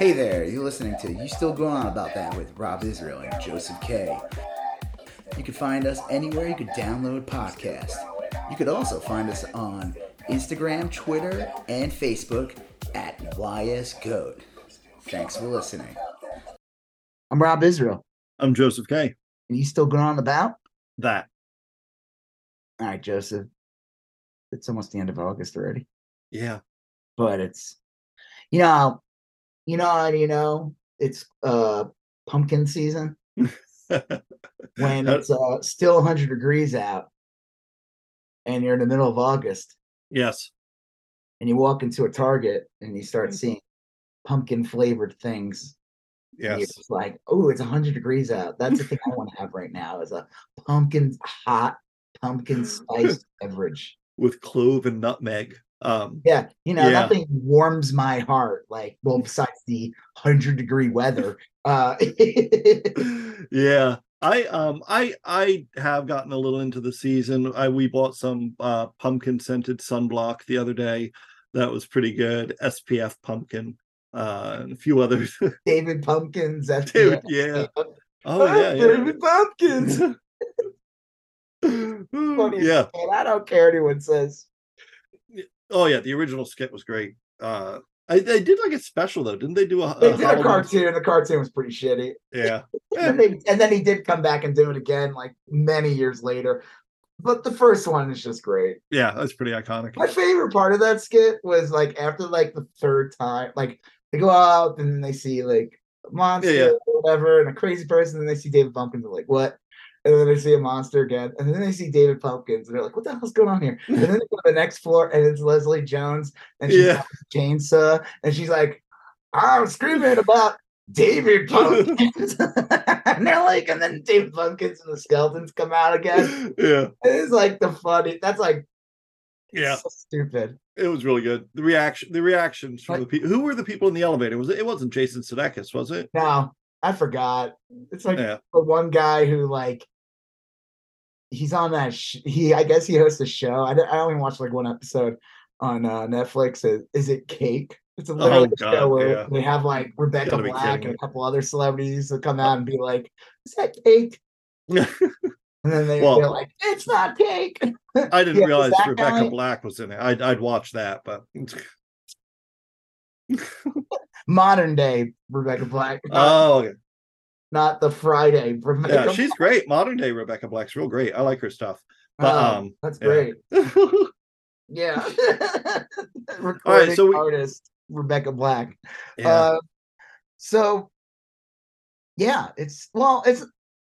Hey there, you're listening to You Still Going On About That with Rob Israel and Joseph K. You can find us anywhere you could download podcasts. You could also find us on Instagram, Twitter, and Facebook at YSGoat. Thanks for listening. I'm Rob Israel. I'm Joseph K. And you still going on about? That. All right, Joseph. It's almost the end of August already. Yeah. But it's you know you know how you know it's uh pumpkin season when it's uh still 100 degrees out and you're in the middle of August. Yes. And you walk into a Target and you start seeing pumpkin flavored things. Yes. It's like, oh, it's 100 degrees out. That's the thing I want to have right now is a pumpkin hot pumpkin spiced beverage with clove and nutmeg. Um, yeah, you know, yeah. nothing warms my heart like well, besides the hundred degree weather. Uh yeah. I um I I have gotten a little into the season. I we bought some uh pumpkin scented sunblock the other day. That was pretty good. SPF pumpkin, uh and a few others. David Pumpkins, SPF. Dude, yeah. Oh yeah, yeah. David Pumpkins. Funny yeah. I don't care anyone says. Oh yeah, the original skit was great. Uh I, they did like a special though, didn't they? Do a, they did a cartoon. The cartoon was pretty shitty. Yeah, and, they, and then he did come back and do it again, like many years later. But the first one is just great. Yeah, that's pretty iconic. My favorite part of that skit was like after like the third time, like they go out and then they see like a monster Yeah, yeah. or whatever and a crazy person, and they see David Pumpkins. They're like, what? And then they see a monster again, and then they see David Pumpkins, and they're like, "What the hell's going on here?" And then they go to the next floor, and it's Leslie Jones, and she's Yeah. chainsaw, and she's like, "I'm screaming about David Pumpkins," and they're like, and then David Pumpkins and the skeletons come out again. yeah, It's like the funny. That's like yeah. so stupid. It was really good. The reaction, the reactions from Like- the people. Who were the people in the elevator? Was it? It wasn't Jason Sudeikis, was it? No, I forgot. It's like Yeah. the one guy who like he's on that. Sh- he I guess he hosts a show. I, I only watched like one episode on uh, Netflix. Is, is it Cake? It's a little Oh, a show where yeah. they have like Rebecca Black and a couple other celebrities that come out and be like, "Is that cake?" And then they, Well- they're like, "It's not cake." I didn't Yeah, realize Rebecca guy- Black was in it. I'd I'd watch that, but Modern day Rebecca Black, oh, okay. Not the Friday Rebecca. yeah, she's great. Modern day Rebecca Black's real great. I like her stuff. But Oh, um, that's yeah. great. all Yeah. Recording so we- artist Rebecca Black. yeah, Uh, so yeah, it's well, it's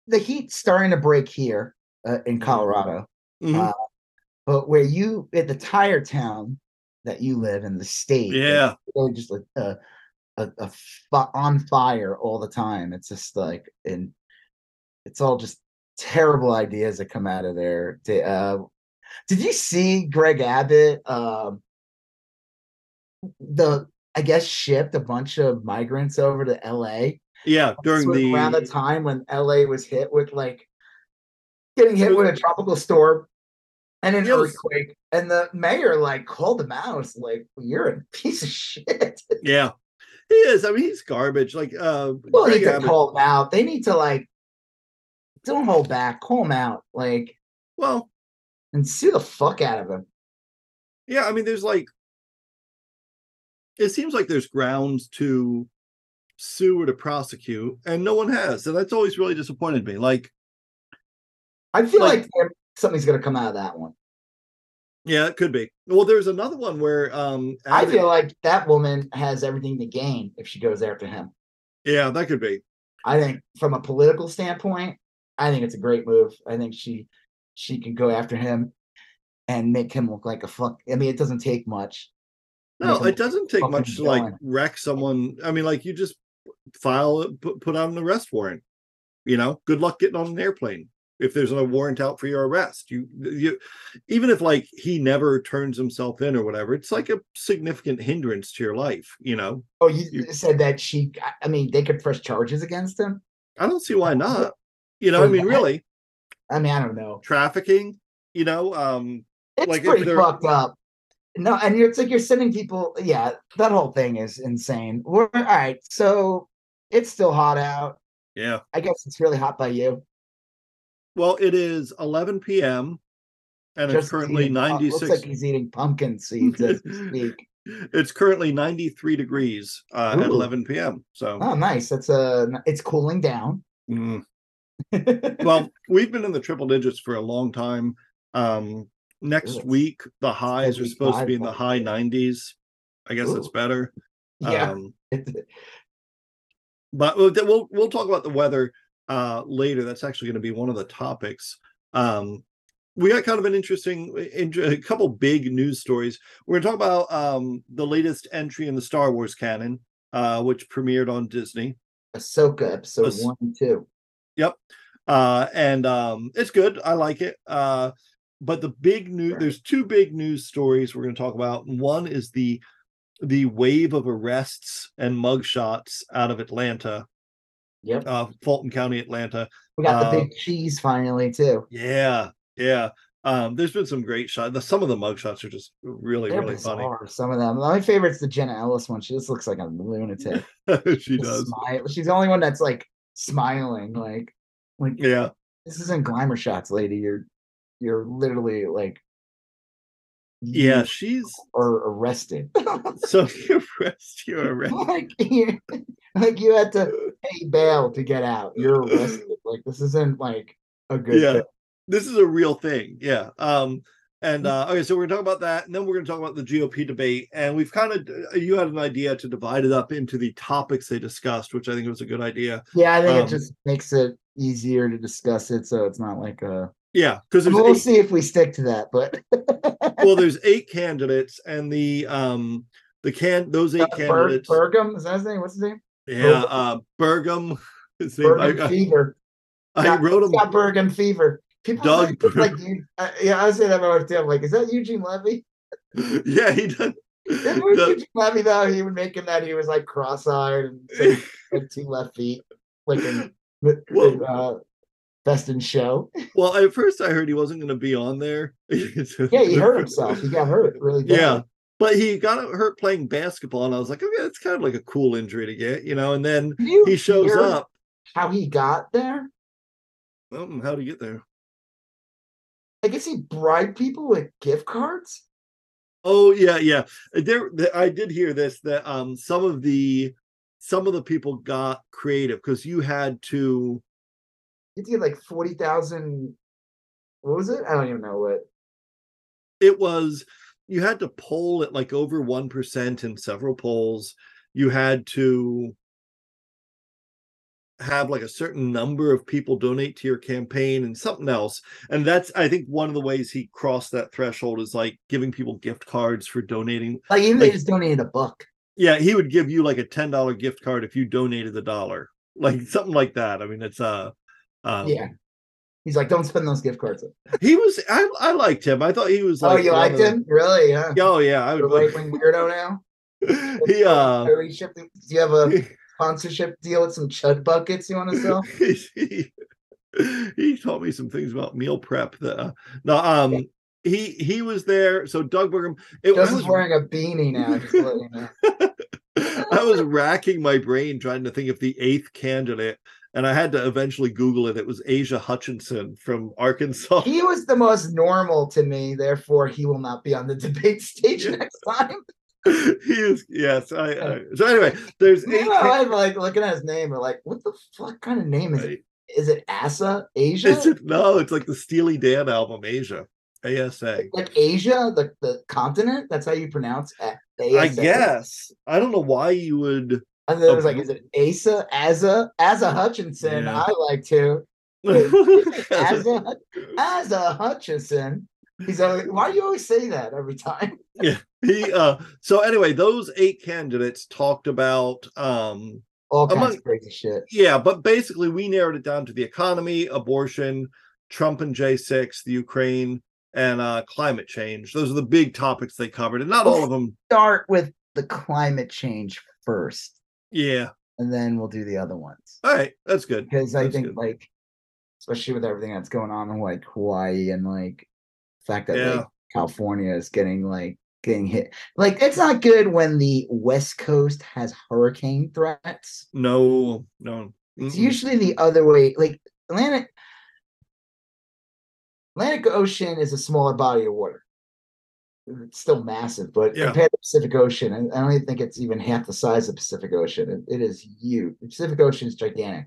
the heat's starting to break here uh, in Colorado, Mhm. uh, but where you at the tire town that you live in the state, yeah, just like a, a, fi- on fire all the time. It's just like and it's all just terrible ideas that come out of there. Uh, did you see Greg Abbott? Um, the I guess shipped a bunch of migrants over to L.A. yeah. During So the around the time when LA was hit with like getting hit with a tropical storm and an was- earthquake, and the mayor like called him out, like, "You're a piece of shit." yeah, he is. I mean, he's garbage. Like uh, well, Greg need to Abbott- call him out. They need to like don't hold back, call him out, like well, and sue the fuck out of him. Yeah, I mean, there's like, it seems like there's grounds to sue or to prosecute, and no one has, and that's always really disappointed me. Like, I feel Like- like, something's gonna come out of that one. Yeah, it could be. Well, there's another one where, um, I feel like that woman has everything to gain if she goes after him. yeah, that could be. I think from a political standpoint, I think it's a great move. I think she she can go after him and make him look like a fuck. I mean, it doesn't take much. No, it doesn't take much to like wreck someone. I mean, like you just file put out an arrest warrant. You know, good luck getting on an airplane if there's a warrant out for your arrest. You, you, even if like he never turns himself in or whatever, it's like a significant hindrance to your life. You know, Oh, you, You- said that she. I- mean, they could press charges against him. I don't see why not. You know, For I mean, that? really, I mean, I don't know. trafficking. You know, um, It's Like, if pretty they're- fucked up. no, and you're, it's like you're sending people. Yeah, that whole thing is insane. We're all right. So it's still hot out. Yeah. I guess it's really hot by you. Well, it is 11 p.m. and it's Just currently eating pu- 96. Looks like he's eating pumpkin seeds as we speak. it's currently 93 degrees uh, at Ooh. 11 p.m. So, Oh, nice. That's a. It's cooling down. mm. well, we've been in the triple digits for a long time. Um, next Ooh. week, the highs are supposed to be in the 75 high 90s. I guess it's Ooh. better. yeah. Um, but we'll we'll, we'll talk about the weather uh later that's actually going to be one of the topics. Um we got kind of an interesting in, a couple big news stories. We're going to talk about um the latest entry in the star wars canon uh which premiered on disney. Ahsoka episode Ahs- one and two. yep uh and um it's good i like it uh but the big news there's two big news stories we're going to talk about. One is the the wave of arrests and mugshots out of atlanta Yep. uh fulton county atlanta We got the big cheese finally too. yeah yeah um there's been some great shots the, some of the mug shots are just really They're really funny Some of them. My favorite's the Jenna Ellis one. She just looks like a lunatic. she Just does Smile. She's the only one that's like smiling. Like, like yeah this isn't glamour shots, lady. You're you're literally like yeah you she's are arrested. so you arrest you arrest like you like you had to pay bail to get out. You're arrested. Like this isn't like a good Yeah. thing. this is a real thing yeah um and Mm. uh okay so we're gonna talk about that and then we're gonna talk about the gop debate and we've kind of you had an idea to divide it up into the topics they discussed which i think was a good idea Yeah, I think Um, it just makes it easier to discuss it, so it's not like a. yeah because We'll eight, see if we stick to that, but well there's eight candidates and the um the can those eight Ber- candidates Burgum is that his name? What's his name? yeah uh burgum his name, I, Burgum I- fever. I Got- wrote him Got Burgum fever. People Doug think it's like. Uh, yeah, I say that all the time. Like, is that Eugene Levy? yeah he does If it was Eugene Levy, though, he would make him that he was like cross-eyed and like, two left feet, like in, in uh, Best in Show. well at first i heard he wasn't going to be on there Yeah, he hurt himself. He got hurt really bad. Yeah, but he got hurt playing basketball, and I was like, okay, that's kind of like a cool injury to get, you know. And then he shows up. How he got there? Oh, how do he get there? I guess he bribed people with gift cards. Oh yeah, yeah. There, I did hear this that um some of the some of the people got creative because you had to. You had to get like forty thousand. What was it? I don't even know what. It was you had to poll at like over one percent in several polls. You had to have like a certain number of people donate to your campaign and something else. And that's I think one of the ways he crossed that threshold is like giving people gift cards for donating. Like even they Like- just donated a buck. Yeah, he would give you like a ten dollar gift card if you donated the dollar, like something like that. I mean, it's uh, um, Yeah. He's like, don't spend those gift cards. He was I I liked him. I thought he was oh, like you liked the- him? Really? Yeah. Oh yeah, I would. right wing weirdo now. he uh. Are we shipping- Do you have a sponsorship deal with some chud buckets you want to sell? he, he taught me some things about meal prep that uh, no um he he was there so doug Burgum it Justin's was, wearing a beanie now. Just you know. I was racking my brain trying to think of the eighth candidate and i had to eventually google it it was asia hutchinson from arkansas He was the most normal to me, therefore he will not be on the debate stage Yeah. next time. he is yes I, I uh, so anyway there's You eight know, I'm like looking at his name, we're like, what the fuck kind of name is it? Is it Asa? Asia? Is it- no it's like the steely dan album Aja asa like Asia, the, the continent? That's how you pronounce A- i guess i don't know why you would And then it was Oh, like, is it Asa? Asa? Asa Hutchinson. Yeah. I like to. Asa, Asa Hutchinson. He's always, why do you always say that every time? Yeah. He uh so anyway those eight candidates talked about um All kinds Among- of crazy shit. yeah but basically we narrowed it down to the economy abortion trump and j6 the ukraine and uh climate change those are the big topics they covered and not all of them Start with the climate change first, yeah and then we'll do the other ones. all right that's good because I think good. like especially with everything that's going on in like Hawaii and like the fact that Yeah. like California is getting like getting hit. Like it's not good when the West Coast has hurricane threats. No, no. It's Mm-mm. usually the other way. Like Atlantic Atlantic Ocean is a smaller body of water. It's still massive, but Yeah. compared to Pacific Ocean, I I don't even think it's even half the size of Pacific Ocean. It, it is huge. The Pacific Ocean is gigantic,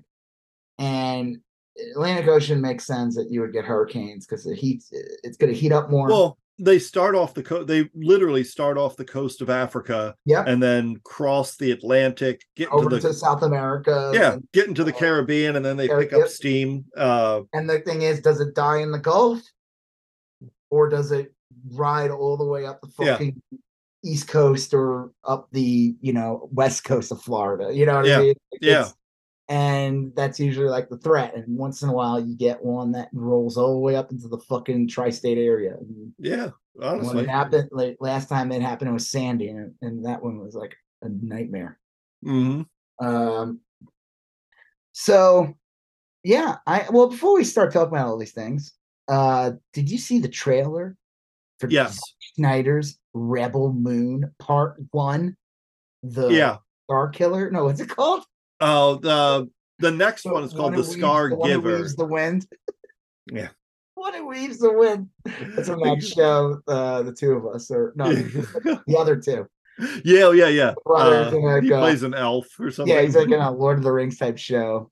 and Atlantic Ocean makes sense that you would get hurricanes because it heats. It's going to heat up more. Well, they start off the coast. They literally start off the coast of Africa Yep. and then cross the Atlantic, get over into the to South America. yeah, and- get into the Caribbean, and then they Car- pick up steam. Uh, And the thing is, does it die in the Gulf, or does it ride all the way up the Yeah. fucking East Coast or up the you know West Coast of Florida? You know what Yeah. I mean? Like, Yeah. And that's usually like the threat. And once in a while, you get one that rolls all the way up into the fucking tri-state area. And yeah, when honestly. it happened, like last time it happened, it was Sandy, and, and that one was like a nightmare. hmm Um, so yeah, I well before we start talking about all these things, uh, did you see the trailer for Yes. Snyder's Rebel Moon Part One? The Yeah. Star Killer? No, what's it called? Oh, the the next one is called the weaves- Scar the one Giver. weaves the wind. Yeah. What it weaves the wind. That's from that show. Uh, the two of us, or no, the other two. yeah, yeah, yeah. Uh, like, he uh, plays an elf or something. Yeah, he's like in a Lord of the Rings type show.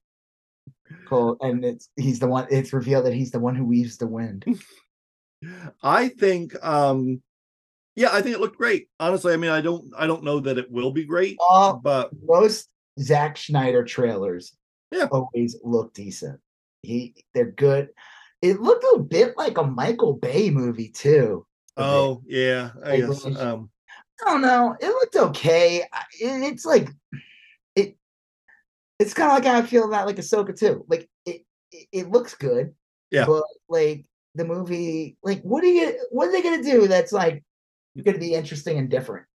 Cool. And it's he's the one it's revealed that he's the one who weaves the wind. I think um yeah, I think it looked great. Honestly, I mean I don't I don't know that it will be great, All but most Zack Snyder trailers Yeah. always look decent. He they're good. It looked a bit like a Michael Bay movie too. a bit. oh yeah, I Like, guess um I don't know. It looked okay. It- it's like it. It's kind of like how I feel about like Ahsoka too. Like it, it, it looks good. Yeah. But like the movie, like what are you? What are they gonna do? That's like gonna be interesting and different.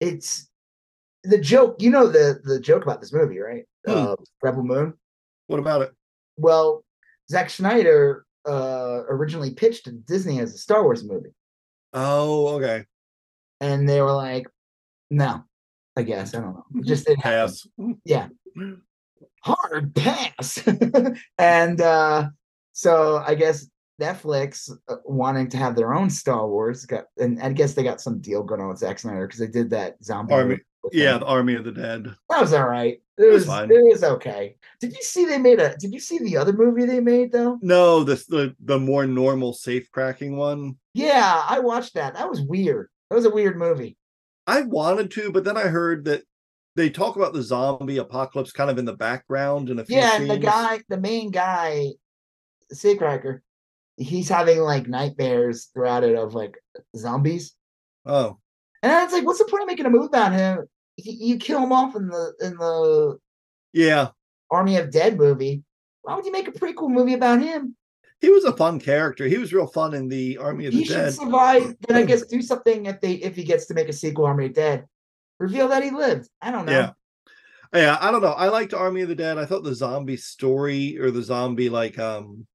It's the joke. You know the the joke about this movie, right? Hmm. Uh, Rebel Moon. what about it? Well, Zack Snyder uh originally pitched to Disney as a Star Wars movie. Oh, okay. and they were like, "No, I guess I don't know. It just didn't happen. Pass. Yeah, hard pass." and uh, so I guess Netflix uh, wanting to have their own Star Wars got, and I guess they got some deal going on with Zack Snyder because they did that zombie. Army- movie Yeah, the Army of the Dead. that was all right. It was was fine. it was okay. Did you see they made a? Did you see the other movie they made though? No, this the the more normal safe cracking one. Yeah, I watched that. That was weird. That was a weird movie. I wanted to, but then I heard that they talk about the zombie apocalypse kind of in the background and a few Yeah, and the guy, the main guy, Seacracker, he's having like nightmares throughout it of like zombies. Oh, And it's like, what's the point of making a movie about him? He, you kill him off in the in the yeah. Army of Dead movie. Why would you make a prequel movie about him? He was a fun character. He was real fun in the Army of the He should survive. Then I guess do something if they if he gets to make a sequel, Army of Dead. Reveal that he lived. I don't know. Yeah. Yeah, I don't know. I liked Army of the Dead. I thought the zombie story or the zombie like um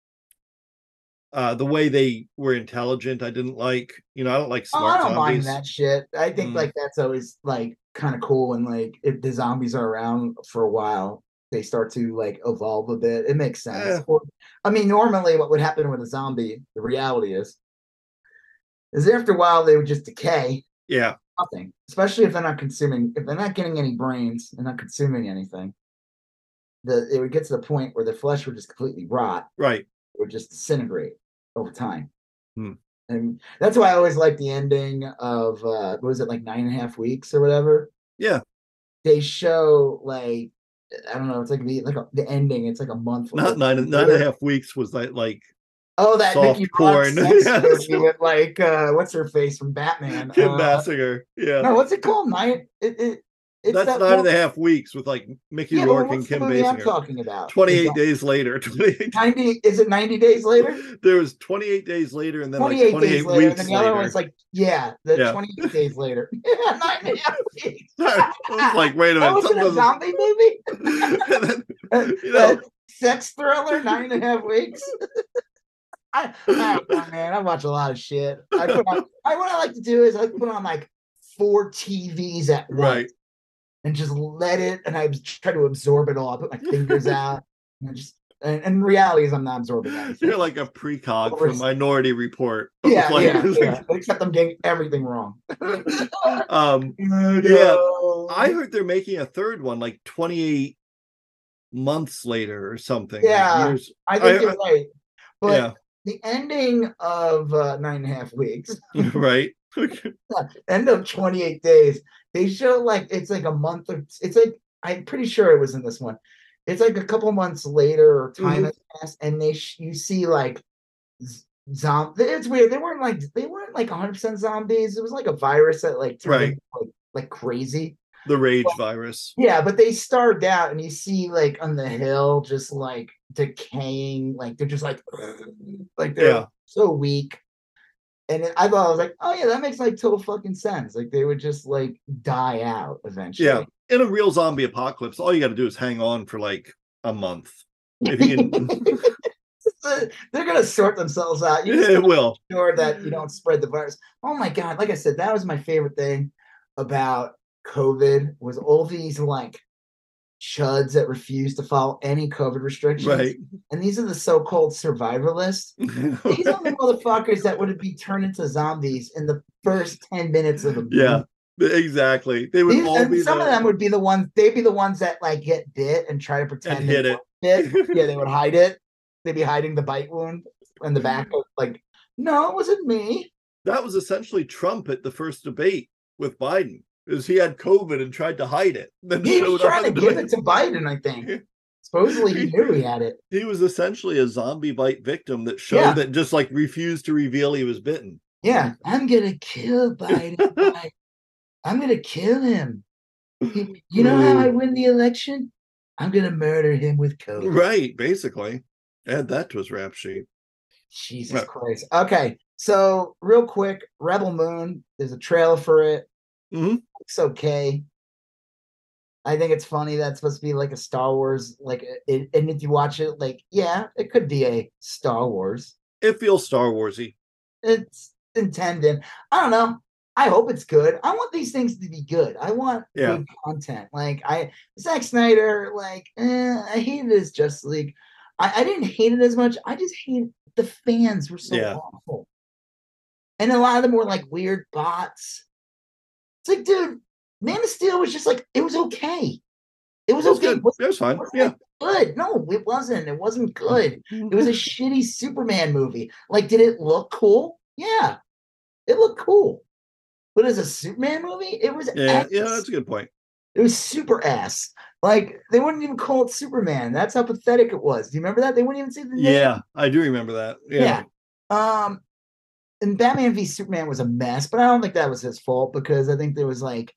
uh the way they were intelligent, I didn't like. You know, I don't like Oh, smart I don't mind zombies. that shit. I think Mm. like that's always like kind of cool and like if the zombies are around for a while, they start to like evolve a bit. It makes sense. Yeah. Or- I mean, normally what would happen with a zombie, the reality is, is after a while they would just decay. Yeah, Nothing, especially if they're not consuming, if they're not getting any brains and not consuming anything. The it would get to the point where the flesh would just completely rot right. would just disintegrate over time. Hmm. And that's why I always like the ending of uh what was it like nine and a half weeks or whatever. Yeah. They show like I don't know, it's like the like a, the ending, it's like a month. Not later. nine nine and a half weeks was like like Oh, that soft Mickey porn. Yes. with like uh what's her face from Batman? Kim uh, Basinger. Yeah. No, what's it called? Nine it, it it's That's that nine and a half weeks with like Mickey Yeah, Rourke and Kim movie I'm talking about? 28 that days later. 28 90 is it 90 days later? there was 28 days later and then 28, like 28 days later, weeks and the other one's like, yeah, the Yeah. 28 days later. Yeah, nine and a half weeks. Was like, wait a That minute. wasn't a zombie movie? Then, you know, sex thriller, nine and a half weeks. I, I man, I watch a lot of shit. I put on, I, what I like to do is I put on like four TVs at once Right. And just let it, and I try to absorb it all. I put my fingers out and just. And, and reality is, I'm not absorbing anything. You're like a precog from Minority Report. yeah, Like- yeah, yeah. Except I'm getting everything wrong. Um, No. I heard they're making a third one like 28 months later or something. like Yeah. years- I think I- you're right. But yeah, the ending of uh, nine and a half weeks, right. end of 28 days, they show like it's like a month or it's like I'm pretty sure it was in this one. It's like a couple months later or time Mhm. has passed, and they sh- you see like zombie. It's weird. They weren't like they weren't like 100 percent zombies. It was like a virus that like turned Right. like, like crazy. the rage Well, virus. Yeah, but they starved out, and you see like on the hill, just like decaying, like they're just like, like they're Yeah. so weak. And I thought I was like, oh yeah, that makes like total fucking sense. Like they would just like die out eventually. Yeah. In a real zombie apocalypse, all you got to do is hang on for like a month. If you can, They're gonna sort themselves out. You just it will. sure that you don't spread the virus. Oh my god! Like I said, that was my favorite thing about COVID was all these like chuds that refuse to follow any COVID restrictions. Right. And these are the so-called survivalists. These are the motherfuckers that would be turned into zombies in the first 10 minutes of the movie. yeah. Exactly. They would These- all be some the, of them would be the ones they'd be the ones that like get bit and try to pretend they hid it. bit. yeah, they would hide it. They'd be hiding the bite wound in the back of like, no, it wasn't me. that was essentially Trump at the first debate with Biden. Is he had COVID and tried to hide it. Then He was trying to give it to Biden, I think. Supposedly he knew he had it. He was essentially a zombie bite victim that showed Yeah. that just like refused to reveal he was bitten. Yeah, I'm gonna kill Biden. I'm gonna kill him. You know how I win the election? I'm gonna murder him with COVID. Right, basically. Add that to his rap sheet. Jesus Right. Christ. Okay, so real quick, Rebel Moon. There's a trailer for it. Mhm. It's okay. I think it's funny. That's supposed to be like a Star Wars. Like, it, and if you watch it, like, yeah, it could be a Star Wars. It feels Star Warsy. It's intended. I don't know. I hope it's good. I want these things to be good. I want Yeah. good content. Like I Zack Snyder, like eh, I hated his Justice League. I, I didn't hate it as much. I just hate the fans were so Yeah. awful. And a lot of them were like weird bots. It's like, dude, Man of Steel was just like it was okay. It was It was okay. good. It was fine. it Yeah. good. No, it wasn't. It wasn't good. It was a shitty Superman movie. Like, did it look cool? Yeah, it looked cool. But as a Superman movie, it was Yeah, ass. yeah, that's a good point. it was super ass. Like they wouldn't even call it Superman. That's how pathetic it was. Do you remember that? They wouldn't even say the name. Yeah, I do remember that. Yeah. Yeah. Um, and Batman v Superman was a mess, but I don't think that was his fault because I think there was like,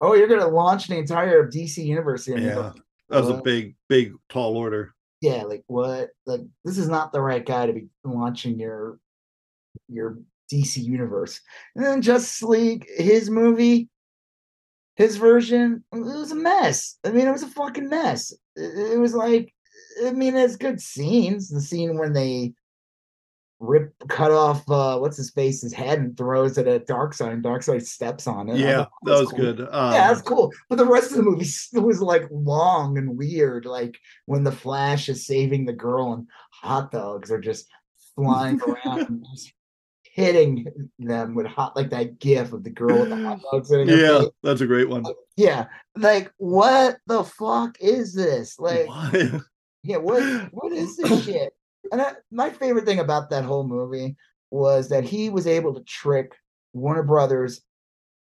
oh, you're gonna launch the entire DC universe here. And you go, Yeah. That was a big, big, tall order. yeah, like what? Like this is not the right guy to be launching your your DC universe. And then Justice League, his movie, his version, it was a mess. I mean, it was a fucking mess. It, it was like, I mean, it's good scenes. The scene when they rip cut off uh what's his face's head and throws it at Darkseid and Darkseid steps on it. Yeah, that was cool. good. Um, Yeah, that's cool. But the rest of the movie was like long and weird. Like when the Flash is saving the girl and hot dogs are just flying around and just hitting them with hot like that gif of the girl with the hot dogs in yeah, face. that's a great one. Yeah. Like what the fuck is this? Like Why? yeah, what what is this shit? And I, my favorite thing about that whole movie was that he was able to trick Warner Brothers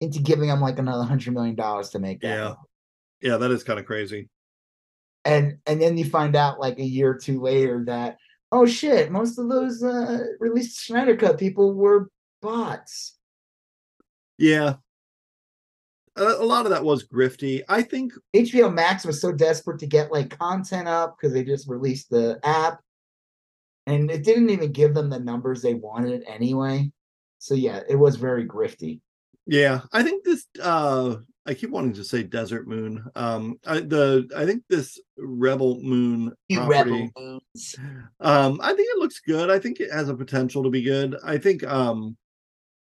into giving him like another hundred million dollars to make that. Yeah. movie. yeah, that is kind of crazy. and and then you find out like a year or two later that oh shit, most of those uh released Snyder Cut people were bots. Yeah. A, a lot of that was grifty. I think HBO Max was so desperate to get like content up because they just released the app, and it didn't even give them the numbers they wanted anyway. So yeah, it was very grifty. Yeah, I think this. uh I keep wanting to say Desert Moon. Um, I, the I think this Rebel Moon property. rebel moons. Um, I think it looks good. I think it has a potential to be good. I think, um,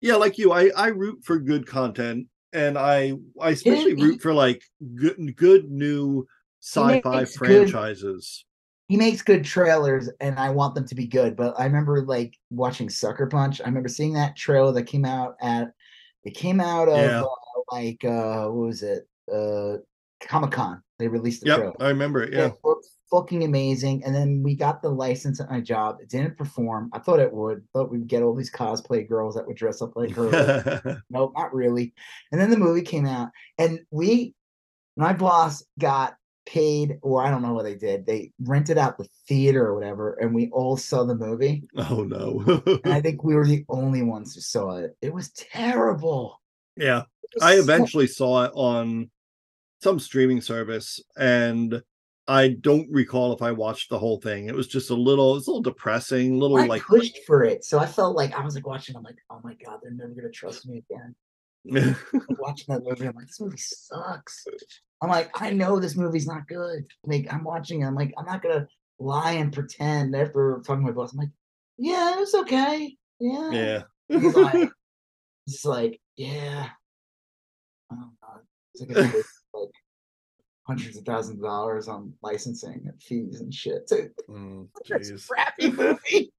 yeah, like you, I I root for good content, and I I especially root for like good good new sci-fi makes good- franchises. He makes good trailers and I want them to be good. But I remember like watching Sucker Punch. I remember seeing that trailer that came out at it came out of Yeah. uh, like uh what was it? Uh Comic Con. They released the Yep, trailer. I remember it. Yeah, It looked fucking amazing. And then we got the license at my job. It didn't perform. I thought it would. Thought we'd get all these cosplay girls that would dress up like her. nope, not really. And then the movie came out, and we, my boss got paid, or I don't know what they did. They rented out the theater or whatever, and we all saw the movie. oh no. And I think we were the only ones who saw it. It was terrible. yeah, was I so- eventually saw it on some streaming service, and I don't recall if I watched the whole thing. It was just a little, it's a little depressing, little I like pushed for it, so I felt like I was like watching. I'm like, oh my god, they're never gonna trust me again. Watching that movie, I'm like, this movie sucks. I'm like, I know this movie's not good. Like, I'm watching it. I'm like, I'm not gonna lie and pretend after talking to my boss. I'm like, yeah, it was okay. Yeah. yeah. He's like, it's like, yeah. I don't know. It's like, like hundreds of thousands of dollars on licensing and fees and shit. So Mm, it's a crappy movie.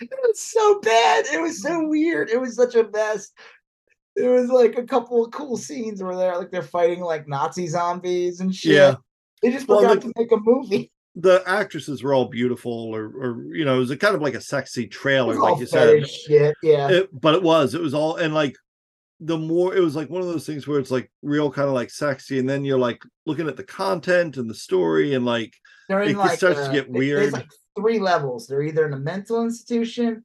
it was so bad. It was so weird. It was such a mess. There was like a couple of cool scenes where they're like they're fighting like Nazi zombies and shit. Yeah. They just Well, forgot the- to make a movie. the actresses were all beautiful or or you know it was a kind of like a sexy trailer like you said shit. Yeah. It- but it was it was all and like the more it was like one of those things where it's like real kind of like sexy and then you're like looking at the content and the story and like it like starts to uh, get weird. There's like three levels. They're either in a mental institution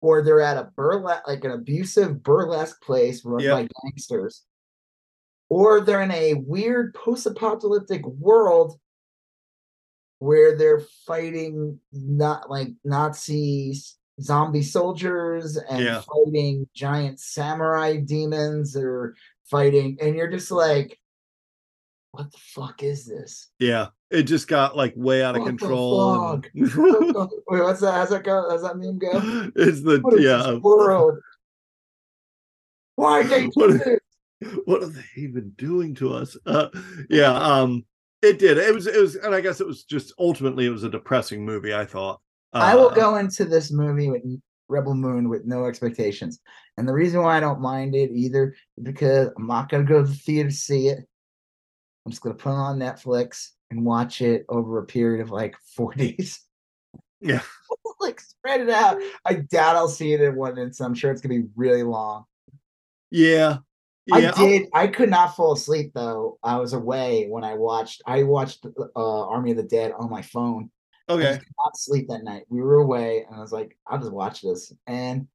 or they're at a burlesque, like an abusive burlesque place run Yep. by gangsters, or they're in a weird post-apocalyptic world where they're fighting not like Nazi zombie soldiers and Yeah. fighting giant samurai demons or fighting, and you're just like, what the fuck is this? yeah it just got like way out of What the control and- Wait, what's that? How's that go? How's that meme go? it's the What yeah world? Why they What do what are they even doing to us uh yeah um it did it was it was and i guess it was just ultimately it was a depressing movie i thought I will Uh, go into this movie with Rebel Moon with no expectations. And the reason why I don't mind it either is because I'm not gonna go to the theater to see it. I'm just gonna put it on Netflix and watch it over a period of like four days. Yeah. like spread it out. I doubt I'll see it in one instant. I'm sure it's gonna be really long. yeah yeah I did. I could not fall asleep though. I was away when I watched. I watched uh, Army of the Dead on my phone. I okay just could not sleep that night. We were away, and I was like, "I'll just watch this." And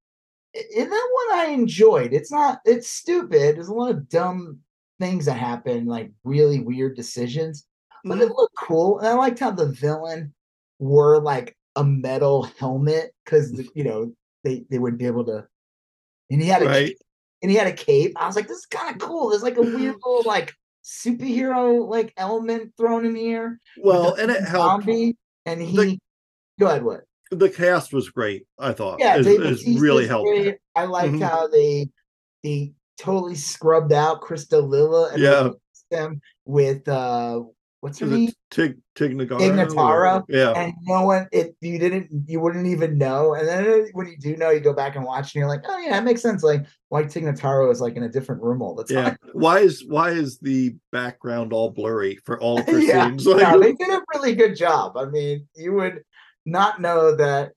i- in that one, I enjoyed. It's not. It's stupid. There's a lot of dumb things that happen, like really weird decisions, but it Mhm. looked cool. And I liked how the villain wore like a metal helmet because you know they they wouldn't be able to. And he had a right and he had a cape. I was like, this is kind of cool. There's like a weird little like superhero like element thrown in here. well and it helped zombie, and he The- go ahead. What? the cast was great i thought Yeah, it Dave really helped great. I liked Mhm. how they they totally scrubbed out Chris D'Elia and Yeah. them with uh what's her name? it Tig Tig Notaro? Tig Notaro? Yeah. And no one, it you didn't, you wouldn't even know. And then when you do know, you go back and watch, and you're like, oh yeah, it makes sense. Like why Tig Notaro is like in a different room all the time. Yeah. Why is why is the background all blurry for all of her yeah, scenes? Like, no, they did a really good job. I mean, you would not know that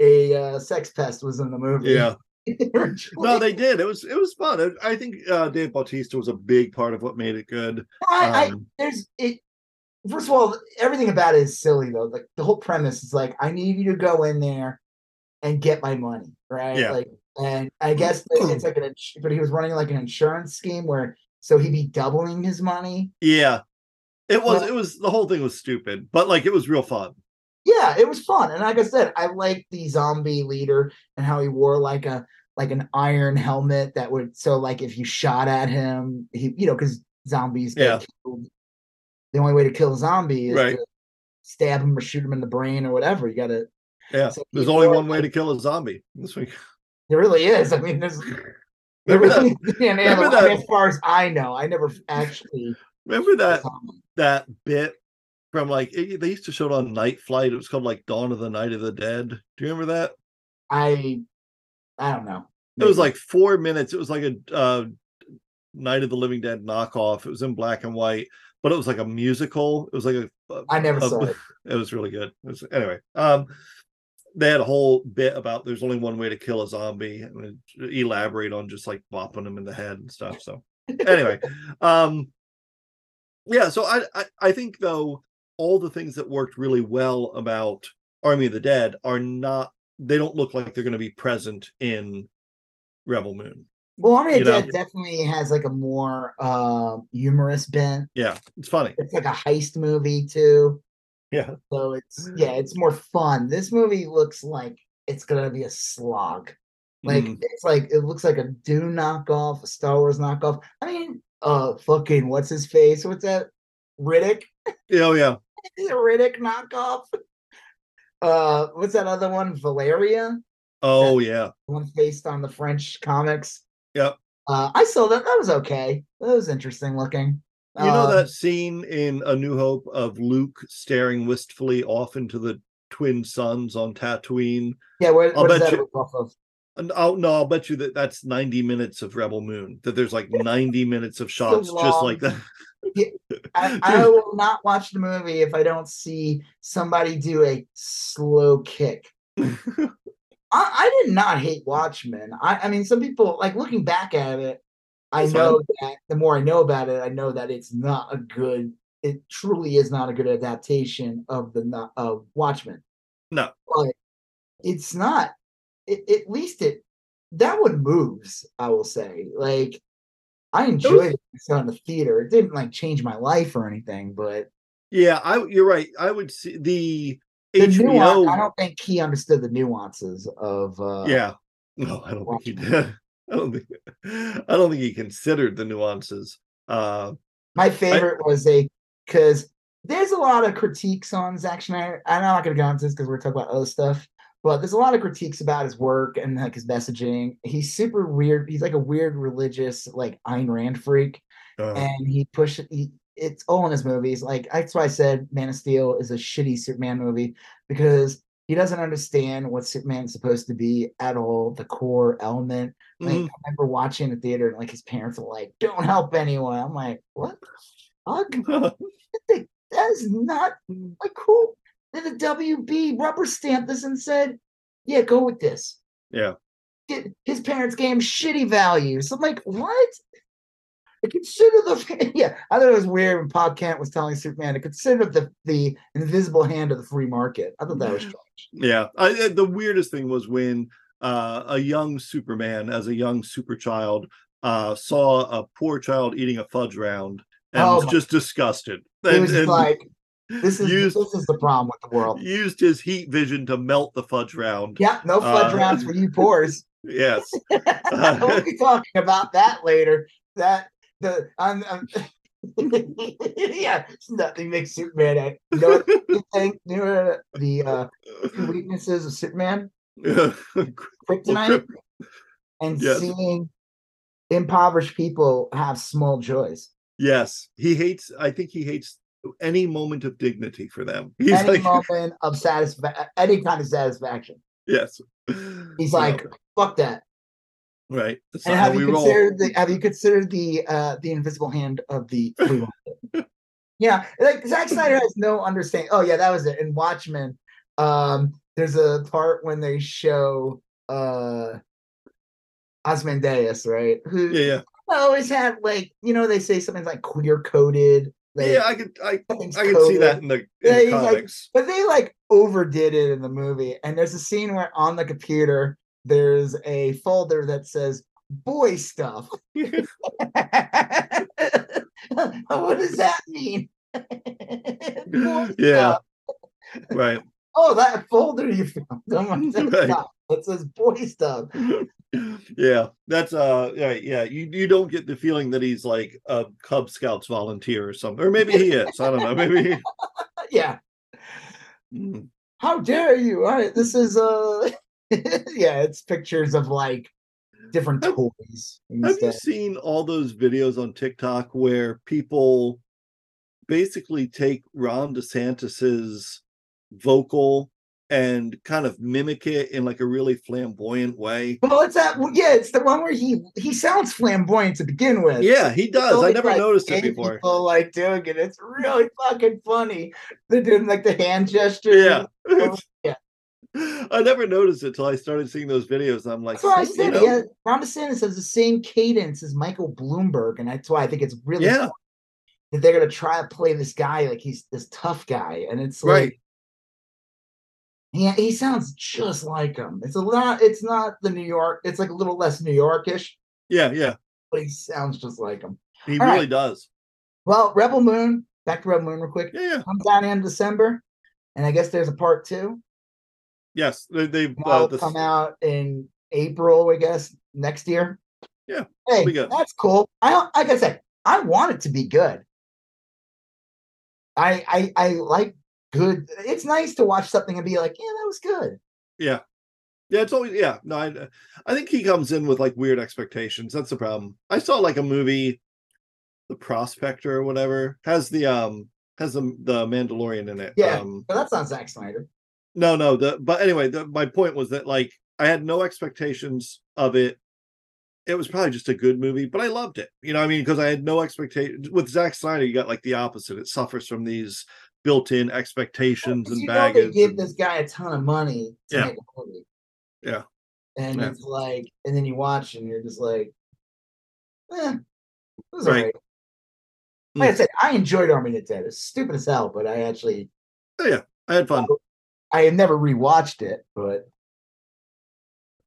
a uh, sex pest was in the movie. yeah. No, they did. It was it was fun. I- I think uh Dave Bautista was a big part of what made it good. I, I Um, there's it. First of all, everything about it is silly though. Like the whole premise is like, I need you to go in there and get my money, right? Yeah. Like, and I guess it's like an, but he was running like an insurance scheme where so he'd be doubling his money. yeah. It was Well- it was the whole thing was stupid, but like it was real fun. Yeah, it was fun, and like I said, I liked the zombie leader and how he wore like a like an iron helmet that would so like if you shot at him, he you know because zombies get Yeah. killed. The only way to kill a zombie is Right. to stab him or shoot him in the brain or whatever. You got to. Yeah. So There's only one way to kill a zombie. This week. There really is. I mean, there's. There Remember really, that? and, and remember I mean, that- as far as I know, I never actually. Remember that that bit from like it- they used to show it on Night Flight. It was called like Dawn of the Night of the Dead. Do you remember that? I, I don't know. It was like four minutes. It was like a uh, Night of the Living Dead knockoff. It was in black and white, but it was like a musical. It was like a. a- I never a- saw it. It was really good. It was, anyway, um, they had a whole bit about there's only one way to kill a zombie and elaborate on just like bopping them in the head and stuff. So anyway, um, yeah. So I, I I think though all the things that worked really well about Army of the Dead are not. They don't look like they're going to be present in Rebel Moon. Well, Army of the. Dead definitely has like a more uh, humorous bent. Yeah, it's funny. It's like a heist movie too. Yeah. So it's yeah, it's more fun. This movie looks like it's gonna be a slog. Like Mm. it's like it looks like a Dune knockoff, a Star Wars knockoff. I mean, uh, fucking what's his face? What's that? Riddick? Oh yeah, It Riddick knockoff? Uh, what's that other one? Valeria, oh yeah, the one based on the French comics. Yep. Uh, I saw that. That was okay. That was interesting looking. You know Um, that scene in A New Hope of Luke staring wistfully off into the twin suns on Tatooine? Yeah, what, I'll bet that you- off of? I'll no, I'll bet you that that's 90 minutes of Rebel Moon. That there's like 90 minutes of shots just like that. I, I will not watch the movie if I don't see somebody do a slow kick. I, I did not hate Watchmen. I, I mean, some people like looking back at it. I know that the more I know about it, I know that it's not a good. It truly is not a good adaptation of the of Watchmen. No. but it's not. It, at least it that one moves. I will say, like I enjoyed it in the theater. It didn't like change my life or anything, but Yeah, I you're right. I would see the the HBO. nuance. I don't think he understood the nuances of. uh yeah. No, I don't think he did. I don't think I don't think he considered the nuances. Uh My favorite was a because there's a lot of critiques on Zack Snyder. I'm not going to go into this because we're talking about other stuff, but there's a lot of critiques about his work and like his messaging. He's super weird. He's like a weird religious, like Ayn Rand freak, uh, and he pushed he, it's all in his movies. Like that's why I said Man of Steel is a shitty Superman movie because he doesn't understand what Superman's supposed to be at all, the core element. Like mhm. I remember watching the theater and like his parents were like, "Don't help anyone." I'm like, "What? the fuck? that is not like cool." Then the WB rubber stamped this and said, "Yeah, go with this." yeah. Get- His parents gave him shitty values. I'm like, what? To consider the yeah, I thought it was weird when Pop Kent was telling Superman to consider the the invisible hand of the free market. I thought that was strange. Yeah, I, the weirdest thing was when uh, a young Superman, as a young super child, uh, saw a poor child eating a fudge round and Oh was my- just disgusted. It was and like this is used- this is the problem with the world. used his heat vision to melt the fudge round. Yeah, no fudge Uh, rounds for you poors. Yes, we'll be talking about that later. That the I'm, I'm yeah, nothing makes Superman act. You know what the thing? You know the uh, weaknesses of Superman? Kryptonite and Yes. seeing impoverished people have small joys. yes, he hates. I think he hates any moment of dignity for them. He's any like, moment of satisfaction, any kind of satisfaction. yes. He's like, fuck that. right. That's And have you roll. considered the have you considered the uh the invisible hand of the yeah, like Zack Snyder has no understanding. Oh yeah, that was it. In Watchmen, um, there's a part when they show uh Ozymandias, right? Who Yeah, yeah, always had like, you know, they say something like queer coded. Yeah. I could, I, I could see that in the, in Yeah, the he's like- comics. But they like overdid it in the movie. And there's a scene where on the computer there's a folder that says boy stuff. what does that mean? Boy Yeah. right. Oh, that folder you found. Oh my Right. God. It says boy stuff. Yeah, that's uh, yeah, yeah. You you don't get the feeling that he's like a Cub Scouts volunteer or something, or maybe he is. I don't know. Maybe. yeah. Mm. How dare you? All right, this is uh yeah, it's pictures of like different toys. Have you seen all those videos on TikTok where people basically take Ron DeSantis's vocal and kind of mimic it in like a really flamboyant way? Well, it's that. Yeah, it's the one where he he sounds flamboyant to begin with. Yeah, he does. I never like, noticed it before. People like doing it. It's really fucking funny. They're doing like the hand gesture. Yeah. Oh, yeah. I never noticed it till I started seeing those videos. I'm like, That's why I you said know, yeah, Ron DeSantis has the same cadence as Michael Bloomberg, and that's why I think it's really Yeah. that they're gonna try to play this guy like he's this tough guy, and it's Right. like yeah, he sounds just like him. It's a lot. It's not the New York. It's like a little less New Yorkish, Yeah, yeah. but he sounds just like him. He All really right. does. Well, Rebel Moon. Back to Rebel Moon real quick. Yeah, yeah. Comes out in December, and I guess there's a part two. Yes. They they uh, come out in April, I guess, next year. Yeah, Hey, that's cool. I like I said, I want it to be good. I I I like good. It's nice to watch something and be like, yeah, that was good. yeah. Yeah, it's always yeah. No, I I think he comes in with like weird expectations. That's the problem. I saw like a movie, The Prospector or whatever, has the um has the the Mandalorian in it. Yeah. Um But that's not Zack Snyder. no, no, the but anyway, the, my point was that like I had no expectations of it. It was probably just a good movie, but I loved it. You know, what I mean, because I had no expectations. With Zack Snyder, you got like the opposite. It suffers from these built-in expectations and baggage. they give and- this guy a ton of money to Yeah. make a movie. Yeah. And Yeah. it's like, and then you watch and you're just like, eh, it was Right. alright. Like I Mm. said, I enjoyed Army of the Dead. It's stupid as hell, but I actually Oh, yeah, I had fun. I have never rewatched it, but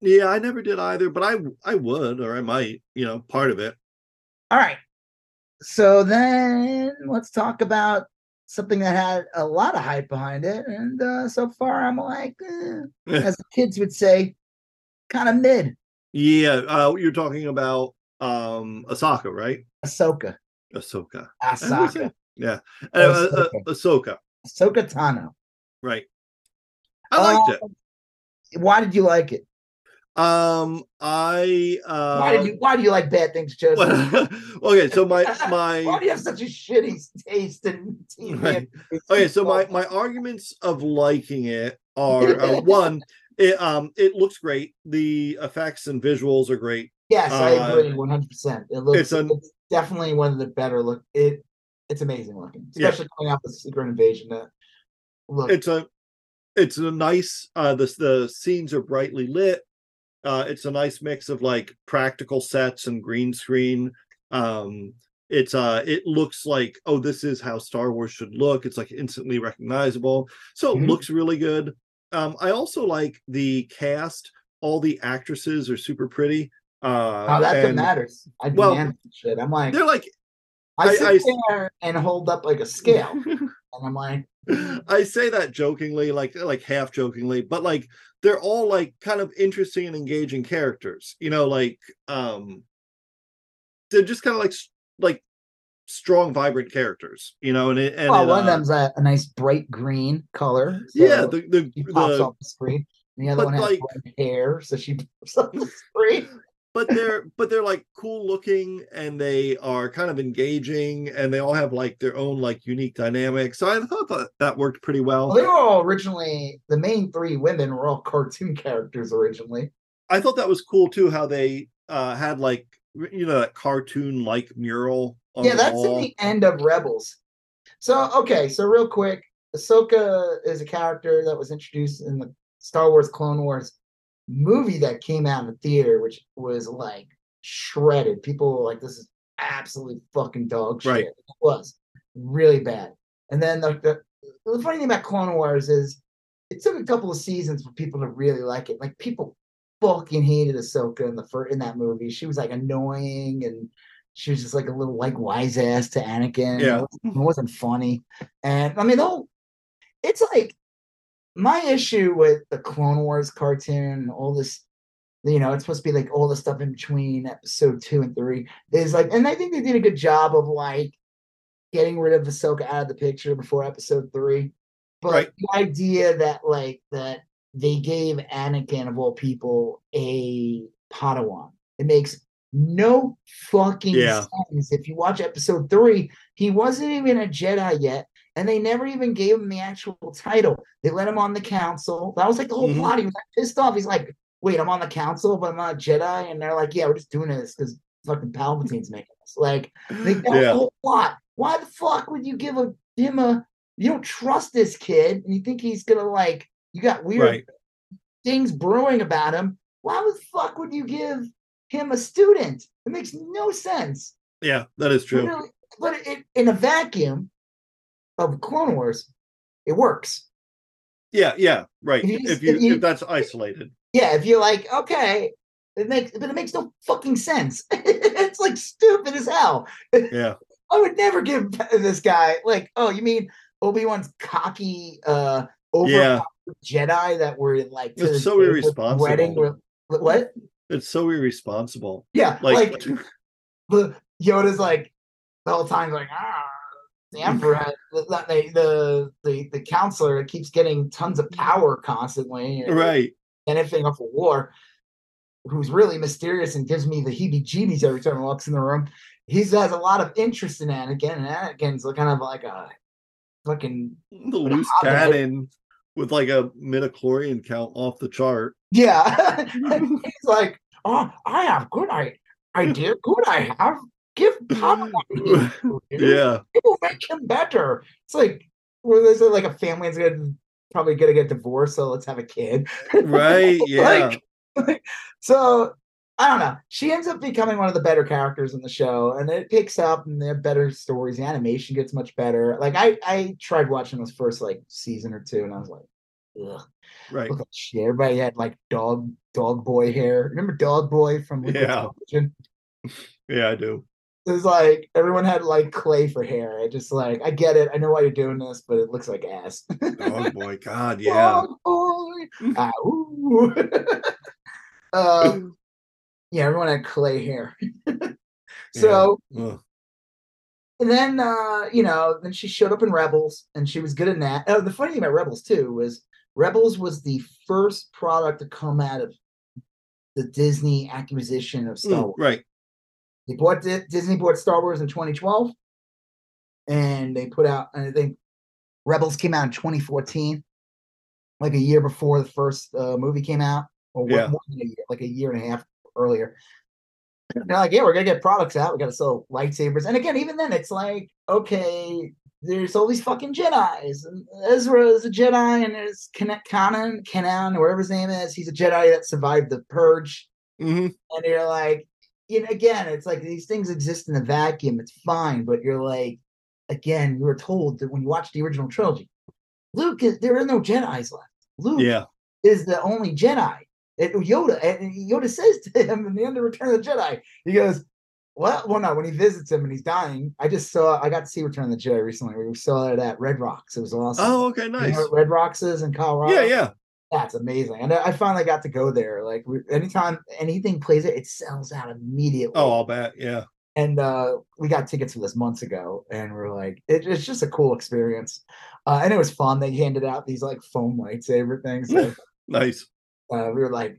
Yeah, I never did either, but I I would or I might, you know, part of it. all right. So then let's talk about something that had a lot of hype behind it. And uh, so far, I'm like, eh, as the kids would say, kind of mid. Yeah, uh you're talking about um Asaka, right? Ahsoka. Ahsoka. I always say- Asaka. Yeah. Uh, uh, uh, Ahsoka. Ahsoka, Ahsoka Tano. right. I liked it. Why did you like it? Um I uh Why did you Why do you like bad things, Joseph? okay, so my my. why do you have such a shitty taste in TV? Right. okay, so my my arguments of liking it are uh, one, it um it looks great. The effects and visuals are great. yes, I uh, agree, one hundred percent. It looks it's an- it's definitely one of the better look. It it's amazing looking, Yeah. especially coming out with Secret Invasion. That look, It's a it's a nice uh the the scenes are brightly lit. Uh it's a nice mix of like practical sets and green screen. Um it's uh it looks like oh this is how Star Wars should look. It's like instantly recognizable. So it Mhm. looks really good. Um I also like the cast. All the actresses are super pretty. Uh oh, that's what matters. I well, shit. I'm like, they're like I, I- sit I- there and hold up like a scale, and I'm like, I say that jokingly, like like half jokingly, but like they're all like kind of interesting and engaging characters. You know, like um they're just kind of like like strong, vibrant characters. You know, and it and well, it, one of uh, them's a, a nice bright green color. yeah, the the, pops the off the screen. And the other one has like- hair, so she pops off the screen. But they're but they're like cool looking and they are kind of engaging and they all have like their own like unique dynamics. So I thought that that worked pretty well. Well, they were all originally the main three women were all cartoon characters originally. I thought that was cool too how they uh had like you know that cartoon like mural on yeah, that's wall. in the end of Rebels. So okay, so real quick, Ahsoka is a character that was introduced in the Star Wars Clone Wars movie that came out in the theater, which was like shredded. People were like, "This is absolutely fucking dog shit." Right. It was really bad. And then the, the the funny thing about Clone Wars is it took a couple of seasons for people to really like it. Like people fucking hated Ahsoka in the first in that movie. She was like annoying and she was just like a little like wise ass to Anakin. Yeah. It wasn't, funny. And I mean, oh, it's like my issue with the Clone Wars cartoon and all this you know, it's supposed to be like all the stuff in between episode two and three is like, and I think they did a good job of like getting rid of Ahsoka out of the picture before episode three. But Right. the idea that like that they gave Anakin of all people a Padawan, it makes no fucking Yeah. sense. If you watch episode three, he wasn't even a Jedi yet. And they never even gave him the actual title. They let him on the council. That was like the whole Mhm. plot. He was like pissed off. He's like, wait, I'm on the council, but I'm not a Jedi. And they're like, yeah, we're just doing this because fucking Palpatine's making us. Like, they, that was the whole plot. Why the fuck would you give a, him a, you don't trust this kid and you think he's gonna like, you got weird Right. things brewing about him. Why the fuck would you give him a student? It makes no sense. Yeah, that is true. Literally, But it, in a vacuum of Clone Wars, it works. Yeah, yeah, right. If you If you if you- if that's isolated. Yeah, if you're like, okay, it makes, but it makes no fucking sense. it's like stupid as hell. Yeah. I would never give this guy like, oh, you mean Obi Wan's cocky, uh, over Yeah. Jedi that were in like It's so irresponsible. wedding? were- What? It's so irresponsible. Yeah, Like, like the Yoda's like the whole time like ah the emperor the, the the the counselor keeps getting tons of power constantly right? and right. benefiting off of war who's really mysterious and gives me the heebie jeebies every time he walks in the room he has a lot of interest in Anakin and Anakin's kind of like a fucking The loose cannon with like a midichlorian count off the chart. yeah and he's like oh I have good I idea good I have give Padawan. Yeah. it will make him better. It's like well, there's like a family that's gonna probably gonna get divorced, so let's have a kid. Right. Yeah. Like, so I don't know. She ends up becoming one of the better characters in the show, and it picks up, and they have better stories. The animation gets much better. Like I, I tried watching this first like season or two, and I was like, ugh, right. look at shit. Everybody had like dog, dog boy hair. Remember Dog Boy from Liquid Yeah. Television? Yeah, I do. It was like everyone had like clay for hair. I just like I get it. I know why you're doing this, but it looks like ass. Oh boy, God, yeah. Dog boy. Ah, ooh. um, yeah, everyone had clay hair. so Ugh. and then uh, you know, then she showed up in Rebels and she was good in that. Oh, the funny thing about Rebels too was Rebels was the first product to come out of the Disney acquisition of Star Mm, Wars. right. They bought Di- Disney bought Star Wars in 2012, and they put out. I think Rebels came out in 2014, like a year before the first uh, movie came out, or what- Yeah. more than a year, like a year and a half earlier. And They're like, yeah, we're gonna get products out. We gotta sell lightsabers, and again, even then, it's like, okay, there's all these fucking Jedi's, and Ezra is a Jedi, and there's Kanan, Kanan, or whatever his name is. He's a Jedi that survived the Purge hmm and you're like, you know, again, it's like these things exist in a vacuum. It's fine, but you're like, again, you were told that when you watch the original trilogy, Luke is there are no Jedi's left. Luke Yeah. is the only Jedi. It, Yoda and Yoda says to him in the end of Return of the Jedi, he goes, "Well, well, no." When he visits him and he's dying, I just saw. I got to see Return of the Jedi recently. We saw it at Red Rocks. It was awesome. Oh, okay, You know nice. Red Rocks is in Colorado. Yeah, yeah. That's amazing. And I finally got to go there. Like anytime anything plays it, it sells out immediately. Oh, I'll bet. Yeah. and uh, we got tickets for this months ago, and we're like, it, it's just a cool experience. Uh, and it was fun. They handed out these like foam lightsaber things. So, Nice. uh, we were like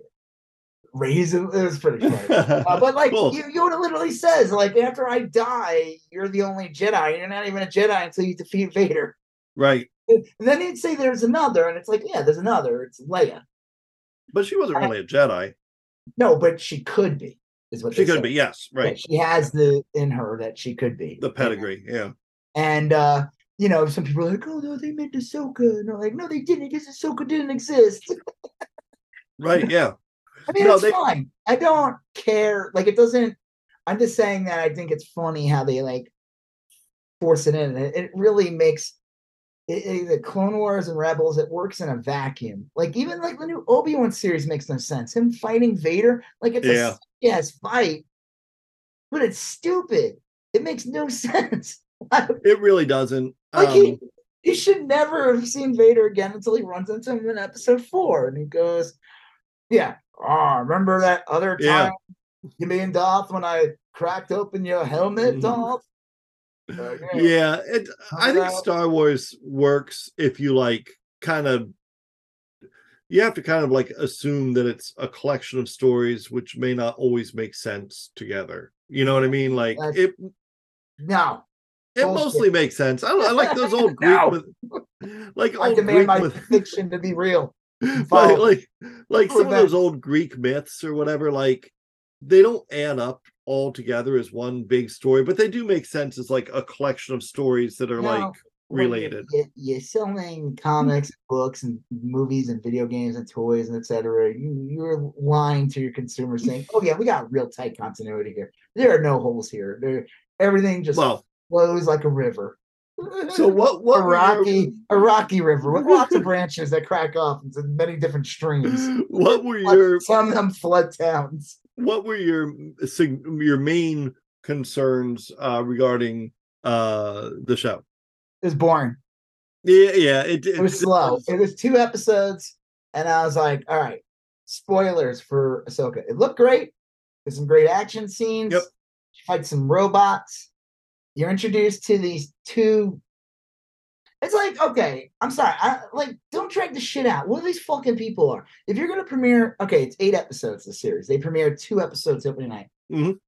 raising. It was pretty funny. Uh, but like Cool. you, Yoda literally says, like after I die, you're the only Jedi. You're not even a Jedi until you defeat Vader. Right. And then he'd say there's another, and it's like, yeah, there's another. It's Leia. But she wasn't really a Jedi. No, but she could be. Is what She could say. be, yes. Right. she has the in her that she could be The pedigree. Yeah. And uh, you know, some people are like, "Oh no, they meant Ahsoka," and they're like, "No, they didn't, because Ahsoka didn't exist." Right. Yeah. I mean, No, it's they- fine. I don't care. Like, it doesn't. I'm just saying that I think it's funny how they like force it in. It, it really makes it, it- the Clone Wars and Rebels. It works in a vacuum. Like even like the new Obi Wan series makes no sense. Him fighting Vader, like it's Yeah. a yes fight, but it's stupid. It makes no sense. It really doesn't. like Um, he, he should never have seen Vader again until he runs into him in episode four, and he goes, Yeah. Oh, remember that other Yeah. time you mean Darth when I cracked open your helmet, Mhm. Darth? Yeah. yeah it i think star wars works if you like kind of you have to kind of like assume that it's a collection of stories which may not always make sense together you know what i mean like That's it No. it bullshit. mostly makes sense i, I like those old greek No. myth- like I old demand greek my myth- fiction to be real. like like some of those old greek myths or whatever like they don't add up all together as one big story but they do make sense as like a collection of stories that are like related You, you're selling comics, books, and movies, and video games, and toys, and etc. You you're lying to your consumers, saying, "Oh yeah, we got real tight continuity here. There are no holes here. There, everything just well flows like a river." so what what a were your- rocky, a rocky river with lots of branches that crack off into many different streams. what were your Some of them flood towns. What were your your main concerns uh regarding uh the show It was boring. yeah yeah it, It was slow. It was two episodes, and I was like, all right, spoilers for Ahsoka. It looked great. There's some great action scenes. Yep. She fights some robots. You're introduced to these two. It's like, okay, I'm sorry. I like don't drag the shit out. What these fucking people are. If you're gonna premiere, okay, it's eight episodes, the series. They premiered two episodes opening night. Mhm.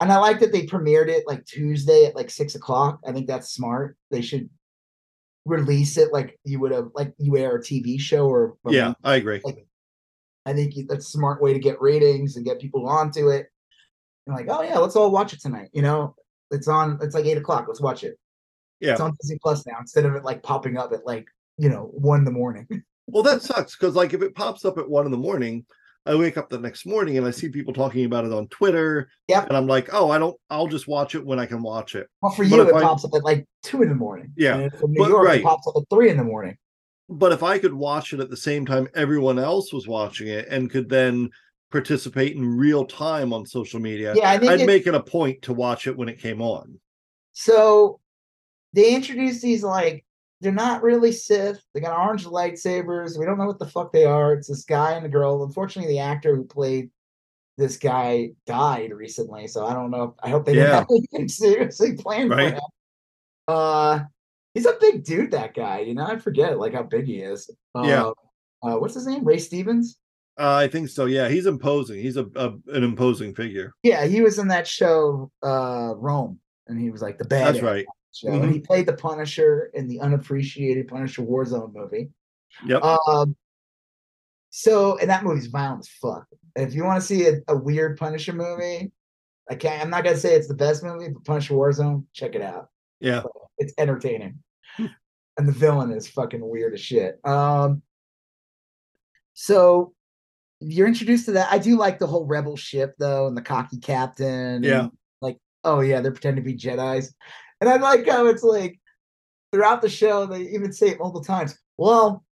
And I like that they premiered it like Tuesday at like six o'clock. I think that's smart. They should release it like you would have like you air a TV show or or yeah i agree like I think that's a smart way to get ratings and get people onto it. And like, oh yeah, let's all watch it tonight. You know, it's on. It's like eight o'clock. Let's watch it. Yeah. it's on Disney Plus now instead of it like popping up at like you know one in the morning. well that sucks because like if it pops up at one in the morning i wake up the next morning and i see people talking about it on twitter Yep. and i'm like oh i don't i'll just watch it when i can watch it Well, for you, it I- pops up at like two in the morning. Yeah, from New but- York, right. it pops up at three in the morning. but if i could watch it at the same time everyone else was watching it and could then participate in real time on social media Yeah, I it- make it a point to watch it when it came on So they introduced these like they're not really Sith. They got orange lightsabers. We don't know what the fuck they are. It's this guy and a girl. Unfortunately, the actor who played this guy died recently, so I don't know. I hope they didn't have anything seriously planned Right. for him. Uh, he's a big dude. That guy, you know, I forget like how big he is. Yeah. Uh, uh, what's his name? Ray Stevens. uh, i think so yeah he's imposing he's a, a an imposing figure Yeah, he was in that show, uh, Rome, and he was like the bad. that's right show. And he played the Punisher in the unappreciated Punisher Warzone movie. yep Um, so and that movie's violent as fuck. If you want to see a, a weird Punisher movie, I can't. I'm not gonna say it's the best movie, but Punisher Warzone, check it out. yeah It's entertaining, and the villain is fucking weird as shit. Um, so you're introduced to that. I do like the whole rebel ship though, and the cocky captain. Yeah. like oh yeah, they're pretending to be Jedi's, and I like how it's like throughout the show they even say it multiple times. Well,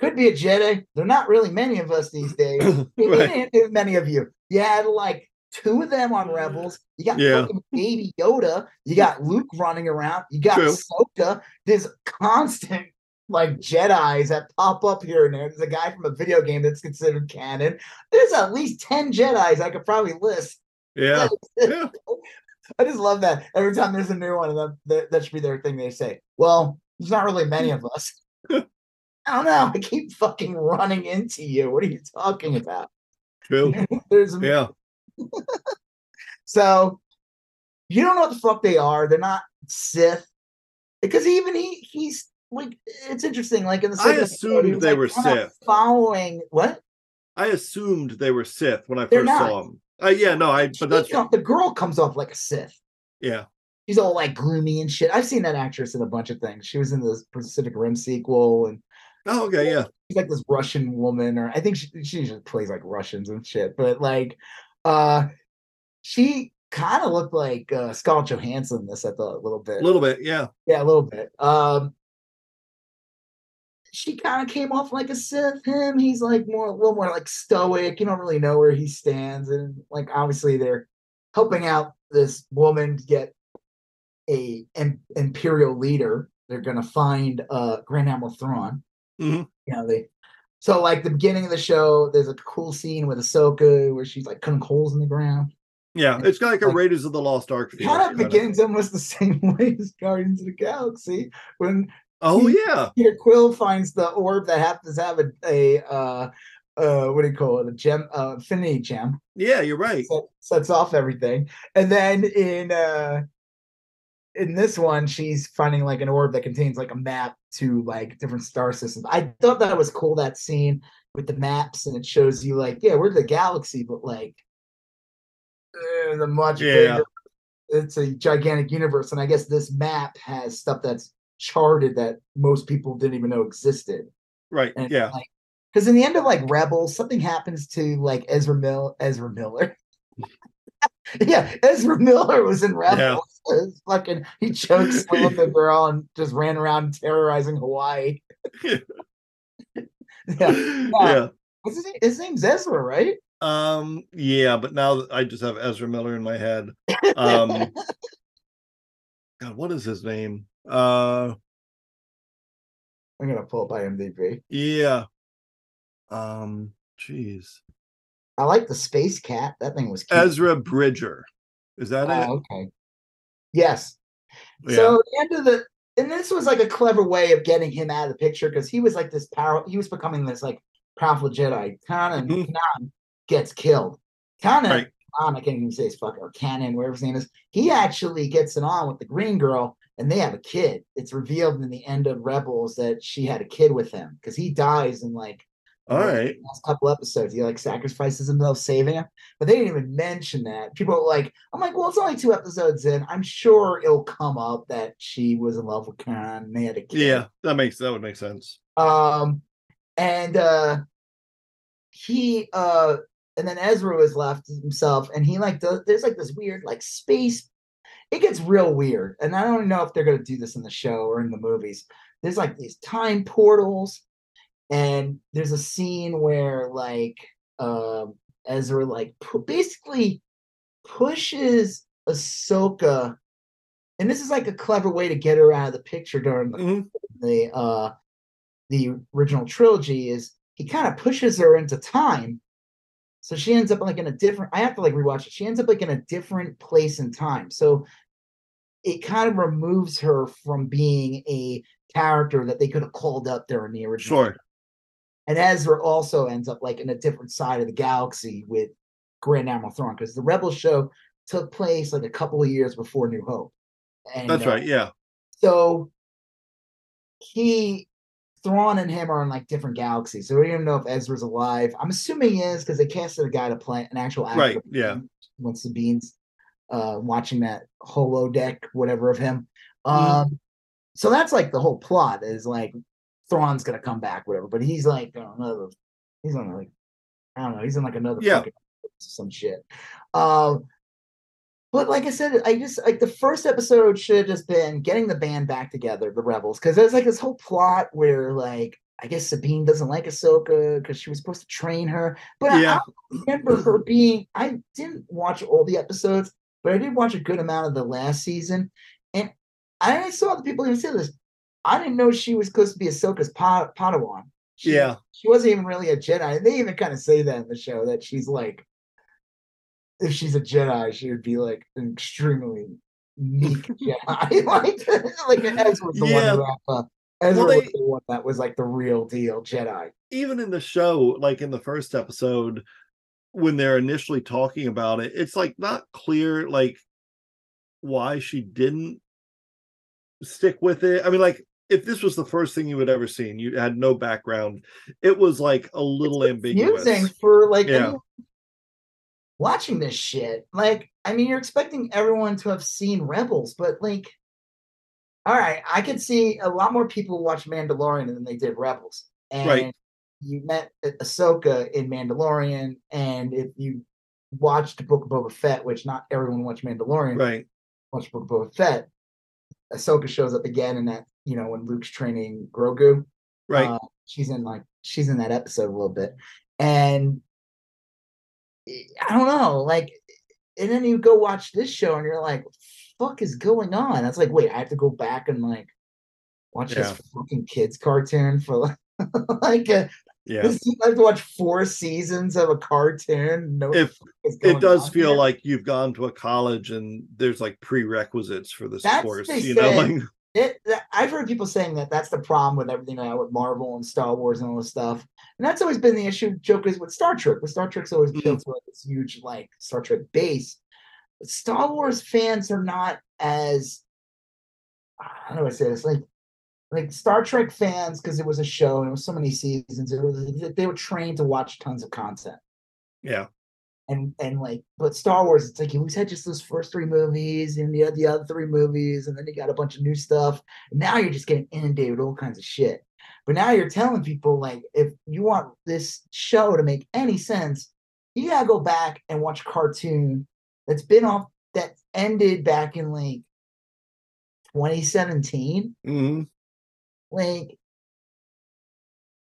could be a Jedi. They're not really many of us these days. right many of you. You had like two of them on Rebels. You got Yeah. fucking baby Yoda. You got Luke running around. You got True. Ahsoka. There's constant like Jedi's that pop up here and there. There's a guy from a video game that's considered canon. There's at least 10 Jedi's I could probably list. yeah Yeah. I just love that. Every time there's a new one, that, that, that should be their thing they say. Well, there's not really many of us. I don't know. I keep fucking running into you. What are you talking about? true there's yeah So you don't know what the fuck they are. They're not Sith. Because even he he's like it's interesting. Like in the I second episode, assumed was, they like, were Sith. Following what? I assumed they were Sith when I They're first not. saw them. Uh, yeah, no, I. But that's the girl comes off like a Sith. yeah, She's all like gloomy and shit. I've seen that actress in a bunch of things. She was in the Pacific Rim sequel, and oh, okay, yeah, she's like this Russian woman, or I think she she usually plays like Russians and shit. But like, uh, she kind of looked like uh, Scarlett Johansson. This I thought a little bit. a little bit, yeah, Yeah, a little bit. Um she kind of came off like a Sith. Him, he's like more a little more like stoic. You don't really know where he stands, and like obviously they're helping out this woman to get a im- imperial leader. They're gonna find uh Grand Admiral Thrawn. Mhm. You know they. So like the beginning of the show, there's a cool scene with Ahsoka where she's like cutting holes in the ground. Yeah, it's kind of like a Like- Raiders of the Lost Ark kind of begins almost the same way as Guardians of the Galaxy when Oh yeah, Peter Quill finds the orb that happens to have a, a uh uh what do you call it? A gem uh infinity gem. Yeah, you're right. set, sets off everything. And then in uh in this one she's finding like an orb that contains like a map to like different star systems. I thought that was cool that scene with the maps and it shows you like yeah we're the galaxy but like uh, the much Yeah. bigger it's a gigantic universe and i guess this map has stuff that's charted that most people didn't even know existed Right. and Yeah. like because in the end of like rebels something happens to like ezra mill ezra miller yeah ezra miller was in rebels It's fucking he chokes the little girl and just ran around terrorizing hawaii yeah yeah. What's his, name? his name's ezra right Um. Yeah, but now I just have Ezra Miller in my head. Um. God, what is his name? Uh. i'm gonna pull up imdb Yeah. Um. Jeez. i like the space cat that thing was cute. Ezra Bridger. Is that it? Oh, okay yes Yeah. So the end of the and this was like a clever way of getting him out of the picture because he was like this power he was becoming this like powerful Jedi. Kanan, Mhm. Kanan gets killed. Kanan, Right. Kanan, I can't even say his fuck or Canon, whatever his name is, he actually gets it on with the green girl and they have a kid. It's revealed in the end of Rebels that she had a kid with him because he dies in like All right. last couple episodes. He like sacrifices himself saving him, but they didn't even mention that. People were like, I'm like, well, it's only two episodes in. I'm sure it'll come up that she was in love with Khan and they had a kid. Yeah, that makes that would make sense. Um, and uh, he uh, and then Ezra was left himself, and he like does, there's like this weird like space. It gets real weird, and I don't know if they're gonna do this in the show or in the movies. There's like these time portals, and there's a scene where like um Ezra like pu- basically pushes Ahsoka, and this is like a clever way to get her out of the picture during the Mhm. the uh the original trilogy is he kind of pushes her into time so she ends up like in a different i have to like rewatch it she ends up like in a different place in time so it kind of removes her from being a character that they could have called up during the original Sure. and Ezra also ends up like in a different side of the galaxy with Grand Admiral Thrawn because the Rebel show took place like a couple of years before New Hope. And, That's uh, right. Yeah. So he, Thrawn and him are in like different galaxies. So we don't even know if Ezra's alive. I'm assuming he is because they casted a guy to play an actual actor. Right, yeah. Once the beans, uh, watching that holo deck, whatever of him. Mhm. Um, so that's like the whole plot is like Thrawn's gonna come back, whatever. But he's like on another, he's on like, I don't know, he's in like another Yeah. some shit. Um, but like I said, I just like the first episode should have just been getting the band back together, the rebels, because there's like this whole plot where like I guess Sabine doesn't like Ahsoka because she was supposed to train her. But I- I, don't remember her being. I didn't watch all the episodes, but I did watch a good amount of the last season, and I saw the people even say this. I didn't know she was supposed to be Ahsoka's pa- Padawan. She, Yeah. she wasn't even really a Jedi. And they even kind of say that in the show that she's like, if she's a Jedi, she would be like an extremely meek Jedi. like, like Ezra was the Yeah. one who uh, Ezra Well, was the one that was like the real deal Jedi. even in the show, like in the first episode, when they're initially talking about it, it's like not clear like why she didn't stick with it. I mean, like if this was the first thing you had ever seen, you had no background, it was like a little ambiguous. For like Yeah. Watching this shit. Like, I mean, you're expecting everyone to have seen Rebels, but like, all right, I could see a lot more people watch Mandalorian than they did Rebels. And Right. you met Ah- Ahsoka in Mandalorian, and if you watched Book of Boba Fett, which not everyone watched Mandalorian, Right. watched Book of Boba Fett, Ahsoka shows up again in that, you know, when Luke's training Grogu. Right. Uh, she's in like she's in that episode a little bit, and I- don't know, like, and then you go watch this show and you're like, "Fuck is going on?" That's like, wait, I have to go back and like watch Yeah. this fucking kids cartoon for like, like uh, Yeah. I have to watch four seasons of a cartoon. No, If it does feel like you've gone to a college and there's like prerequisites for this That's course, you know, like it. I've heard people saying that that's the problem with everything now with Marvel and Star Wars and all this stuff, and that's always been the issue. Joke is with Star Trek. With Star Trek's always built like mm-hmm. this huge like Star Trek base. But Star Wars fans are not as how do I say this like like Star Trek fans because it was a show and it was so many seasons. It was they were trained to watch tons of content. yeah. and and like but Star Wars, it's like you always had just those first three movies and you had the other three movies, and then you got a bunch of new stuff. And now you're just getting inundated with all kinds of shit. But now you're telling people like if you want this show to make any sense, you gotta go back and watch a cartoon that's been off that ended back in like 2017. hmm Like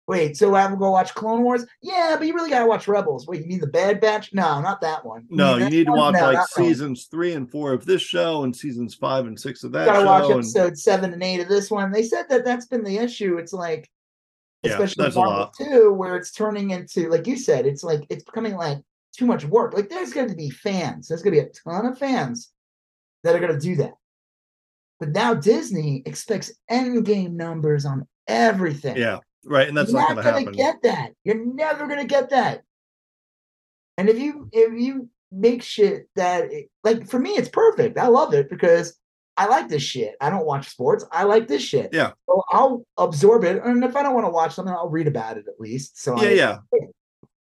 Wait, so I have to go watch Clone Wars? Yeah, but you really gotta watch Rebels. Wait, you mean the Bad Batch? No, not that one. No, you need to watch No, like that one. seasons three and four of this show and seasons five and six of that gotta watch show. and- episode seven and eight of this one. They said that that's been the issue. It's like, Yeah, especially Marvel too, where it's turning into, like you said, it's like it's becoming like too much work. Like there's going to be fans. There's going to be a ton of fans that are going to do that. But now Disney expects end game numbers on everything. yeah, right. And that's You're not going to get that. You're never gonna get that. And if you if you make shit that like for me, it's perfect. I love it because I like this shit. I don't watch sports. I like this shit. Yeah. So I'll absorb it, and if I don't want to watch something, I'll read about it at least. So yeah, I, yeah.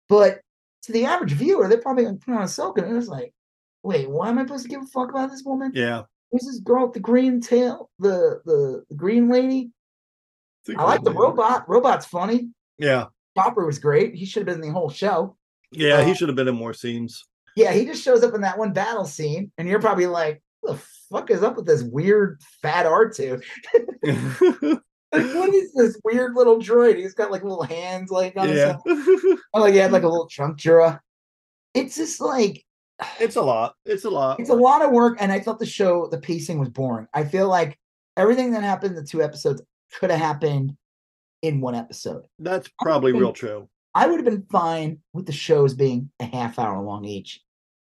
But to the average viewer, they're probably gonna put on Ahsoka and it's like, wait, why am I supposed to give a fuck about this woman? Yeah. Who's this girl with the green tail? The the, the green lady? I like the robot. Robot's funny. Yeah. Chopper was great. He should have been in the whole show. Yeah, he Uh, should have been in more scenes. Yeah, he just shows up in that one battle scene, and you're probably like, "What the fuck is up with this weird fat R2? Like, what is this weird little droid? He's got like little hands, like on yeah. head. Oh, like he had like a little chunk Jura. It's just like it's a lot. It's a lot. it's a lot of work, and I thought the show, the pacing was boring. I feel like everything that happened in the two episodes could have happened in one episode. That's probably think- real true. I would have been fine with the shows being a half hour long each.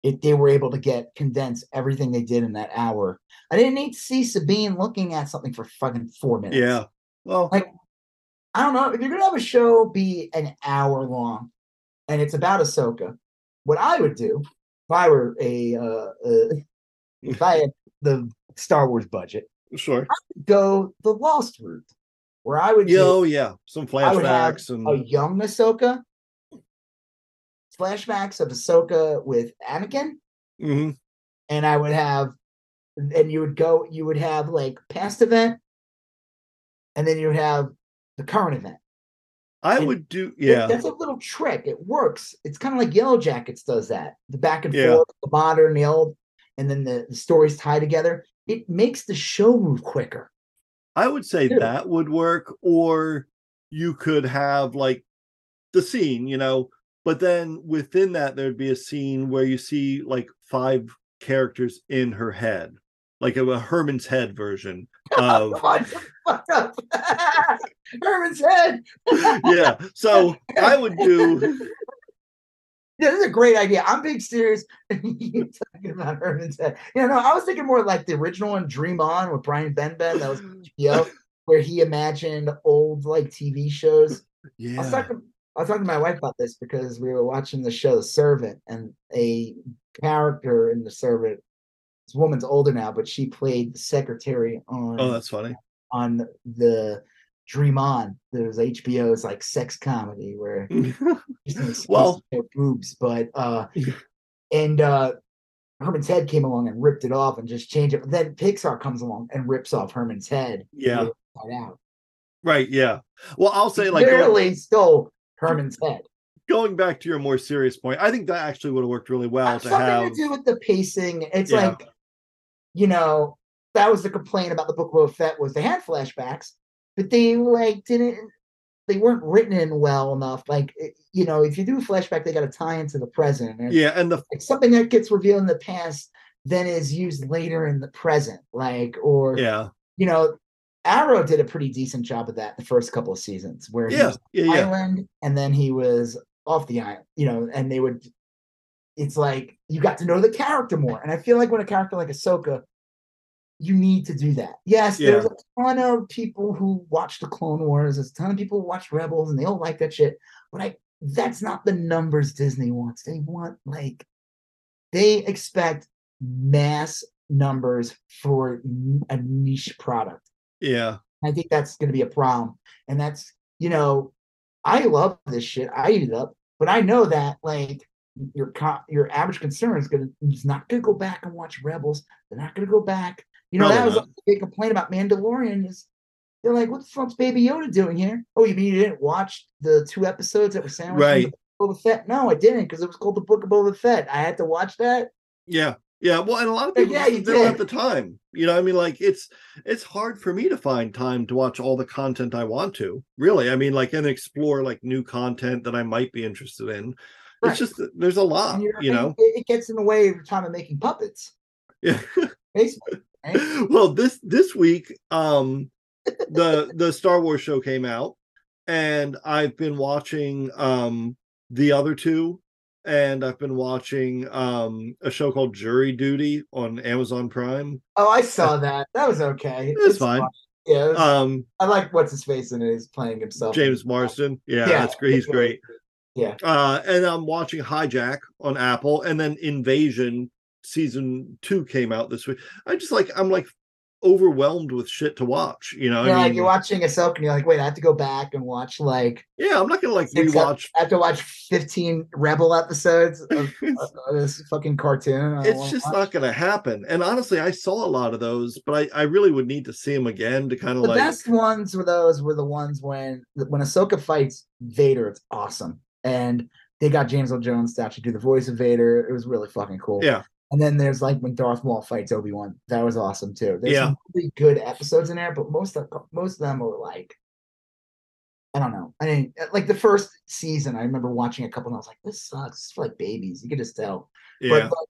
If they were able to get condense everything they did in that hour. I didn't need to see Sabine looking at something for fucking four minutes. Yeah. Well, Like, I don't know. If you're gonna have a show be an hour long and it's about Ahsoka, what I would do if I were a uh, uh if I had the Star Wars budget, sure. go the Lost route, where I would do- Yo, yeah. Some I would have flashbacks and a young Ahsoka, flashbacks of Ahsoka with Anakin, Mhm. and I would have, and you would go, you would have like past event, and then you would have the current event. I and would do yeah. that's a little trick. It works. It's kind of like Yellowjackets does that. The back and Yeah. forth, the modern, the old, and then the, the stories tie together. It makes the show move quicker. I would say Yeah. that would work, or you could have like the scene, you know, but then within that there'd be a scene where you see like five characters in her head, like a, a Herman's head version oh, of Come on. Herman's head. yeah. So I would do this is a great idea. I'm being serious. You're talking about Herman's head. You know, no, I was thinking more like the original one, Dream On, with Brian Benben. That was HBO, where he imagined old like TV shows. Yeah. I was talking. I was talking to my wife about this because we were watching the show The Servant, and a character in The Servant. This woman's older now, but she played the secretary on Oh, that's funny. on the Dream On. There's HBO's like sex comedy where Well- boobs but uh and uh herman's head came along and ripped it off and just changed it But then pixar comes along and rips off herman's head Yeah. out Right. Yeah. Well, I'll say like going, literally stole herman's head going back to your more serious point, I think that actually would have worked really well to something have. to do with the pacing it's Yeah. like you know that was the complaint about the book of Fett was they had flashbacks but they like didn't they weren't written in well enough like eh, you know if you do a flashback they got to tie into the present and Yeah, and the like something that gets revealed in the past then is used later in the present like or yeah, you know Arrow did a pretty decent job of that the first couple of seasons, where he Yeah, was yeah, yeah. island and then he was off the island, you know, and they would it's like you got to know the character more. And I feel like when a character like Ahsoka, you need to do that. Yes, there's a ton of people who watch the Clone Wars, there's a ton of people who watch Rebels and they don't like that shit. But I that's not the numbers Disney wants. They want like they expect mass numbers for a niche product. Yeah. I think that's going to be a problem. And that's, you know, I love this shit. I eat it up, but I know that like your co- your average consumer is going to is not going to go back and watch Rebels. They're not going to go back. You know, Probably that was not. a big complaint about Mandalorian is they're like, what the fuck's Baby Yoda doing here? Oh, you mean you didn't watch the two episodes that were sandwiched in Right. the Book of Boba Fett? No, I didn't because it was called the Book of Boba Fett. I had to watch that. Yeah. Yeah. Well, and a lot of people yeah, don't have the time. You know, I mean, like it's it's hard for me to find time to watch all the content I want to. Really. I mean, like and explore like new content that I might be interested in. Right. It's just there's a lot, you know. it, it gets in the way of time of making puppets. Yeah. Basically? well, this this week, um, the the Star Wars show came out, and I've been watching um the other two, and I've been watching um a show called Jury Duty on Amazon Prime. Oh, I saw that. That was okay. It's fine. Yeah, was- Um, I like what's his face in it. He's playing himself. James Marsden, yeah, Yeah, that's great. He's great. Yeah. Uh, and I'm watching Hijack on Apple, and then Invasion season two came out this week. I just like I'm like overwhelmed with shit to watch. You know, You're I like mean, you're watching Ahsoka and you're like, wait, I have to go back and watch like yeah, I'm not gonna like rewatch. I have to watch 15 Rebel episodes of, of this fucking cartoon. It's just watch. not gonna happen. And honestly, I saw a lot of those, but I I really would need to see them again to kind of the like best ones were those were the ones when when Ahsoka fights Vader. It's awesome, and they got James Earl Jones to actually do the voice of Vader. It was really fucking cool. Yeah. And then there's like when Darth Maul fights Obi Wan. That was awesome too. There's Yeah. some really good episodes in there, but most of most of them were like, I don't know. I mean, uh, like the first season, I remember watching a couple, and I was like, "This sucks. It's for like babies." You could just tell. yeah. But like,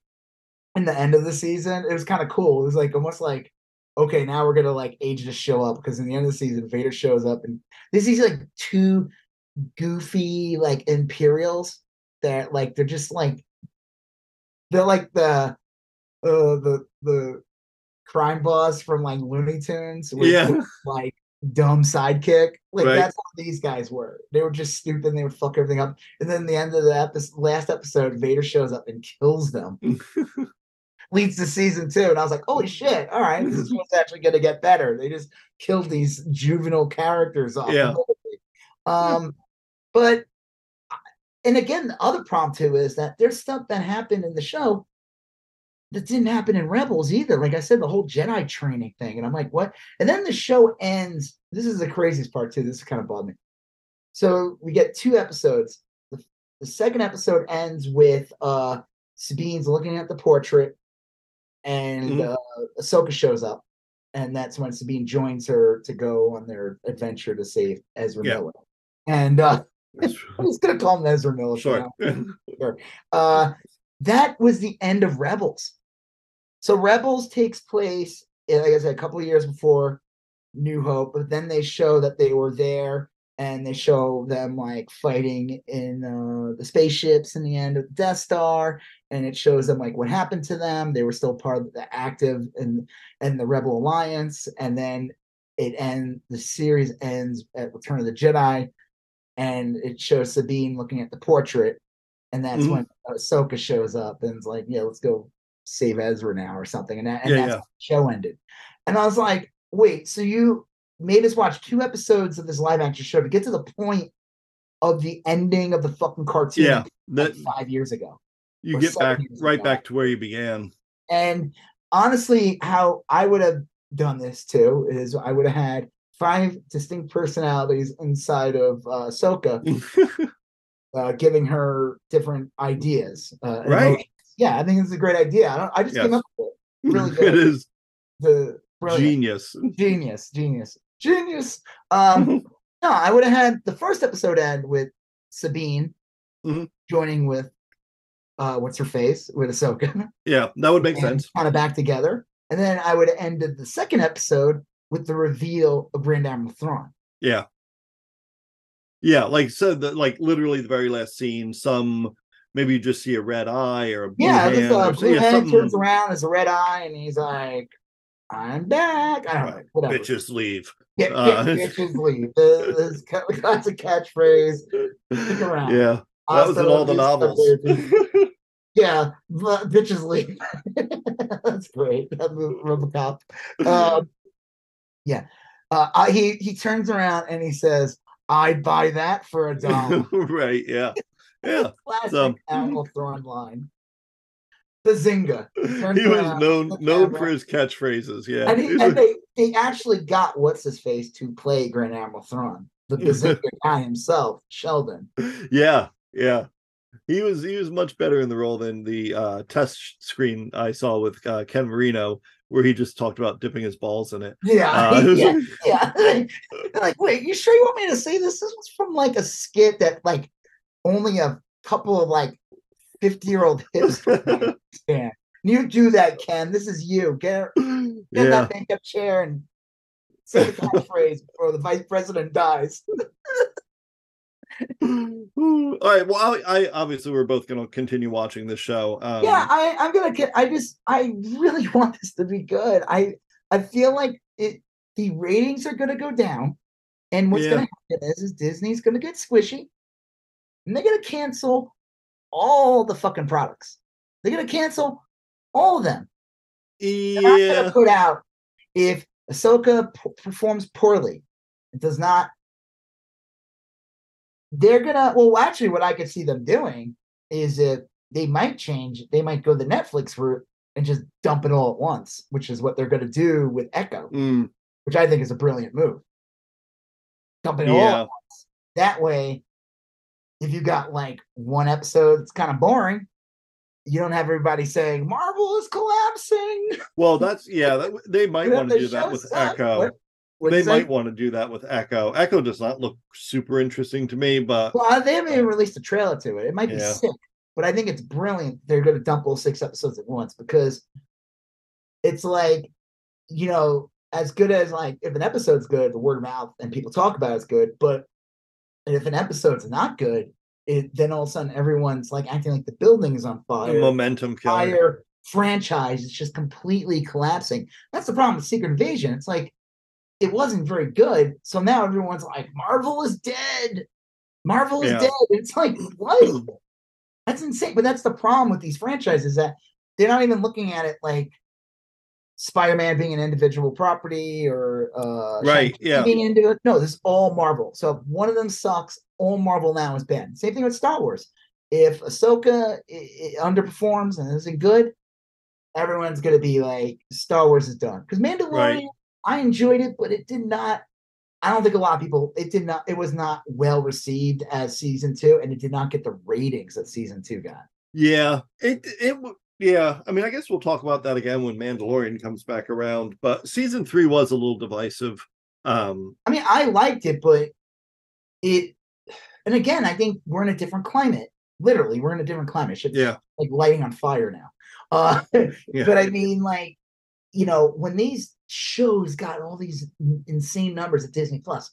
in the end of the season, it was kind of cool. It was like almost like, okay, now we're gonna like age to show up because in the end of the season, Vader shows up and this is like two goofy like Imperials that like they're just like they're like the uh the the crime boss from like Looney Tunes with Yeah. with, like dumb sidekick. Like Right. that's how these guys were. They were just stupid and they would fuck everything up. And then the end of the episode, last episode, Vader shows up and kills them. Leads to season two. And I was like, holy shit, all right, this is what's actually gonna get better. They just killed these juvenile characters off. Yeah. Um, but and again, the other problem too is that there's stuff that happened in the show that didn't happen in Rebels either. Like I said, the whole Jedi training thing, and I'm like, what? And then the show ends. This is the craziest part too. This is kind of bothered me. So we get two episodes. The, the second episode ends with uh Sabine's looking at the portrait, and Mhm. uh, Ahsoka shows up, and that's when Sabine joins her to go on their adventure to save Ezra Yeah. Miller. And uh, I'm just gonna call him Ezra Miller. for Sure. Uh, that was the end of Rebels. So Rebels takes place, eh, like I said, a couple of years before New Hope, but then they show that they were there and they show them like fighting in uh, the spaceships in the end of the Death Star, and it shows them like what happened to them. They were still part of the active and and the Rebel Alliance, and then it end the series ends at Return of the Jedi, and it shows Sabine looking at the portrait, and that's Mhm. when Ahsoka shows up and is like, "Yeah, let's go save Ezra now" or something, and, that, and Yeah, that's yeah. how the show ended. And I was like, "Wait, so you made us watch two episodes of this live action show to get to the point of the ending of the fucking cartoon yeah. like five years ago?" you get back right ago. back to where you began. And honestly, how I would have done this too is I would have had five distinct personalities inside of uh, Ahsoka, uh, giving her different ideas. Uh, Right. emotions. Yeah, I think it's a great idea. I, don't, I just came up with it. Really good. it is The brilliant. genius. genius, genius, genius. Um, no, I would have had the first episode end with Sabine Mhm. joining with uh, what's her face with Ahsoka. Yeah, that would make sense. Kind of back together. And then I would have ended the second episode with the reveal of Grand Admiral Thrawn. Yeah. Yeah, like so the like literally the very last scene, some maybe you just see a red eye or a blue Yeah, hand. uh, blue yeah, something- turns around as a red eye, and he's like, "I'm back." I don't know, Right. whatever. Bitches leave. Yeah, Uh, bitches leave. This that's a catchphrase. Stick around. Yeah. That was in all the novels. Yeah, bitches leave. That's great. That movie, Robocop. Um, yeah, uh, I, he he turns around and he says, "I'd buy that for a dollar." right, yeah. Yeah. Classic So- Admiral Thrawn line. Bazinga! Turns He was known known for his catchphrases. Yeah. And, he, and they they actually got what's his face to play Grand Admiral Thrawn, the Bazinga guy himself, Sheldon. yeah, yeah. He was he was much better in the role than the uh test screen I saw with uh, Ken Marino, where he just talked about dipping his balls in it. Yeah, Uh, yeah, yeah. Like, wait, you sure you want me to say this? This was from like a skit that like only a couple of like 50 year old hipsters understand. You do that, Ken. This is you. Get, get yeah. that makeup chair and say the catchphrase before the vice president dies. All right. Well, I, I obviously we're both going to continue watching this show. Um, yeah, I, I'm gonna get. I just, I really want this to be good. I, I feel like it. The ratings are gonna go down, and what's Yeah. gonna happen is, is Disney's gonna get squishy, and they're gonna cancel all the fucking products. They're gonna cancel all of them. They're not yeah. put out if Ahsoka p- performs poorly. It does not. They're gonna. Well, actually, what I could see them doing is if they might change. They might go the Netflix route and just dump it all at once, which is what they're gonna do with Echo, Mm, which I think is a brilliant move. Dump it all yeah. at once. That way, if you got like one episode that's kind of boring, you don't have everybody saying Marvel is collapsing. Well, that's yeah. That, they might want to do that with sucked. Echo. What- what'd they might want to do that with Echo. Echo does not look super interesting to me, but Well, uh, they haven't even uh, released a trailer to it. It might be Yeah. sick, but I think it's brilliant. They're going to dump all six episodes at once because it's like, you know, as good as like if an episode's good, the word of mouth and people talk about it's good. But if an episode's not good, it then all of a sudden everyone's like acting like the building is on fire. momentum killer. Entire franchise is just completely collapsing. That's the problem with Secret Invasion. It's like it wasn't very good, so now everyone's like, Marvel is dead. Marvel is Yeah. dead. It's like what? That's insane. But that's the problem with these franchises that they're not even looking at it like Spider-Man being an individual property or uh Right, yeah. being into it. No, this is all Marvel. So if one of them sucks, all Marvel now is banned. Same thing with Star Wars. If Ahsoka i- i- underperforms and isn't good, everyone's gonna be like, Star Wars is done. Because Mandalorian, I enjoyed it, but it did not. I don't think a lot of people. It did not. It was not well received as season two, and it did not get the ratings that season two got. Yeah, it it yeah. I mean, I guess we'll talk about that again when Mandalorian comes back around. But season three was a little divisive. Um, I mean, I liked it, but it. And again, I think we're in a different climate. Literally, we're in a different climate. Yeah, like lighting on fire now. Uh, yeah, but I mean, like, you know, when these shows got all these insane numbers at Disney Plus,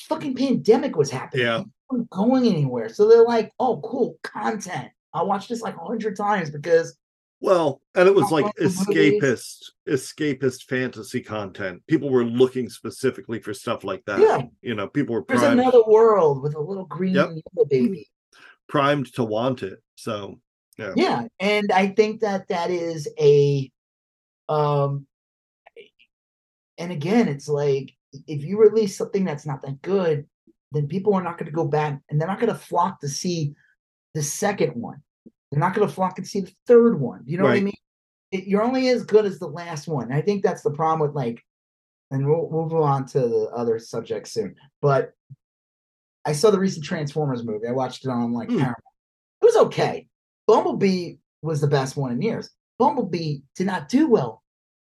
fucking pandemic was happening. Yeah. Going anywhere. So they're like, oh, cool, content. I watched this like a hundred times because Well, and it was like escapist, escapist fantasy content. People were looking specifically for stuff like that. Yeah. You know, people were there's primed, another world with a little green Yep. Baby. primed to want it. So yeah, Yeah, and I think that that is a, um, and again, it's like if you release something that's not that good, then people are not going to go back, and they're not going to flock to see the second one. They're not going to flock and see the third one. You know what I mean? It, you're only as good as the last one. And I think that's the problem with like, and we'll, we'll move on to the other subject soon. But I saw the recent Transformers movie. I watched it on like Hmm. Paramount. It was okay. Bumblebee was the best one in years. Bumblebee did not do well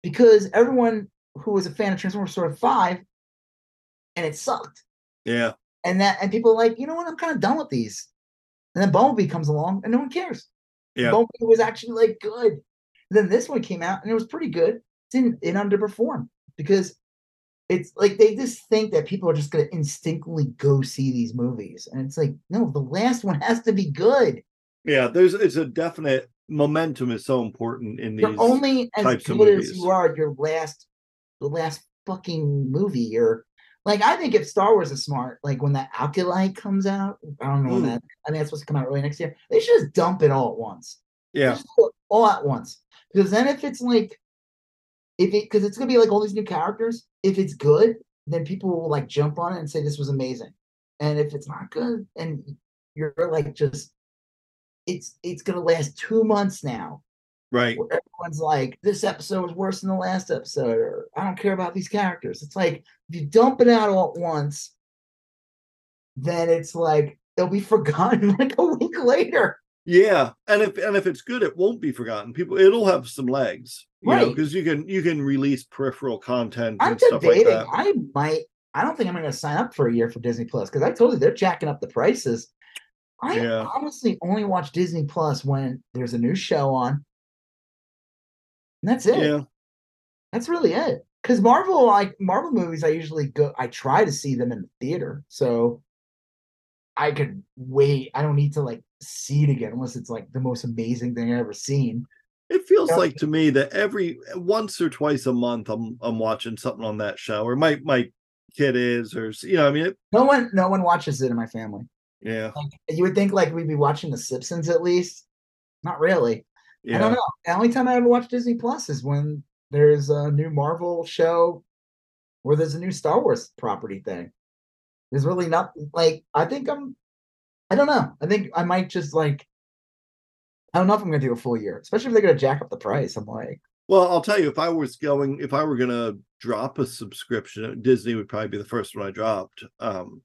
because everyone who was a fan of Transformers saw five, and it sucked. yeah, And that and people are like, you know what? I'm kind of done with these. And then Bumblebee comes along, and no one cares. yeah. Bumblebee was actually like good. And then this one came out, and it was pretty good. It didn't it underperformed because it's like they just think that people are just going to instinctively go see these movies, and it's like, no, the last one has to be good. Yeah, there's it's a definite momentum is so important in these. You're only as good as you are your last, the last fucking movie. Or like, I think if Star Wars is smart, like when that Acolyte comes out, I don't know when Mm. that. I think that's supposed to come out early next year. They should just dump it all at once. yeah, all at once. Because then if it's like if it because it's gonna be like all these new characters, if it's good, then people will like jump on it and say this was amazing. And if it's not good, and you're like just it's it's gonna last two months now right. everyone's like, this episode was worse than the last episode, or I don't care about these characters. It's like if you dump it out all at once, then it's like they'll be forgotten like a week later. Yeah, and if and if it's good, it won't be forgotten. People, it'll have some legs, you know, Right. because you can you can release peripheral content I'm and stuff like that. I might. I don't think I'm going to sign up for a year for Disney Plus because I told you they're jacking up the prices. I Yeah. honestly only watch Disney Plus when there's a new show on. And that's it. Yeah, That's really it. Because Marvel, like Marvel movies, I usually go. I try to see them in the theater, so I could wait. I don't need to like see it again unless it's like the most amazing thing I've ever seen. it feels Yeah. like to me that every once or twice a month, I'm I'm watching something on that show, or my my kid is, or you know, I mean, it, No one, no one watches it in my family. Yeah, You would think like we'd be watching The Simpsons at least. Not really. yeah, I don't know. The only time I ever watch Disney Plus is when there's a new Marvel show or there's a new Star Wars property thing. There's really not like I think I'm I don't know. I think I might just like I don't know if I'm gonna do a full year, especially if they're gonna jack up the price. I'm like, Well, I'll tell you, if I was going, if I were gonna drop a subscription, Disney would probably be the first one I dropped. Um,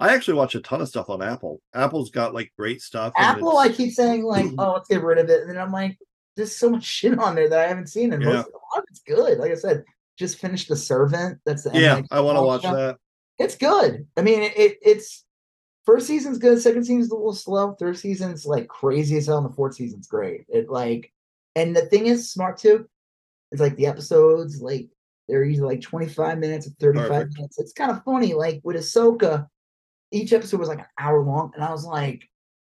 I actually watch a ton of stuff on Apple. Apple's got like great stuff. Apple, I keep saying like, oh, let's get rid of it. And then I'm like, there's so much shit on there that I haven't seen, and Yeah. most a lot of it's good. Like I said, just finished The Servant. That's the yeah, I want to watch show. that. It's good. I mean, it, it it's first season's good, second season's a little slow, third season's like crazy as hell, and the fourth season's great. It like, and the thing is smart too. It's like the episodes like they're usually like 25 minutes or 35 Perfect. minutes. It's kind of funny. Like with Ahsoka, each episode was like an hour long, and I was like,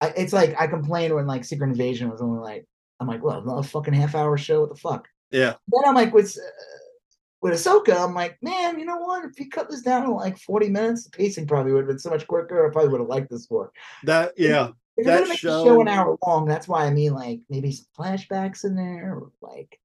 I, it's like I complained when like Secret Invasion was only like, I'm like, well, another fucking half hour show. What the fuck? Yeah, Then I'm like, with uh, with Ahsoka, I'm like, man, you know what? If you cut this down to like 40 minutes, the pacing probably would have been so much quicker. I probably would have liked this more. that yeah, If you're That gonna make the show show- an hour long, that's why I mean like maybe some flashbacks in there, or like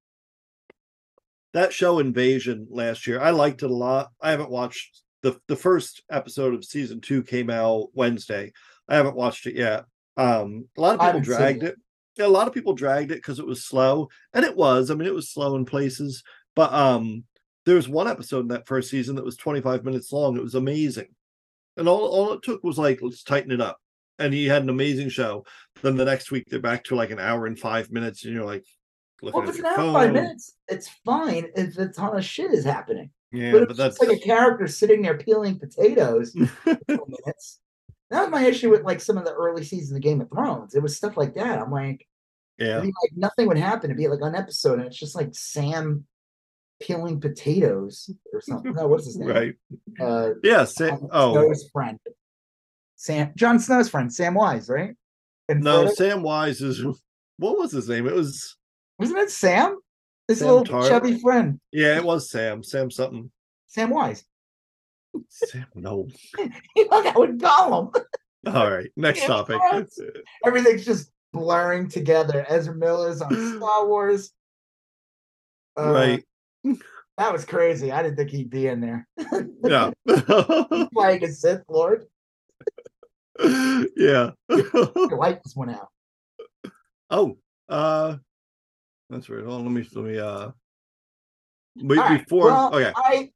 that show Invasion last year. I liked it a lot. I haven't watched the the first episode of season two came out Wednesday. I haven't watched it yet. Um, a lot of people dragged it. it. Yeah, a lot of people dragged it because it was slow, and it was. I mean, it was slow in places, but um, there was one episode in that first season that was 25 minutes long. It was amazing, and all all it took was like let's tighten it up, and he had an amazing show. Then the next week they're back to like an hour and five minutes, and you're like, looking well, if it's an hour five minutes, it's fine if a ton of shit is happening. Yeah, but but, that's like a character sitting there peeling potatoes for minutes. That was my issue with like some of the early seasons of Game of Thrones. It was stuff like that. I'm like, yeah. like nothing would happen. It'd be like an episode, and it's just like Sam peeling potatoes or something. No, what's his name? Right. Uh, Yeah. Sam, oh Snow's friend, Sam. Jon Snow's friend, Sam Wise, right? And no, Frodo- Sam Wise is what was his name? It was wasn't it Sam? His Sam little Tart? chubby friend, yeah, it was Sam. Sam something. Sam Wise. Sam. No. You know that would Gollum. All right. Next topic. Everything's just blurring together. Ezra Miller's on Star Wars. Uh, right. That was crazy. I didn't think he'd be in there. Yeah. Playing a Sith Lord. yeah. The light just went out. oh. Uh. That's right. Hold on. Let me. Let me. Uh. Be, All right, before. well, okay. I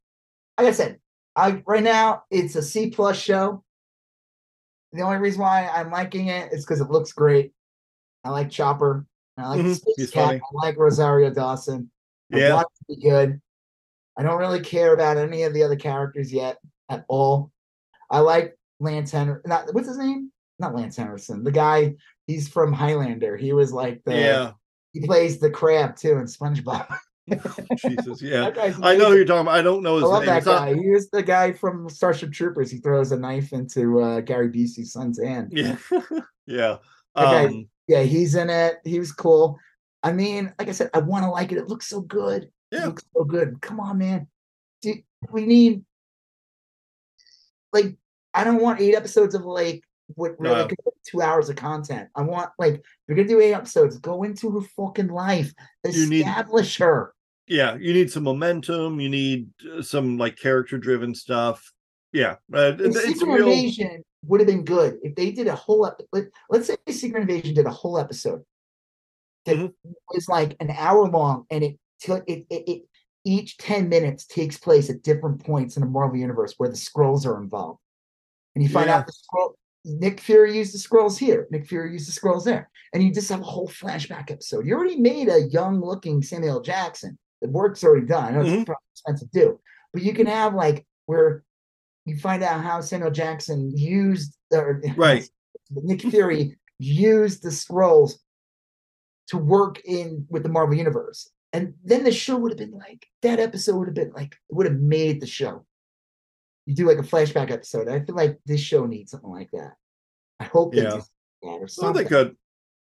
like I said, I right now it's a C plus show. The only reason why I'm liking it is because it looks great. I like Chopper. I like Mhm, Space Cat. funny. I like Rosario Dawson. I Yeah. want it to be good. I don't really care about any of the other characters yet at all. I like Lance Henriksen. Not what's his name? Not Lance Henriksen. The guy. He's from Highlander. He was like the. Yeah. He plays the crab too in SpongeBob. Jesus, yeah. I know who you're talking about. I don't know I his love name. that It's not- guy. He was the guy from Starship Troopers. He throws a knife into uh, Gary Busey's son's hand. yeah. yeah. Okay. Um, Yeah, he's in it. He was cool. I mean, like I said, I want to like it. It looks so good. It Yeah. looks so good. Come on, man. Do, we need like I don't want eight episodes of like what really No. could be two hours of content. I want like if you're gonna do eight episodes, go into her fucking life. You need- Establish her. yeah, you need some momentum. You need uh, some like character driven stuff. Yeah. Uh, If it's it's Secret real. Invasion would have been good if they did a whole ep- let, let's say Secret Invasion did a whole episode that Mhm. was like an hour long and it took it, it, it each 10 minutes takes place at different points in the Marvel universe where the scrolls are involved. And you find Yeah. out the scroll Nick Fury used the scrolls here, Nick Fury used the scrolls there. And you just have a whole flashback episode. You already made a young looking Samuel Jackson. The work's already done. I know Mhm. it's probably expensive to do, but you can have like where you find out how Samuel Jackson used or Right. Nick Fury used the scrolls to work in with the Marvel universe. And then the show would have been like that episode would have been like would have made the show. You do like a flashback episode. I feel like this show needs something like that. I hope they Yeah. do that or Well, something. they could.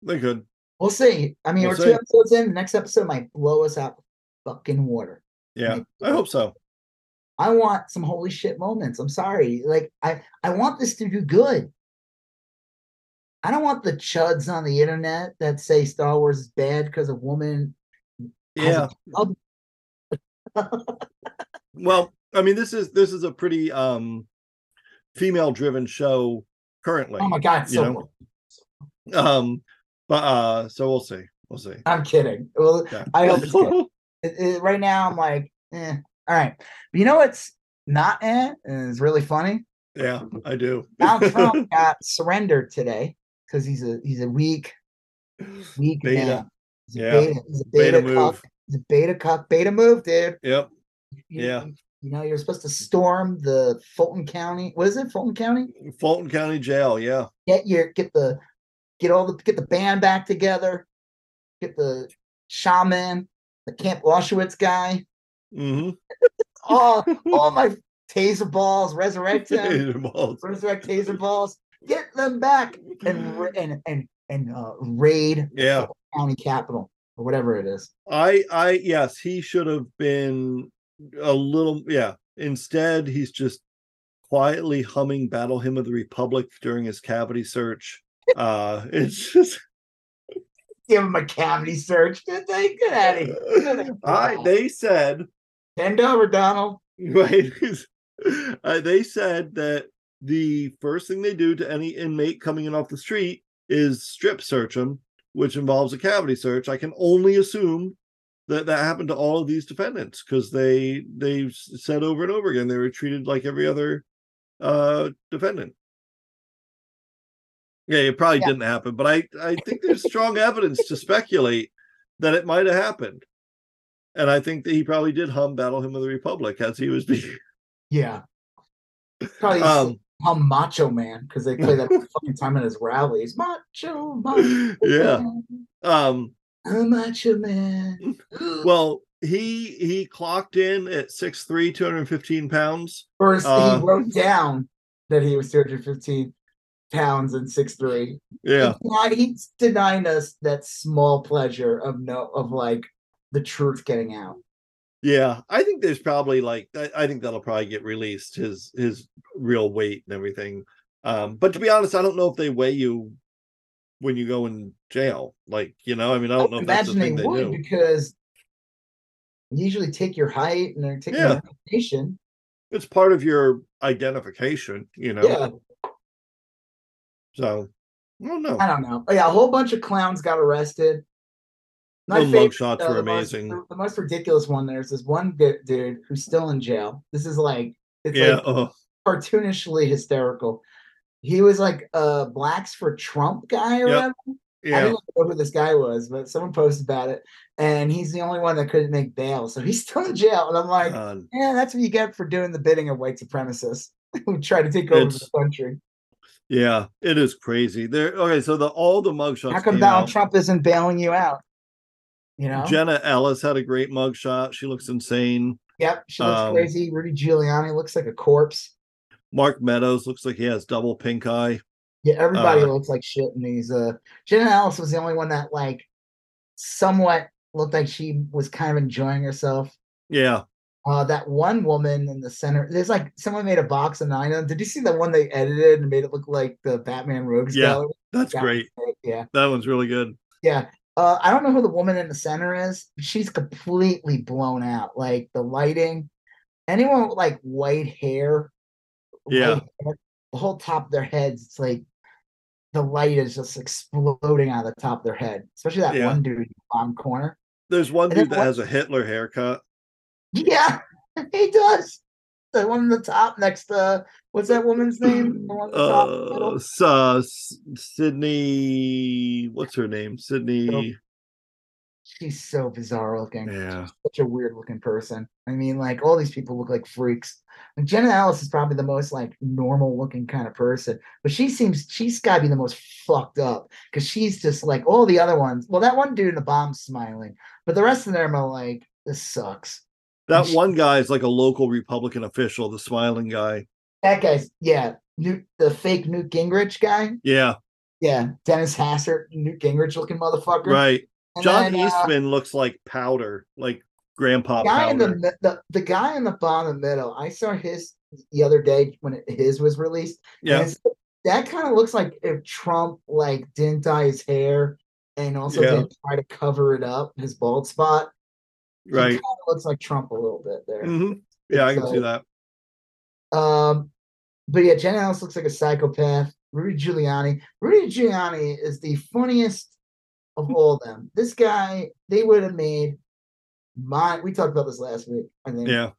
They could. We'll see. I mean, We'll we're two episodes in. The next episode might blow us out fucking water. Yeah. Maybe. I hope so. I want some holy shit moments. I'm sorry. Like I I want this to do good. I don't want the chuds on the internet that say Star Wars is bad because a woman Yeah. a Well, I mean, this is this is a pretty um female driven show currently. Oh my god, so know? Um, but uh, so we'll see. We'll see. I'm kidding. Well, Yeah. I hope it's. It- it- right now I'm like, eh. All right. But you know what's not eh and it's really funny? yeah, I do. Donald Trump got surrendered today because he's a he's a weak, weak Beta. man. He's a Yeah. beta, he's a Beta beta, cuck. move. He's a beta cuck, beta move, dude. Yep. You- Yeah. You know, you're supposed to storm the Fulton County. What is it? Fulton County? Fulton County Jail. Yeah. Get your get the get all the get the band back together. Get the shaman, the Camp Auschwitz guy. Mm-hmm. All all my taser balls, resurrect them, Balls. resurrect taser balls. Get them back and and and and uh, raid Yeah. County Capital or whatever it is. I I yes, he should have been a little yeah. Instead, he's just quietly humming Battle Hymn of the Republic during his cavity search. Uh it's just Give him a cavity search. Get, they- get out of here. I they said Bend over, Donald. right uh, they said that the first thing they do to any inmate coming in off the street is strip search them, which involves a cavity search. I can only assume that that happened to all of these defendants because they they said over and over again they were treated like every other uh defendant. Yeah, it probably Yeah. didn't happen, but I I think there's strong evidence to speculate that it might have happened. And I think that he probably did hum Battle Hymn of the Republic as he was being Yeah. Probably um hum Macho Man because they play that fucking time in his rallies. Macho Man. yeah. Um I'm Macho Man. well he he clocked in at 6'3, 215 pounds. First, uh, he wrote down that he was 215 pounds and 6'3. Yeah. Denied- He's denying us that small pleasure of no of like the truth getting out. Yeah. I think there's probably like I, I think that'll probably get released, his his real weight and everything. Um, but to be honest, I don't know if they weigh you when you go in jail. Like, you know, I mean, I don't know if that's the thing they they would do. because they usually take your height and they're taking Yeah. your information. It's part of your identification, you know. Yeah, So I don't know. I don't know. Oh, yeah, a whole bunch of clowns got arrested. My The favorite, though, were the most- amazing. the, the most ridiculous one. There's this one dude who's still in jail. This is like it's Yeah. like oh, cartoonishly hysterical. He was like a blacks for Trump guy or Yep. whatever. I yeah. didn't know who this guy was, but someone posted about it, and he's the only one that couldn't make bail, so he's still in jail. And I'm like, God. yeah, that's what you get for doing the bidding of white supremacists who try to take over the country. Yeah, it is crazy. There. Okay, so the all the mugshots. How come Donald out. Trump isn't bailing you out? You know? Jenna Ellis had a great mugshot. She looks insane. yep, she looks um, crazy. Rudy Giuliani looks like a corpse. Mark Meadows looks like he has double pink eye. Yeah, everybody Uh, looks like shit in these. Uh, Jenna Ellis was the only one that like somewhat looked like she was kind of enjoying herself. Yeah. Uh, that one woman in the center, there's like someone made a box of nine of them. Did you see the one they edited and made it look like the Batman Rogues Yeah. Gallery? That's That great. great, Yeah, That one's really good. yeah. Uh, I don't know who the woman in the center is. She's completely blown out. Like the lighting, anyone with like white hair, Yeah. the whole top of their heads, it's like the light is just exploding out of the top of their head. Especially that Yeah. one dude on the corner. There's one And dude that what- has a Hitler haircut. Yeah, he does. The one in the top next to what's that woman's name? The one on top Uh, uh, Sidney. What's her name? Sidney. She's so bizarre looking. Yeah. Such a weird looking person. I mean, like all these people look like freaks. And Jenna Ellis is probably the most like normal looking kind of person, but she seems she's got to be the most fucked up because she's just like all the other ones. Well, that one dude in the bomb smiling, but the rest of them are like, this sucks. That she- one guy is like a local Republican official, the smiling guy. That guy's yeah, Newt, the fake Newt Gingrich guy. Yeah, Yeah, Dennis Hastert, Newt Gingrich looking motherfucker. right. And John then, uh, Eastman looks like powder, like grandpa guy in the, powder. the the guy in the bottom middle. I saw his the other day when it, his was released. Yeah, that kind of looks like if Trump like didn't dye his hair and also Yeah. didn't try to cover it up his bald spot. Right. looks like Trump a little bit there. hmm Yeah, I can see that. Um, but yeah, Jen Ellis looks like a psychopath. Rudy Giuliani. Rudy Giuliani is the funniest of all of them. This guy, they would have made my. We talked about this last week. I think. Yeah.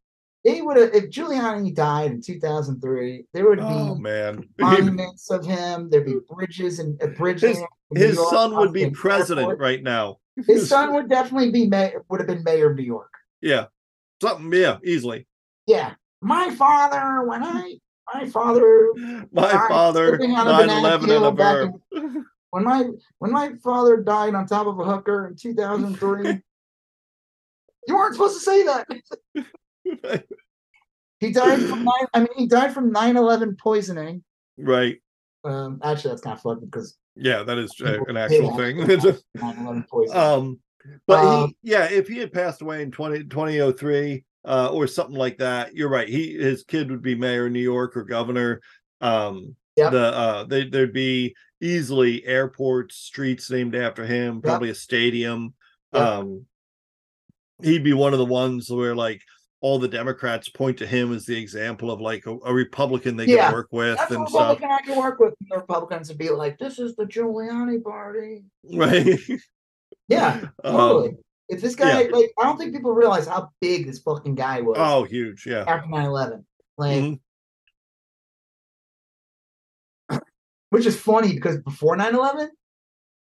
They would have if Giuliani died in 2003. There would Oh be man, monuments of him. There'd be bridges and a bridge. His- his son would be president airport. right now. His son would definitely be mayor. Would have been mayor of New York. Yeah, something. Yeah, easily. Yeah, my father. When I my father My father, slipping on a 9 banana 11 and a verb. When my when my father died on top of a hooker in 2003 you weren't supposed to say that he died from nine, i mean he died from 9-11 poisoning right. um actually that's kind of fucked because Yeah, that is uh, an actual thing. um, but Um, he, yeah, if he had passed away in 20, 2003 uh, or something like that, you're right. He his kid would be mayor of New York or governor. Um, Yep. the uh, they, there'd be easily airports, streets named after him, probably a stadium. Yep. Um, he'd be one of the ones where like all the Democrats point to him as the example of like a, a Republican they Yeah. can work with that's and stuff. republican i can work with and the republicans would be like this is the giuliani party Right. yeah Um, if this guy like i don't think people realize how big this fucking guy was oh, huge. Yeah. after 9-11 like Mhm. Which is funny because before 9-11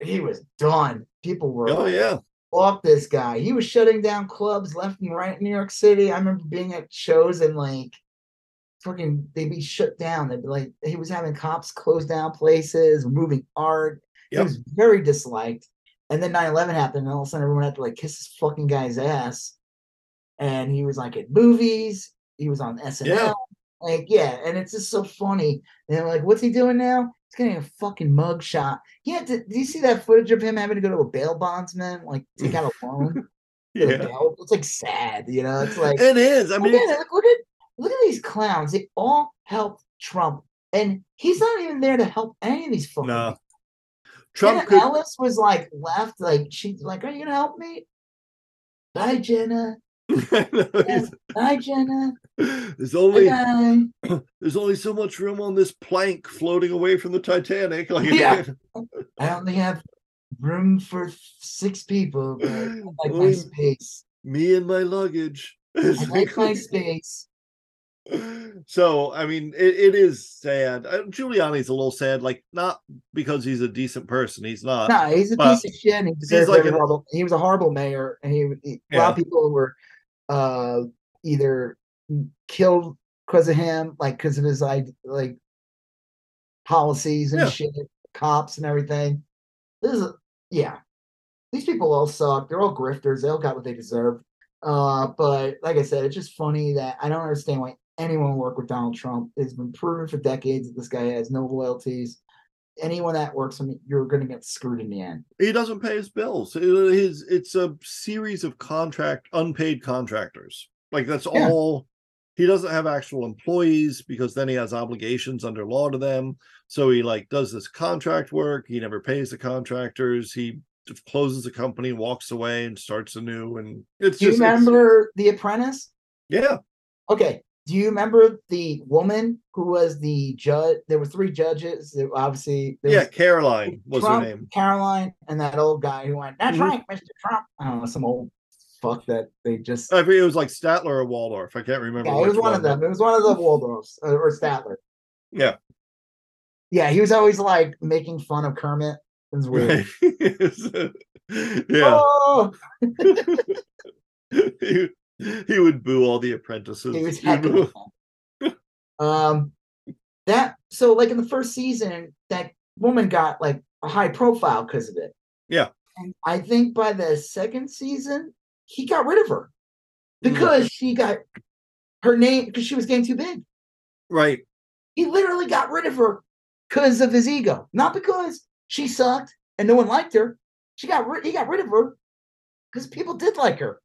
he was done. People were Oh, yeah. off this guy. He was shutting down clubs left and right in new york city. I remember being at shows and like fucking they'd be shut down. They'd be like he was having cops close down places moving art. He was very disliked. And then 9-11 happened and all of a sudden everyone had to like kiss this fucking guy's ass. And he was like at movies. He was on snl Yeah. like yeah and it's just so funny. And they're like what's he doing now getting a fucking mug shot had to do you see that footage of him having to go to a bail bondsman like take out a loan Yeah. it's like sad you know it's like It is. I mean, look, at, look at look at these clowns they all helped trump and he's not even there to help any of these fucking No. people. Trump Jenna could. Ellis was like left, like she's like, "Are you gonna help me?" Bye, Jenna. He's- Bye, Jenna. there's only Bye. there's only so much room on this plank floating away from the Titanic. Like, Yeah. I only have room for six people, but I like my space. me and my luggage. I like my space. so I mean, it, it is sad. Uh, Giuliani's a little sad, like not because he's a decent person. He's not. No, he's a piece of shit. He deserves like horrible. He was a horrible mayor, and he, he a lot of people were uh either killed because of him, like because of his like like policies and Yeah. shit, cops and everything. This is yeah. these people all suck. They're all grifters. They all got what they deserve. Uh, but like I said, it's just funny that I don't understand why anyone work with Donald Trump. It's been proven for decades that this guy has no loyalties. Anyone that works him, you're going to get screwed in the end. He doesn't pay his bills. Uh, his it's a series of contract unpaid contractors. Like that's Yeah. all. He doesn't have actual employees because then he has obligations under law to them. So he like does this contract work. He never pays the contractors. He closes the company, walks away, and starts anew. And it's Do you just it's- remember The Apprentice? yeah, Okay. Do you remember the woman who was the judge? There were three judges. There- Obviously, there yeah. was Caroline was Trump, her name. Caroline, and that old guy who went, "That's Mhm. right, Mr. Trump." I don't know, some old fuck that they just. I forget it was like Statler or Waldorf. I can't remember. yeah, it was which one of them. It was one of the Waldorfs uh, or Statler. Yeah. Yeah, he was always like making fun of Kermit. It was weird. yeah. Oh, he, he would boo all the apprentices. he was heckling. um, that so like in the first season, that woman got like a high profile because of it. Yeah. And I think by the second season, he got rid of her Mm. because she got her name because she was getting too big. Right. He literally got rid of her because of his ego, not because she sucked and no one liked her. She got rid. He got rid of her because people did like her.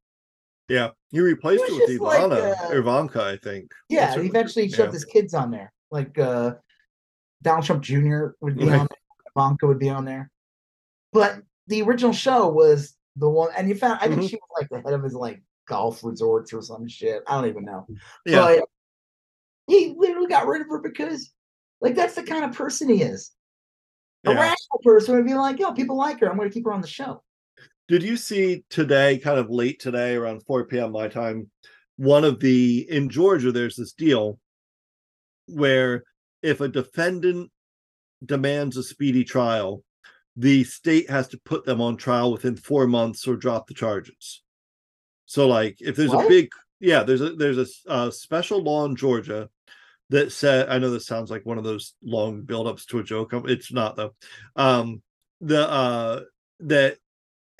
Yeah. He replaced It it with just like, Ivana, uh, Ivanka, I think. Yeah, That's and what- eventually he shoved yeah. his kids on there. Like uh Donald Trump Jr. would be Right. on there, Ivanka would be on there. But the original show was the one and you found I think Mhm. she was like the head of his like golf resorts or some shit. I don't even know. Yeah. But he literally got rid of her because like that's the kind of person he is. A yeah. rational person would be like, yo, people like her. I'm gonna keep her on the show. Did you see today, kind of late today, around 4 p.m. my time, one of the in Georgia, there's this deal where if a defendant demands a speedy trial, the state has to put them on trial within four months or drop the charges. So, like, if there's a big, yeah, there's a there's a special law in Georgia that said, I know this sounds like one of those long buildups to a joke. um, It's not though. Um, the uh, that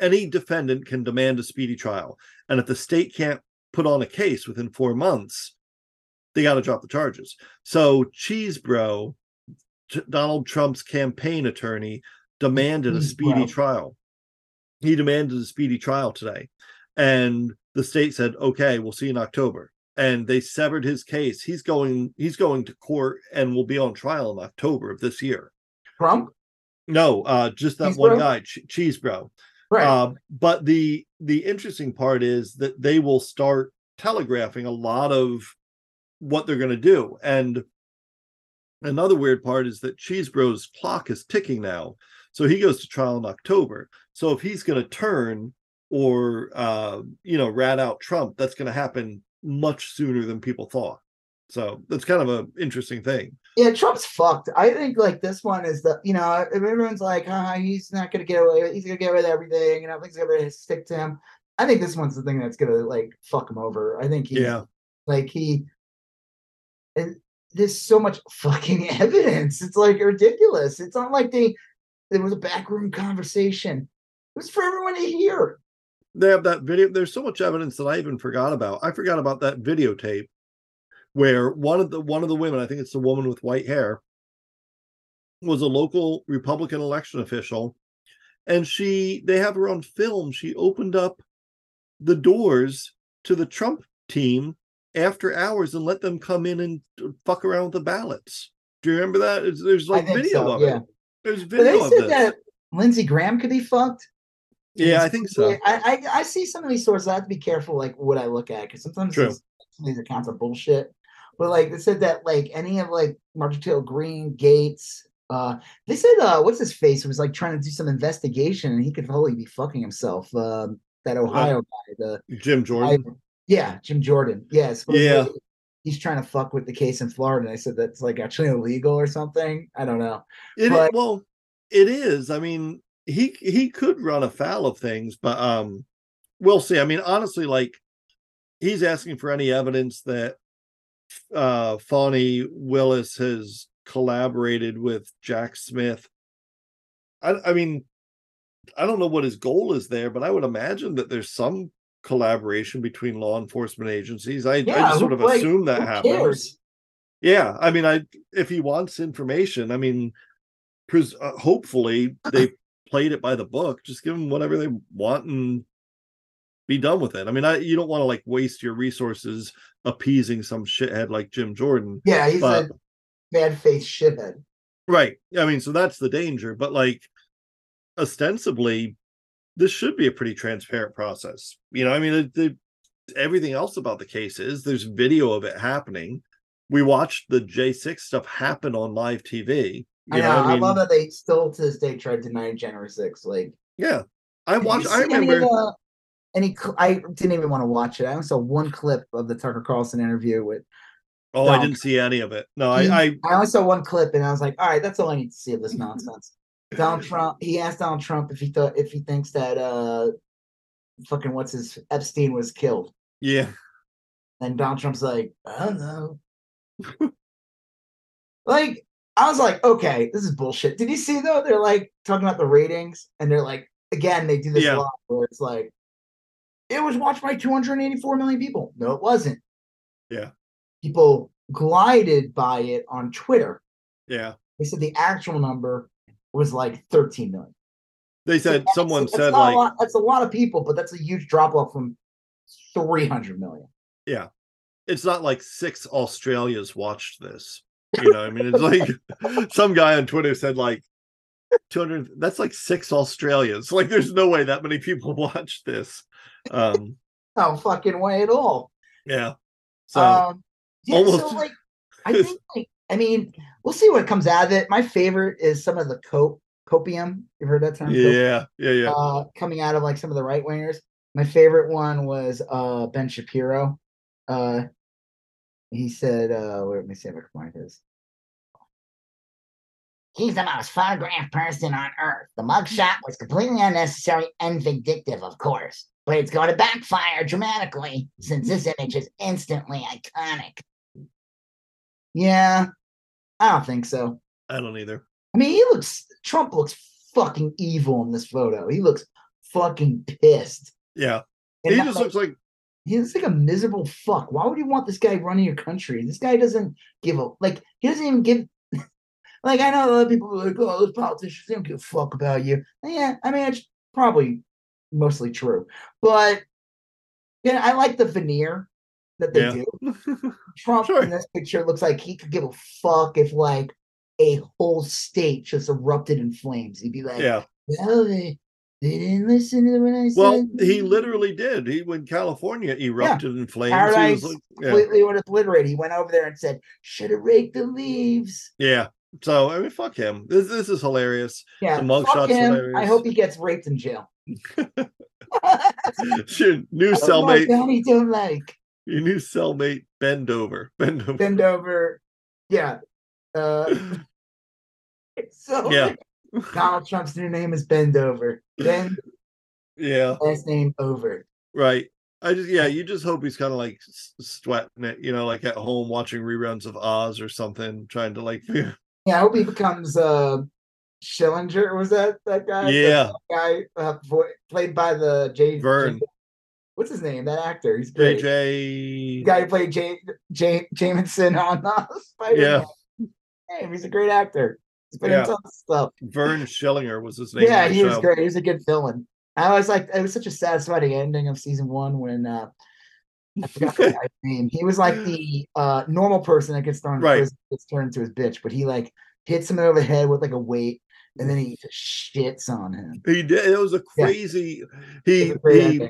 any defendant can demand a speedy trial, and if the state can't put on a case within four months, they got to drop the charges. So, Chesebro, T- Donald Trump's campaign attorney, demanded a Chesebro. speedy trial. He demanded a speedy trial today, and the state said, "Okay, we'll see you in October." And they severed his case. He's going. He's going to court and will be on trial in October of this year. Trump? No, uh, just that Chesebro? one guy, Ch- Chesebro. Right. Uh, but the the interesting part is that they will start telegraphing a lot of what they're going to do. And another weird part is that Chesebro's clock is ticking now, so he goes to trial in October. So if he's going to turn or uh, you know rat out Trump, that's going to happen much sooner than people thought. So that's kind of an interesting thing. Yeah, Trump's fucked. I think like this one is the you know everyone's like, ah, he's not gonna get away. He's gonna get away with everything. You know, things gonna stick to him. I think this one's the thing that's gonna like fuck him over. I think he, Yeah. like he, and there's so much fucking evidence. It's like ridiculous. It's not like they there was a backroom conversation. It was for everyone to hear. they have that video. There's so much evidence that I even forgot about. I forgot about that videotape where one of the one of the women, I think it's the woman with white hair, was a local Republican election official, and she they have her on film. She opened up the doors to the Trump team after hours and let them come in and fuck around with the ballots. Do you remember that? It's- there's like video so, of yeah. it. There's But they video said that Lindsey Graham could be fucked. yeah, I think so. I, I I see some of these sources. I have to be careful, like what I look at, because sometimes these, some of these accounts are bullshit. But like they said that like any of like Marjorie Taylor Greene, Gaetz, uh, they said uh, what's his face was like trying to do some investigation, and he could totally be fucking himself. Um, that Ohio guy, the Jim Jordan. I- yeah, Jim Jordan. Supposedly Yeah. He's trying to fuck with the case in Florida. And I said that's like actually illegal or something. I don't know. It But- well, it is. I mean, he he could run afoul of things, but um, we'll see. I mean, honestly, like he's asking for any evidence that uh Fani Willis has collaborated with Jack Smith. I I mean, I don't know what his goal is there, but I would imagine that there's some collaboration between law enforcement agencies. I, I just sort of like, assume that happens. cares? Yeah, I mean, I if he wants information, I mean, pres- uh, hopefully they played it by the book. Just give them whatever they want and be done with it. I mean, I you don't want to like waste your resources appeasing some shithead like Jim Jordan, Yeah, he's but a bad face shithead. right? I mean, so that's the danger. But like, ostensibly, this should be a pretty transparent process. You know, I mean, it, it, everything else about the case is there's video of it happening. We watched the J6 stuff happen on live TV. You I know. know, I, mean, love that they still to this day try to deny January 6. Like, yeah. I watched. I see any of remember. the- Any, cl- I didn't even want to watch it. I only saw one clip of the Tucker Carlson interview with. Oh, I didn't see any of it. No, He- I, I I only saw one clip, and I was like, "All right, that's all I need to see of this nonsense." Donald Trump. He asked Donald Trump if he thought if he thinks that uh, fucking what's his Epstein was killed, yeah, and Donald Trump's like, "I don't know." like, I was like, "Okay, this is bullshit." Did you see though? They're like talking about the ratings, and they're like, again, they do this Yeah. a lot where it's like, "It was watched by 284 million people." No, it wasn't. Yeah. People glided by it on Twitter. yeah. They said the actual number was like 13 million. They said That's- someone that's said a like, lot- that's a lot of people, but that's a huge drop off from 300 million. Yeah. it's not like six Australias watched this. You know, I mean, it's like some guy on Twitter said like 200. That's like six Australians. Like, there's no way that many people watched this. Um, No fucking way at all. yeah. So um, yeah, so almost- like, I think, like, I mean, we'll see what comes out of it. My favorite is some of the cope, copium. You've heard that term? Copium? yeah, yeah, yeah. uh, coming out of like some of the right wingers. My favorite one was uh, Ben Shapiro. Uh, he said, uh, wait, let me see if I can find his. He's the most photographed person on earth. The mugshot was completely unnecessary and vindictive, of course, but it's going to backfire dramatically since this image is instantly iconic. Yeah, I don't think so. I don't either. I mean, he looks Trump looks fucking evil in this photo. He looks fucking pissed. Yeah. And He just like- looks like he looks like a miserable fuck. Why would you want this guy running your country? This guy doesn't give a like. He doesn't even give. like I know a lot of people are like, "Oh, those politicians they don't give a fuck about you." Yeah, I mean it's probably mostly true, but yeah, I like the veneer that they Yeah. do. Trump Sure. in this picture looks like he could give a fuck if like a whole state just erupted in flames. He'd be like, yeah. "Well, they they didn't listen to what I said." Well, he literally did. He when California erupted in flames, he Paradise was like, yeah. completely would obliterate. He went over there and said, "Should have raked the leaves." yeah. So I mean, fuck him. This this is hilarious. Yeah, The mug fuck shot's him. I hope he gets raped in jail. Your new cellmate, Donnie don't like your new cellmate, bend over, bend over. bend over. Yeah. Uh, so Yeah. Donald Trump's new name is Bend Over. Bend yeah, last name over. right. I just yeah, you just hope he's kind of like sweating it, you know, like at home watching reruns of Oz or something, trying to like Yeah, I hope he becomes uh Schillinger. Was that that guy? The yeah, guy uh, played by the J. Vern. J- what's his name? That actor. He's great. The JJ. guy who played J. J. Jameson on uh, Spider-Man. Hey, he's a great actor. He's been Yeah. in tons of stuff. Vern Schillinger was his name. Yeah, the he was great. He was a good villain. I was like it was such a satisfying ending of season one when uh I forgot the guy's name. He was like the uh normal person that gets thrown Right. prison gets turned into his bitch, but he like hits him over the head with like a weight and then he just shits on him. He did. It was a crazy. It He he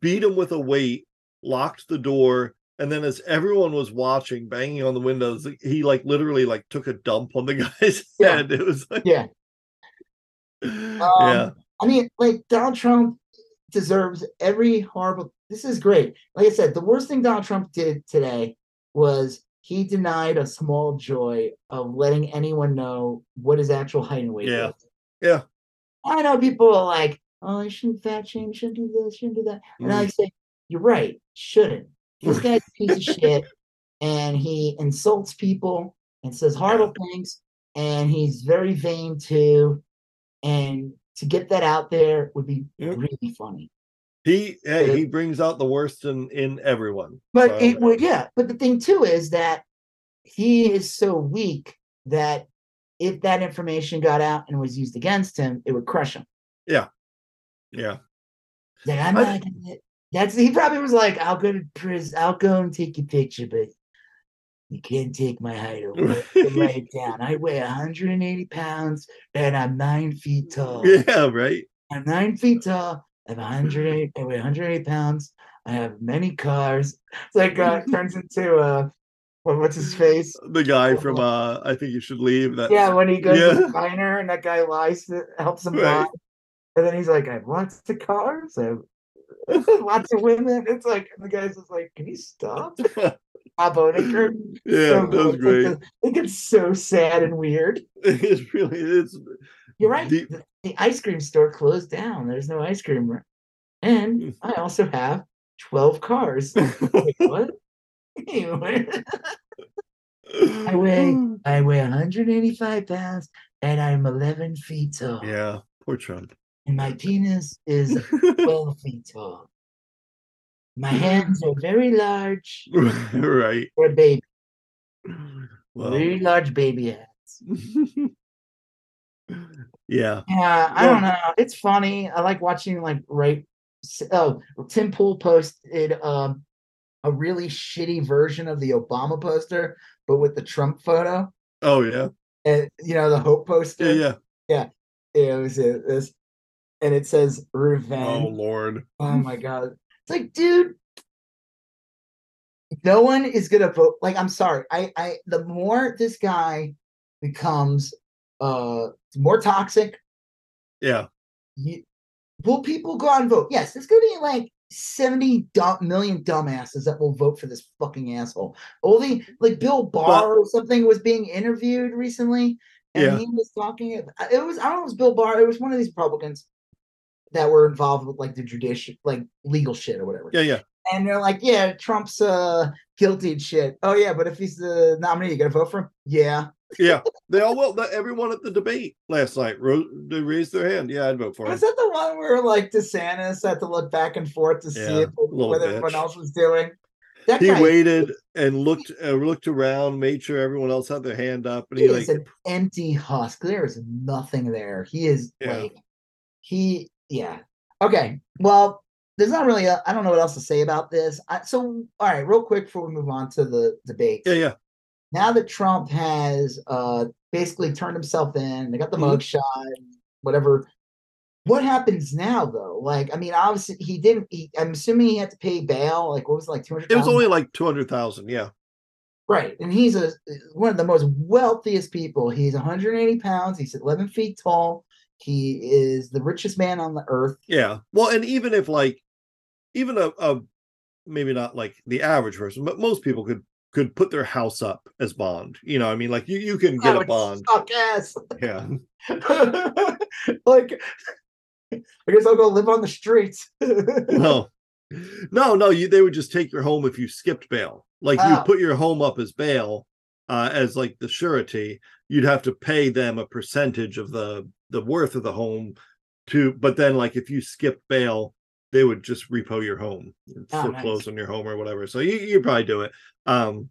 beat him with a weight, locked the door, and then as everyone was watching, banging on the windows, he like literally like took a dump on the guy's Yeah. head. It was like, Yeah. yeah, Um, I mean, like Donald Trump deserves every horrible. This is great. Like I said, the worst thing Donald Trump did today was he denied a small joy of letting anyone know what his actual height and weight Yeah. was. Yeah. I know people are like, "Oh, I shouldn't fat shame, shouldn't do this, shouldn't do that," and I Mm. say, "You're right, shouldn't." This guy's a piece of shit, and he insults people and says horrible things, and he's very vain too. And to get that out there would be Yep. really funny. He hey, Yeah. he brings out the worst in in everyone. But So, it would, yeah. But the thing too is that he is so weak that if that information got out and was used against him, it would crush him. yeah. Like, I'm not gonna, that's he probably was like, I'll go to prison, I'll go and take your picture, but you can't take my height away. it down. I weigh 180 pounds and I'm nine feet tall. Yeah, right. I'm nine feet tall. I'm 108. I weigh 108 pounds. I have many cars. It's like uh, turns into uh, what, what's his face? The guy from uh I think you should leave that Yeah, when he goes to Yeah. the diner and that guy lies to helps him Right. buy, and then he's like, "I have lots of cars. I have lots of women." It's like and the guy's just like, "Can you stop?" Bob Odenkirk. Yeah, So that was. Like great. it gets so sad and weird. it's really it's You're right. The- The, the ice cream store closed down. There's no ice cream. And mm. I also have 12 cars. Wait, what? Anyway, I weigh I weigh 185 pounds and I'm 11 feet tall. Yeah, poor Trump. And my penis is 12 feet tall. My hands are very large right. for a baby. Well, Very large baby hands. Yeah. Yeah, I Well- don't know. It's funny. I like watching like right. Oh, Tim Pool posted um a really shitty version of the Obama poster, but with the Trump photo, Oh yeah. and you know the Hope poster. Yeah, yeah. it was it, this, and it says revenge. Oh. Lord. Oh, my god, it's like, dude. No one is gonna vote. Like, I'm sorry. I, I, the more this guy becomes, uh, more toxic, Yeah. you, will people go out and vote? Yes, there's gonna be like 70 dumb, million dumbasses that will vote for this fucking asshole. Only like Bill Barr or something was being interviewed recently, and Yeah. he was talking. It was I don't know, it was Bill Barr. It was one of these Republicans that were involved with like the judicial, like legal shit or whatever. Yeah, yeah. And they're like, "Yeah, Trump's uh guilty and shit." Oh yeah, but if he's the nominee, you gonna vote for him? Yeah. Yeah. They all the, everyone at the debate last night they raised their hand. Yeah, I'd vote for him. Was that the one where like DeSantis had to look back and forth to see Yeah, if, little what everyone else was doing? That He guy waited and looked uh, looked around, made sure everyone else had their hand up, and he like an empty husk. There is nothing there. He is Yeah. like he yeah. Okay. Well, there's not really I I don't know what else to say about this. I, so all right, real quick before we move on to the debate. Yeah, yeah. Now that Trump has uh basically turned himself in, they got the Mhm. mugshot, whatever. What happens now though? Like, I mean, obviously he didn't. He, I'm assuming he had to pay bail. Like, what was it, like two hundred? It was only like two hundred thousand, yeah. Right. And he's a one of the most wealthiest people. He's 180 pounds. He's 11 feet tall. He is the richest man on the earth. Yeah. Well, and even if like even a, a maybe not like the average person, but most people could could put their house up as bond. You know, I mean, like you, you can get a bond. Suck ass. Yeah. like, I guess I'll go live on the streets. No. No, no, you they would just take your home if you skipped bail. Like you Oh. put your home up as bail, uh, as like the surety, you'd have to pay them a percentage of the the worth of the home to but then like if you skipped bail, they would just repo your home, Oh, foreclose nice. on your home or whatever. So you you probably do it. Um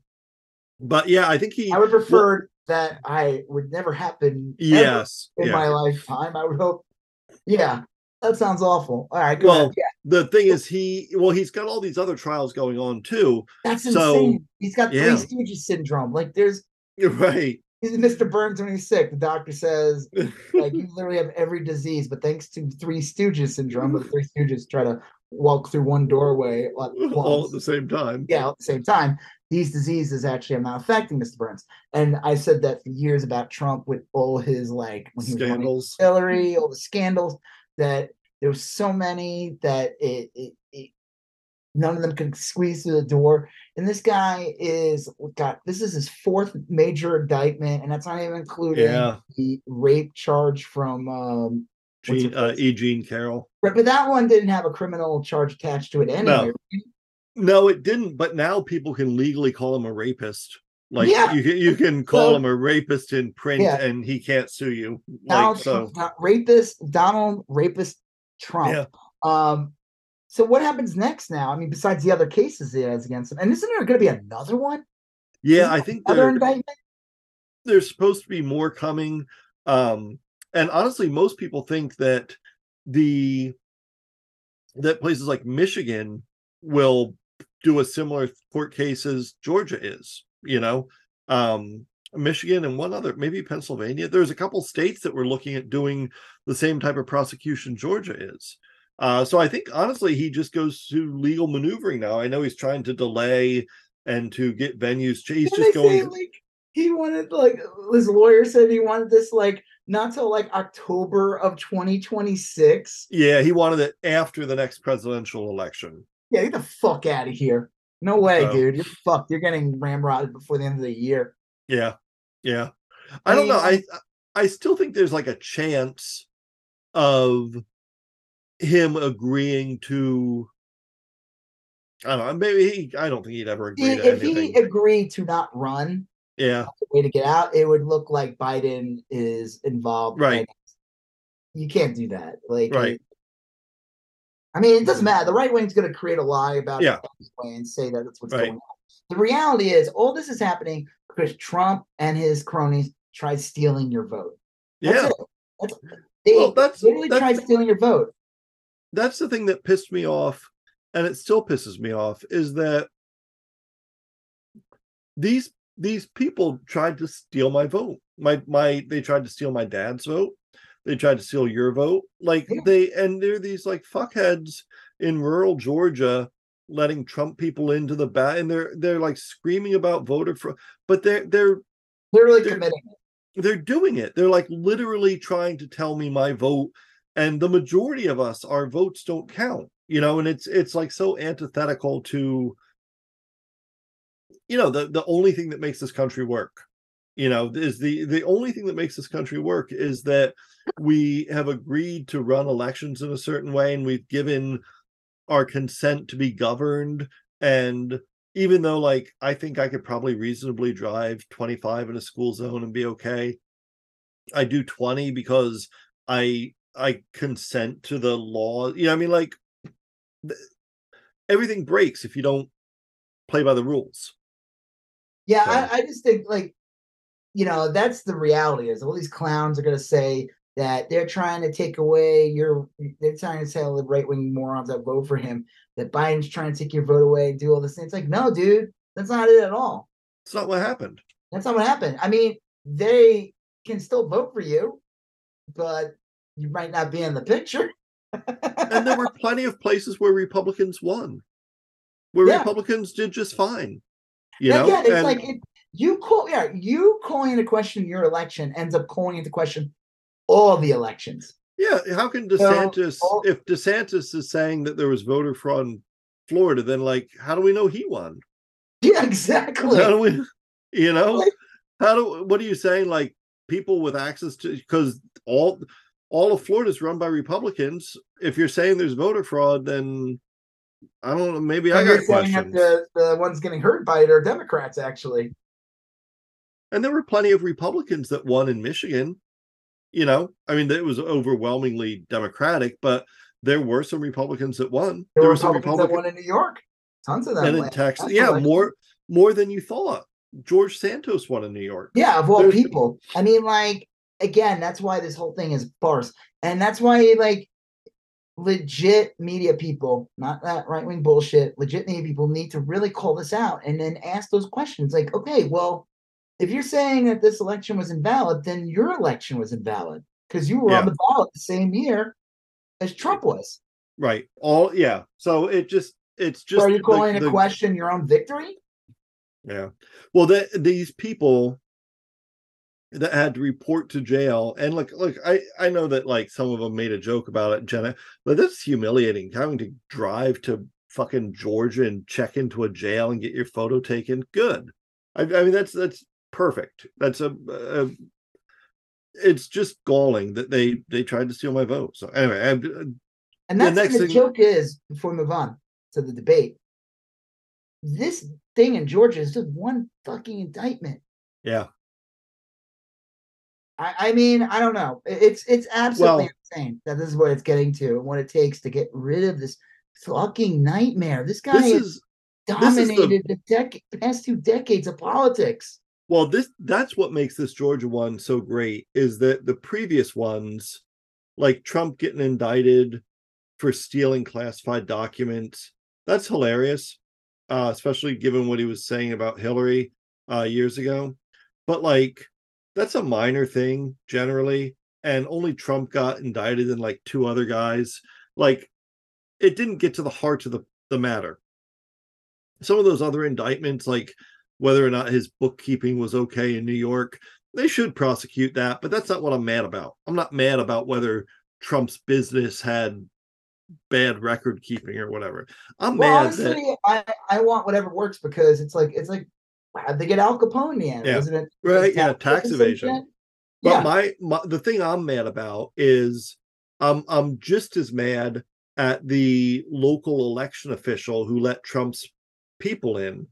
but yeah, I think he I would prefer that I would never happen yes. in yeah. my lifetime. I would hope. Yeah, that sounds awful. All right, go Well, ahead. Yeah, the thing is he well, he's got all these other trials going on too. that's so- insane. He's got yeah. three Stooges syndrome. Like, there's You're right. he's Mr. Burns when he's sick. The doctor says like you literally have every disease, but thanks to Three Stooges syndrome, the Three Stooges try to walk through one doorway all at the same time. Yeah, at the same time, these diseases actually are not affecting Mr. Burns. And I said that for years about Trump with all his like when he was Scandals. Hillary, all the scandals that there was so many that it, it, it none of them could squeeze through the door. And this guy is got this is his fourth major indictment, and that's not even including Yeah. the rape charge from um Gene, uh. E. Jean Carroll. but, but that one didn't have a criminal charge attached to it anyway. No. No, it didn't. But now people can legally call him a rapist. Like Yeah. you can you can call So- him a rapist in print Yeah. and he can't sue you. Like so rapist, Donald rapist Trump. Yeah. Um, so what happens next now? I mean, besides the other cases he has against him, and isn't there going to be another one? yeah, Isn't I think Another indictment? there's supposed to be more coming. Um and honestly, most people think that the that places like Michigan will do a similar court case as Georgia is, you know. Um Michigan and one other, maybe Pennsylvania. There's a couple states that were looking at doing the same type of prosecution Georgia is. Uh, so I think honestly, he just goes to legal maneuvering now. I know he's trying to delay and to get venues. He's just they say, going. like he wanted like his lawyer said he wanted this like not till like October of 2026. Yeah, he wanted it after the next presidential election. Yeah, get the fuck out of here. No way, So- dude. You're fucked. You're getting ramrodded before the end of the year. Yeah, yeah. I don't know. I I still think there's like a chance of him agreeing to. I don't know. Maybe he. I don't think he'd ever agree He- if he agreed to not run, Yeah, way to get out, it would look like Biden is involved. Right. You can't do that. Like, Right. I mean, it doesn't matter. The right wing's going to create a lie about Yeah. it and say that that's what's Right. going on. The reality is, all this is happening because Trump and his cronies tried stealing your vote. That's yeah. it. That's, they Well, that's literally tried stealing your vote. that's the thing that pissed me off, and it still pisses me off, is that these these people tried to steal my vote. My my they tried to steal my dad's vote. They tried to steal your vote. Like Yeah. they and they're these like fuckheads in rural Georgia letting Trump people into the bat and they're they're like screaming about voter fraud, but they're they're Literally They're- committing it. they're doing it. They're like literally trying to tell me my vote, and the majority of us, our votes don't count. You know, and it's it's like so antithetical to, you know, the the only thing that makes this country work. You know, is the the only thing that makes this country work is that we have agreed to run elections in a certain way, and we've given our consent to be governed and even though like I think I could probably reasonably drive 25 in a school zone and be okay. I do 20 because I I consent to the law. You know, I mean like th- everything breaks if you don't play by the rules. Yeah, So- I, I just think like, you know, that's the reality is all these clowns are gonna say that they're trying to take away your they're trying to tell the right wing morons that vote for him that Biden's trying to take your vote away and do all this. thing. It's like, no, dude, that's not it at all. It's not what happened. That's not what happened. I mean, they can still vote for you, but you might not be in the picture. And there were plenty of places where Republicans won. Where Yeah. Republicans did just fine. You And know, again, it's and like it, you call yeah, you calling into question your election ends up calling into question all the elections. Yeah, how can So, DeSantis, all- if DeSantis is saying that there was voter fraud in Florida, then like, how do we know he won? Yeah, exactly. How do we, you know, Like- how do what are you saying? Like people with access to because all all of Florida is run by Republicans. If you're saying there's voter fraud, then I don't know. Maybe I got questions. the, the ones getting hurt by it are Democrats, actually. And there were plenty of Republicans that won in Michigan. You know, I mean, it was overwhelmingly Democratic, but there were some Republicans that won. There, were were some Republicans that won in New York. Tons of them. and in Texas. last Yeah, more more than you thought. George Santos won in New York. Yeah, of all There's- people. I mean, like, again, that's why this whole thing is farce. And that's why, like, legit media people, not that right wing bullshit, legit media people need to really call this out and then ask those questions. Like, okay, well, if you're saying that this election was invalid, then your election was invalid because you were Yeah. on the ballot the same year as Trump was. Right. All yeah. So it just it's So just are you the- calling the- into question your own victory? Yeah. Well, that these people that had to report to jail, and look, look, I I know that like some of them made a joke about it, Jenna, but that's humiliating. Having to drive to fucking Georgia and check into a jail and get your photo taken. Good. I, I mean, that's that's perfect. That's a, a it's just galling that they they tried to steal my vote. So anyway, I, uh, And The next the thing- joke is before we move on to the debate. This thing in Georgia is just one fucking indictment. Yeah. I, I mean, I don't know. It's it's absolutely Well- insane that this is what it's getting to and what it takes to get rid of this fucking nightmare. This guy This has is this is the- dominated the, dec- past two decades of politics. Well, this that's what makes this Georgia one so great is that the previous ones, like Trump getting indicted for stealing classified documents, that's hilarious, uh, especially given what he was saying about Hillary uh, years ago. But like, that's a minor thing generally, and only Trump got indicted and like two other guys. Like, it didn't get to the heart of the the matter. Some of those other indictments, like whether or not his bookkeeping was okay in New York, they should prosecute that, but that's not what I'm mad about. I'm not mad about whether Trump's business had bad record keeping or whatever. I'm Well, mad that I, I want whatever works because it's like it's like how'd they get Al Capone in the end? Yeah. Wasn't it right, yeah, tax evasion. But Yeah, my, my the thing I'm mad about is I'm I'm just as mad at the local election official who let Trump's people in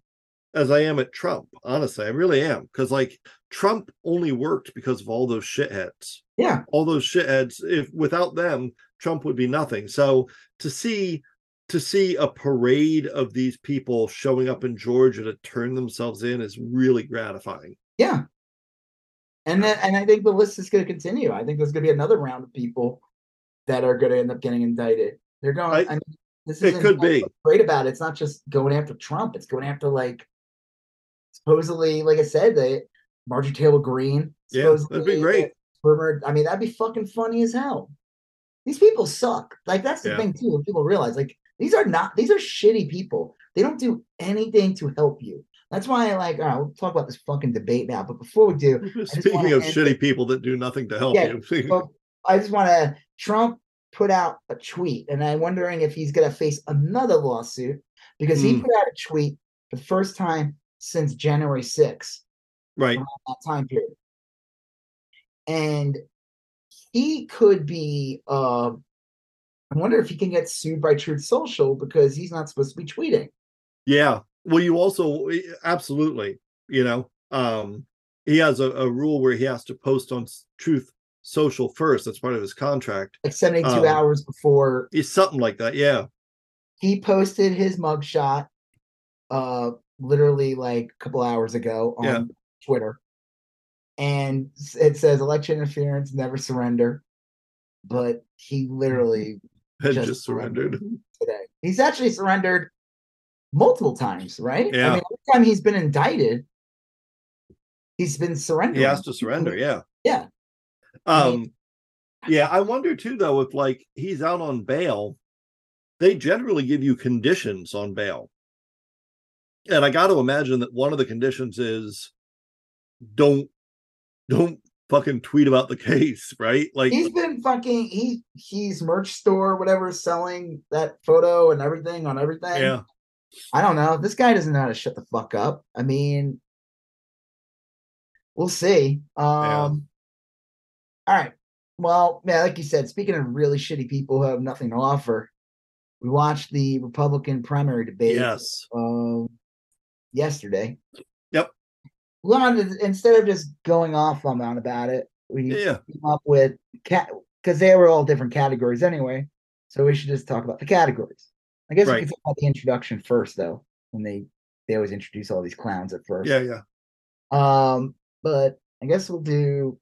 as I am at Trump. Honestly, I really am. Because like Trump only worked because of all those shitheads. yeah. All those shitheads. If without them, Trump would be nothing. So to see to see a parade of these people showing up in Georgia to turn themselves in is really gratifying. Yeah. And then and I think the list is going to continue. I think there's going to be another round of people that are going to end up getting indicted. They're going. I- I, mean, this it is could be. great about it. It's not just going after Trump. It's going after like supposedly, like I said, the Marjorie Taylor Greene. Yeah, that'd be great. Rumored. I mean, that'd be fucking funny as hell. These people suck. Like that's the Yeah. thing too. People realize like these are not. These are shitty people. They don't do anything to help you. That's why I like. All right, we'll talk about this fucking debate now. But before we do, Speaking of shitty it- people that do nothing to help Yeah, you. well, I just want to. Trump put out a tweet, and I'm wondering if he's going to face another lawsuit because he Hmm. put out a tweet for the first time since January 6th, right. that time period. And he could be. Uh, I wonder if he can get sued by Truth Social because he's not supposed to be tweeting. Yeah. Well, you also absolutely, you know, um, he has a, a rule where he has to post on Truth Social first. That's part of his contract. Like 72 Um, hours before It's something like that. Yeah. he posted his mugshot uh literally like a couple hours ago on Yeah. Twitter. And it says election interference, never surrender. But he literally Just just, surrendered. today. He's actually surrendered multiple times, right? I Yeah. mean, every time he's been indicted, he's been surrendered. He has to surrender. Yeah. Yeah. I mean- Um, yeah. I wonder too, though, if like he's out on bail, they generally give you conditions on bail. And I got to imagine that one of the conditions is don't don't fucking tweet about the case, right? Like He's been fucking he he's merch store, whatever, selling that photo and everything on everything. yeah. I don't know. This guy doesn't know how to shut the fuck up. I mean, we'll see. Um all right. Well, yeah, like you said, speaking of really shitty people who have nothing to offer, we watched the Republican primary debate Yes. um yesterday. Yep. We wanted instead of just going off on about it, we Yeah. came up with cat because they were all different categories anyway. So we should just talk about the categories. I guess we Right. can talk about the introduction first, though. When they they always introduce all these clowns at first. Yeah. Yeah. Um, but I guess we'll do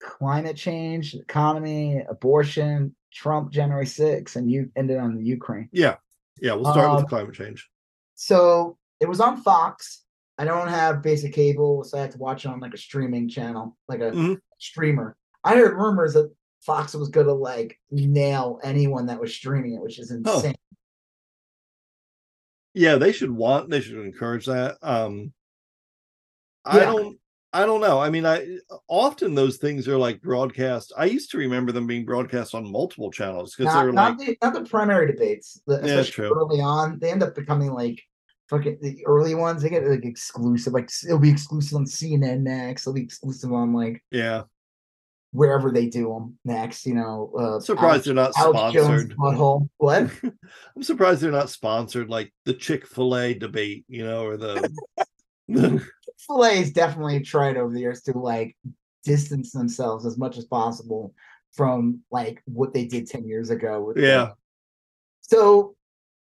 climate change, economy, abortion, Trump, January 6th, and you ended on the Ukraine. Yeah. Yeah. We'll start Um, with climate change. So it was on Fox. I don't have basic cable, so I had to watch it on like a streaming channel, like a Mhm. streamer. I heard rumors that Fox was gonna like nail anyone that was streaming it, which is Oh. insane. Yeah, they should want they should encourage that. Um I Yeah. don't I don't know. I mean, I often those things are like broadcast. I used to remember them being broadcast on multiple channels because they're not like the not the primary debates, the, Yeah, true. early on. They end up becoming like fucking the early ones. They get like exclusive, like it'll be exclusive on CNN next. It'll be exclusive on like yeah. wherever they do them next. You know, uh, surprised they're not Alex sponsored. butthole. What? I'm surprised they're not sponsored like the Chick Fil A debate, you know, or the. Chick-fil-A has definitely tried over the years to like distance themselves as much as possible from like what they did 10 years ago. With, Yeah. so,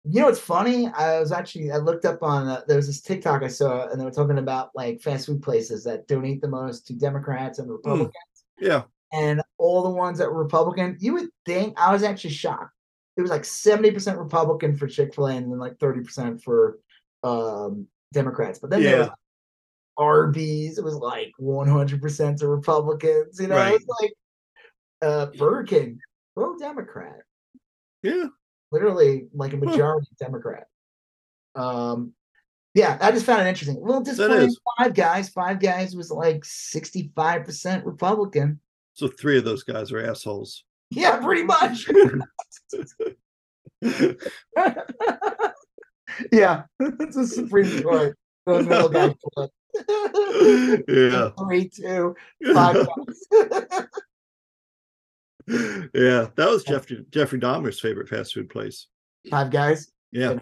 you know, what's funny. I was actually, I looked up on, uh, there was this TikTok I saw, and they were talking about like fast food places that donate the most to Democrats and Republicans. yeah. And all the ones that were Republican, you would think, I was actually shocked. It was like 70% Republican for Chick fil A and then like 30% for um, Democrats. But then there was Yeah. Arby's. It was like 100% to Republicans. You know, Right. it's like uh, Burger King, pro Democrat, Yeah. Literally like a majority Democrat. Um, yeah, I just found it interesting. A little disappointing. Five guys, five guys was like 65% Republican. So three of those guys are assholes. Yeah, pretty much. yeah, it's a Supreme Court. Those middle guys. yeah. Three, two, five. Yeah. That was Jeffrey Jeffrey Dahmer's favorite fast food place. five guys. Yeah.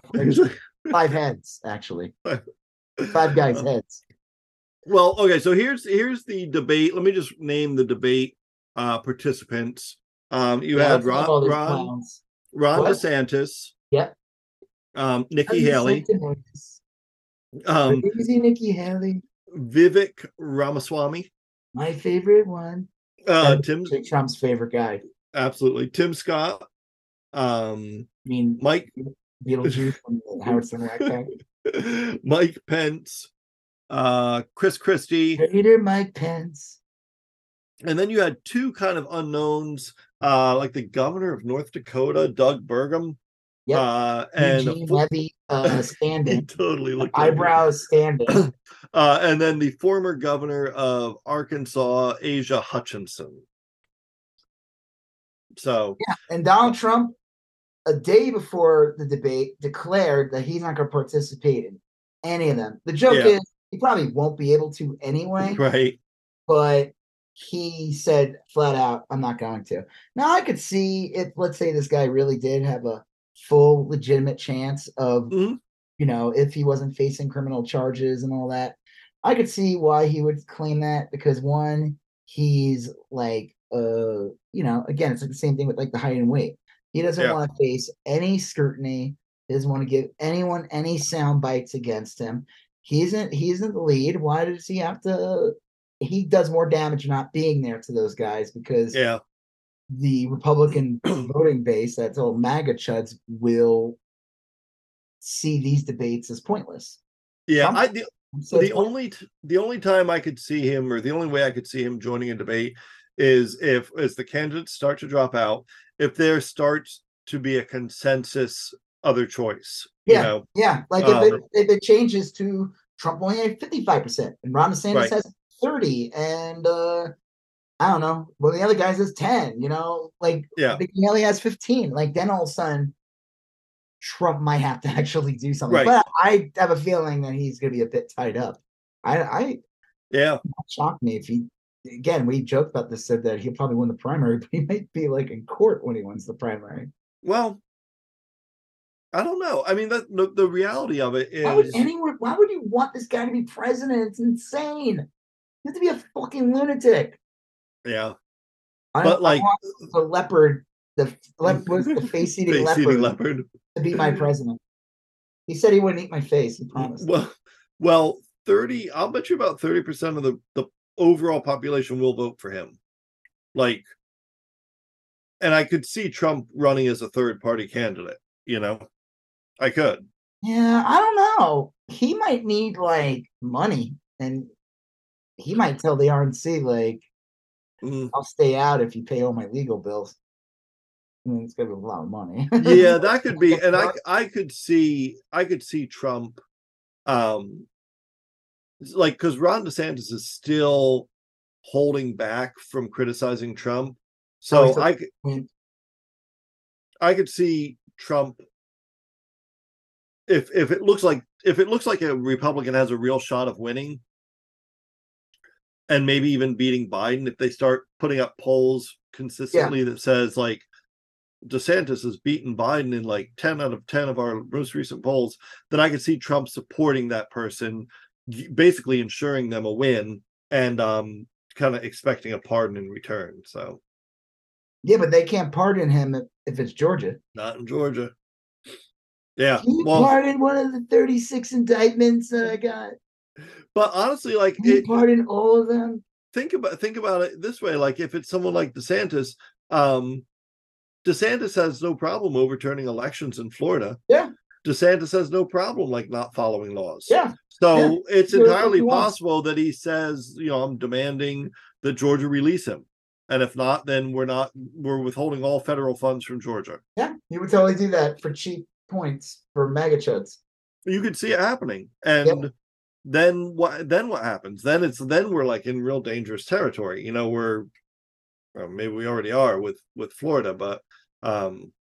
Five heads, actually. Five guys' heads. Well, okay, so here's here's the debate. Let me just name the debate uh participants. Um you Yeah, had let's name all Ron Ron, clowns. Ron What? DeSantis, Yep. um Nikki Haley, um Crazy Nikki Haley, Vivek Ramaswamy, my favorite one. Uh Tim Trump's favorite guy. absolutely Tim Scott, um I mean, Mike Beetlejuice from the Howard Stern Mike Pence, uh Chris Christie, Hater Mike Pence. and then you had two kind of unknowns, uh like the governor of North Dakota, Doug Burgum, Yep. uh and Eugene Levy uh, he standing. totally looked like. Eyebrows standing. Uh, and then the former governor of Arkansas, Asa Hutchinson. So yeah, And Donald Trump, a day before the debate, declared that he's not going to participate in any of them. The joke Yeah. is he probably won't be able to anyway, right, but he said flat out, I'm not going to. Now, I could see if, let's say, this guy really did have a full legitimate chance of, Mhm. you know, if he wasn't facing criminal charges and all that. I could see why he would claim that because one, he's like, uh, you know, again, it's like the same thing with like the height and weight. He doesn't Yeah. want to face any scrutiny. He doesn't want to give anyone any sound bites against him. He isn't. He isn't the lead. Why does he have to? He does more damage not being there to those guys because yeah, the Republican voting base, that's all MAGA chuds, will see these debates as pointless. yeah. I the, So the only t- the only time I could see him, or the only way I could see him joining a debate, is if as the candidates start to drop out, if there starts to be a consensus other choice. Yeah. You know, Yeah, like if it Um, if it changes to Trump only had fifty five percent and Ron DeSantis Right. has thirty, and uh I don't know, well the other guys has ten. You know, like Yeah. Haley has fifteen. Like then all of a sudden, Trump might have to actually do something. Right. But I have a feeling that he's going to be a bit tied up. I I yeah, shocked me if he. Again, we joked about this. Said that he'll probably win the primary, but he might be like in court when he wins the primary. well, I don't know. I mean, that the, the reality of it is. Why would anyone? Why would you want this guy to be president? It's insane. You have to be a fucking lunatic. Yeah, I, but like the leopard, the was the face eating leopard, face-eating leopard. to be my president. He said he wouldn't eat my face. He promised. Well, well, thirty. I'll bet you about thirty percent of the the overall population will vote for him. Like, and I could see Trump running as a third party candidate. You know, I could. Yeah, I don't know. He might need like money, and he might tell the RNC like, Mm, "I'll stay out if you pay all my legal bills." I mean, it's gonna be a lot of money. yeah, that could be, and I I could see I could see Trump, um, like because Ron DeSantis is still holding back from criticizing Trump. Oh, So a- I could I could see Trump if if it looks like if it looks like a Republican has a real shot of winning, and maybe even beating Biden if they start putting up polls consistently that says like DeSantis has beaten Biden in like 10 out of 10 of our most recent polls, then I could see Trump supporting that person, basically ensuring them a win and um kind of expecting a pardon in return. So Yeah, but they can't pardon him if, if it's Georgia. not in Georgia. Yeah. Can you Well, pardon one of the 36 indictments that I got? But honestly, like it, pardon all of them? think about think about it this way like if it's someone like desantis um desantis has no problem overturning elections in florida Yeah. desantis has no problem like not following laws Yeah. so yeah. it's entirely possible that he says you know i'm demanding that georgia release him and if not then we're not we're withholding all federal funds from georgia Yeah, you would totally do that for cheap points for MAGA chuds. you could see it happening and then what then what happens then it's then we're like in real dangerous territory you know we're well, maybe we already are with with florida but um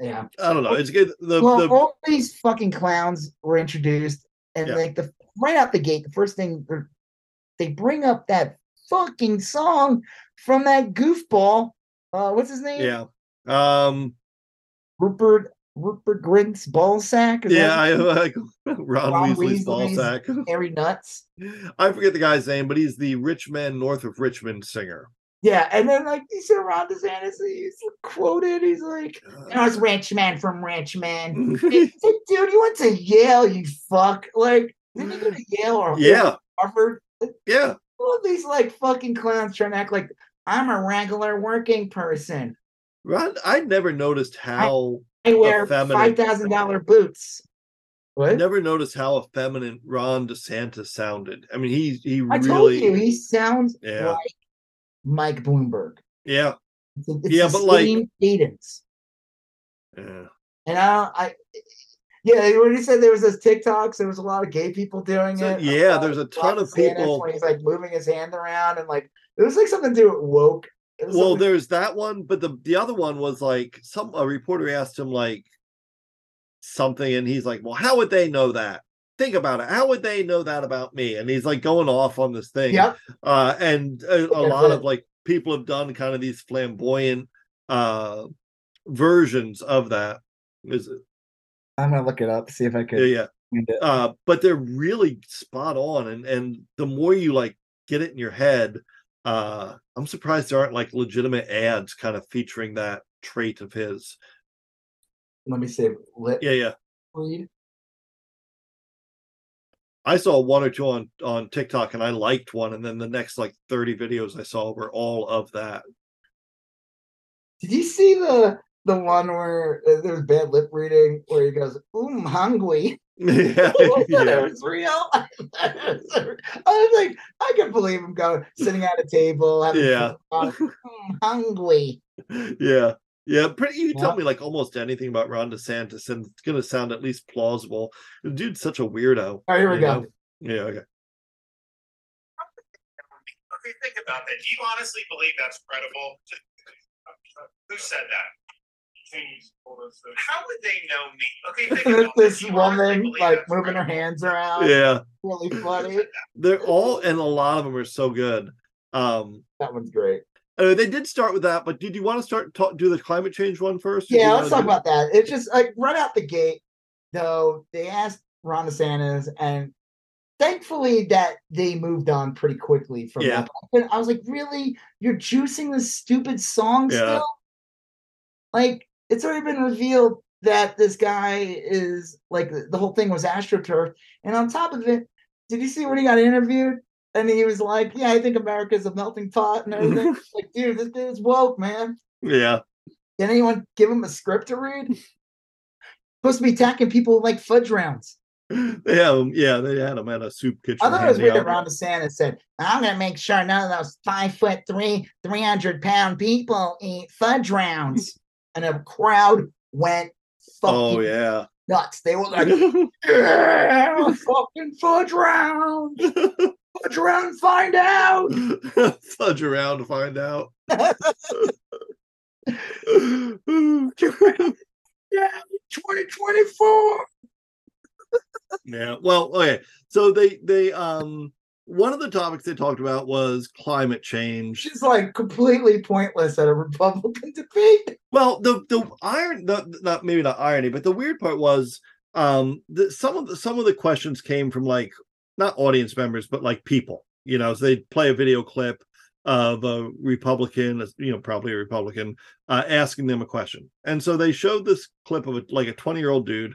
Yeah. i don't know it's good the, well, the all these fucking clowns were introduced, and Yeah. like the right out the gate, the first thing they're- bring up that fucking song from that goofball. Uh, what's his name? yeah um Rupert Rupert Grint's ball sack. Is yeah i like ron, Ron weasley's ball sack Harry Nuts. i forget the guy's name but he's the rich man north of richmond singer Yeah, and then like he said, Ron DeSantis, he's quoted. He's like, "I was rich man from rich man." Dude, you went to Yale, you fuck. Like, didn't you go to Yale or yeah Harvard? yeah All these like fucking clowns trying to act like I'm a regular working person. ron i never noticed how I wear Effeminate. five thousand dollar boots. I never noticed how effeminate Ron DeSantis sounded. I mean, he he I really, told you he sounds Yeah. like Mike Bloomberg. yeah, It's, it's Yeah, but, like- same cadence. yeah, And I, I, yeah, when you said there was those TikToks, there was a lot of gay people doing So, it. yeah, Uh, there's a ton of people. he's like moving his hand around and like it was like something to do with woke. Well, something- there's that one, but the the other one was like some a reporter asked him like something, and he's like, "Well, how would they know that? Think about it. How would they know that about me?" And he's like going off on this thing. Yep. Uh, and a, a lot it. of like people have done kind of these flamboyant uh versions of that. Is it? I'm gonna look it up, see if I Yeah, could. yeah. find uh but they're really spot on and and the more you like get it in your head uh i'm surprised there aren't like legitimate ads kind of featuring that trait of his Let me see. Lit yeah yeah read. i saw one or two on on tiktok and i liked one and then the next like 30 videos i saw were all of that Did you see the the one where there's bad lip reading where he goes, "Ooh, I'm hungry." yeah, I yeah. it was real. I was like, I can believe him going sitting at a table, having Yeah. food, going, "Mm, hungry. yeah yeah pretty you can tell me like almost anything about ron desantis and it's gonna sound at least plausible the dude's such a weirdo All right, here we go. know? yeah okay Okay, think about that. Do you honestly believe that's credible? Who said that? How would they know me? Okay, think This, about that. this Do you honestly woman like that's moving her hands around, yeah really funny. they're all and a lot of them are so good um That one's great. uh, they did start with that but did you want to start talk do the climate change one first or do you Yeah, let's talk do- about that. It's just like right out the gate, though, they asked Ron DeSantis, and thankfully that they moved on pretty quickly from Yeah. that. I was like, really? You're juicing this stupid song Yeah. still? Like, it's already been revealed that this guy is like the, whole thing was astroturf. And on top of it, did you see when he got interviewed? And he was like, Yeah, I think America's a melting pot and everything. like, dude, this dude's woke, man. yeah Did anyone give him a script to read? Supposed to be attacking people like fudge rounds. yeah yeah they had them at a soup kitchen I thought it was weird that Ron DeSantis said, I'm going to make sure none of those five foot three, 300 pound people eat fudge rounds. And a crowd went fucking oh yeah nuts. They were like, yeah, fucking fudge round. Fudge round, find out. fudge around to find out Yeah, 2024. yeah well okay so they they um one of the topics they talked about was climate change. Which is like completely pointless at a Republican debate. Well, the the iron, the, not maybe not irony, but the weird part was um the, some of the some of the questions came from like not audience members, but like people. You know, so they play a video clip of a Republican, you know, probably a Republican, uh, asking them a question, and so they showed this clip of a, like a twenty year old dude.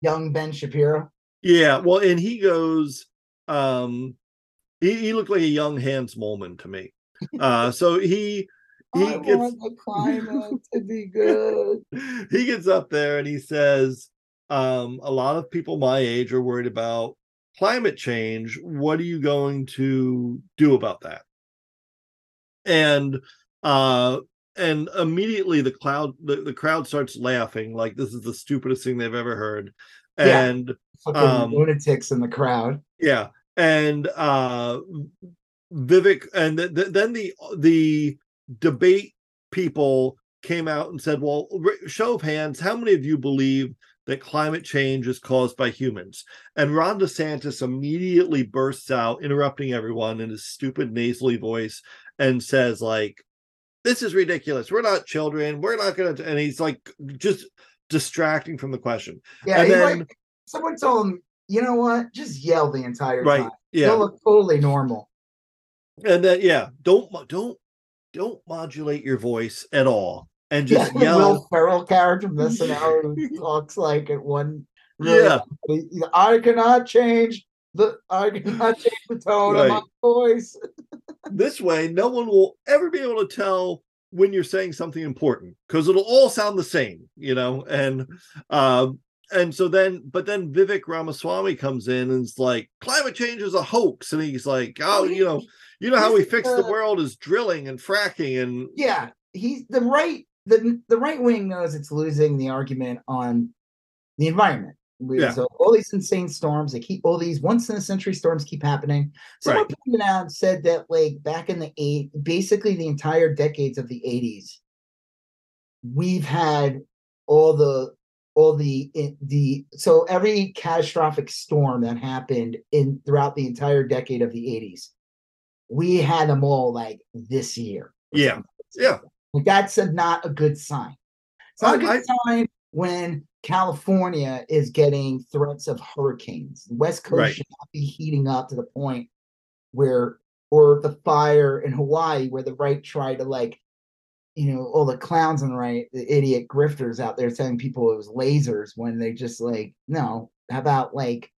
Young Ben Shapiro. Yeah, well, and he goes, um, he, he looked like a young Hans Moleman to me. Uh, so he he I gets want the climate to be good. he gets up there and he says, um, a lot of people my age are worried about climate change. What are you going to do about that? And uh and immediately the cloud the, the crowd starts laughing like this is the stupidest thing they've ever heard. Yeah. And Fucking Um, lunatics in the crowd. yeah, and uh Vivek, and th- th- then the the debate people came out and said, "Well, show of hands, how many of you believe that climate change is caused by humans?" And Ron DeSantis immediately bursts out, interrupting everyone in his stupid nasally voice, and says, "Like, this is ridiculous. We're not children. We're not going to." And he's like, just distracting from the question. Yeah, and then- like someone told him, you know what? Just yell the entire Right? time. Yeah. You'll look totally normal. and then yeah don't don't don't modulate your voice at all and just the yell Will Ferrell character from SNL who talks like at one. really- Yeah. I cannot change the. I cannot change the tone of my voice. this way no one will ever be able to tell when you're saying something important because it'll all sound the same you know and um and so then but then vivek ramaswamy comes in and is like climate change is a hoax and he's like oh, oh you know you know how we fix the world is drilling and fracking and Yeah, he's the right. the The right wing knows it's losing the argument on the environment. We- Yeah. So all these insane storms, they keep all these once in a century storms keep happening. Someone Right. pointed out and said that like back in the eight, basically the entire decades of the eighties, we've had all the all the i- the so every catastrophic storm that happened in throughout the entire decade of the eighties, we had them all like this year. Yeah. something. Yeah. Like that's a, not a good sign. It's not a I- good sign when California is getting threats of hurricanes. The West Coast Right. should not be heating up to the point where, or the fire in Hawaii, where the right tried to like, you know, all the clowns on the right, the idiot grifters out there telling people it was lasers when they just like, no, how about like,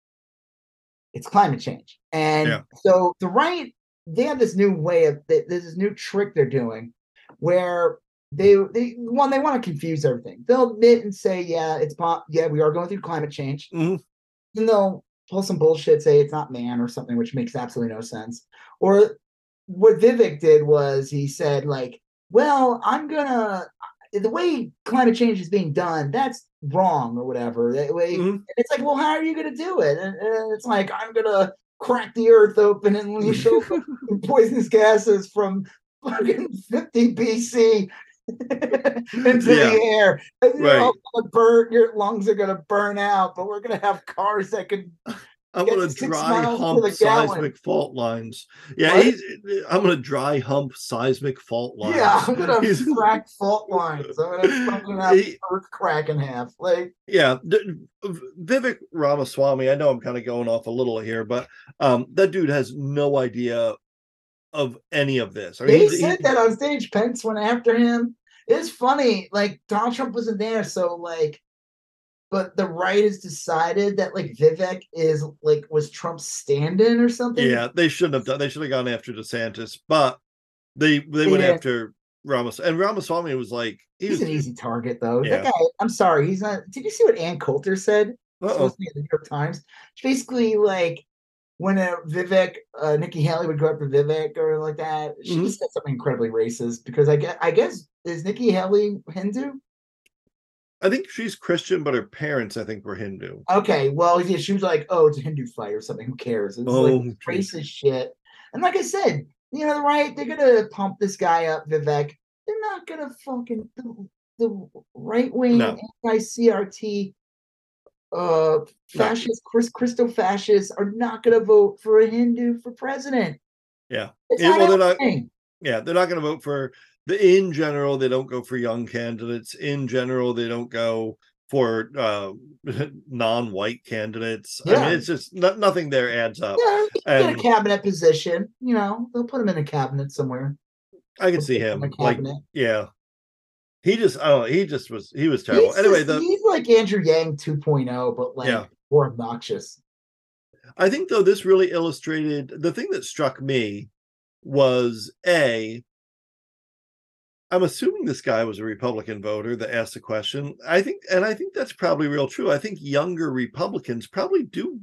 it's climate change. And Yeah. so the right, they have this new way of, th- this new trick they're doing where they they one they want to confuse everything. They'll admit and say, yeah, it's po- yeah, we are going through climate change. Mhm. Then they'll pull some bullshit, say it's not man or something, which makes absolutely no sense. Or what Vivek did was he said, like, well, I'm gonna the way climate change is being done, that's wrong or whatever. That way, Mhm. it's like, well, how are you gonna do it? And, and it's like, I'm gonna crack the earth open and the poisonous gases from fucking 50 BC into Yeah. the air. You're Right. gonna burn, your lungs are gonna burn out, but we're gonna have cars that can I'm gonna dry hump seismic fault lines. Yeah, he's, I'm gonna dry hump seismic fault lines. Yeah, I'm gonna He's- crack fault lines. I'm gonna fucking have He- earth crack in half. Like yeah vivek ramaswamy i know i'm kind of going off a little here but um that dude has no idea of any of this I mean, they he's- said he- that on stage. Pence went after him. It's funny, like Donald Trump wasn't there, so like but the right has decided that like Vivek is like was Trump's stand-in or something. yeah they shouldn't have done they should have gone after desantis but they they went Yeah. after Ramas and Ramaswamy was like he He's was, an easy target though. Yeah. That guy, I'm sorry, he's not. Did you see what Ann Coulter said? supposed to be in the New York Times. Basically like when uh, Vivek, uh, Nikki Haley would go after Vivek or like that. She Mhm. said something incredibly racist because I guess I guess is Nikki Haley Hindu? I think she's Christian, but her parents, I think, were Hindu. Okay, well, yeah, she was like, "Oh, it's a Hindu fight or something. Who cares?" It's Oh, like geez. racist shit. And like I said, you know, the right, they're gonna pump this guy up, Vivek. They're not gonna fucking the, the right wing No. anti CRT uh fascists, Chris Christo fascists are not going to vote for a Hindu for president. Yeah. Yeah, well, they're not- Yeah, they're not going to vote for. In general, they don't go for young candidates. In general, they don't go for uh, non-white candidates. I mean, it's just no, nothing there adds up. Yeah, and- get a cabinet position. You know, they'll put him in a cabinet somewhere. I can see him put him in a like, yeah. He just, know. He just was, he was terrible. He's Anyway, just- the he's like Andrew Yang 2.0, but like Yeah. more obnoxious. I think though this really illustrated the thing that struck me was a I'm assuming this guy was a Republican voter that asked the question. I think and I think that's probably real true. I think younger Republicans probably do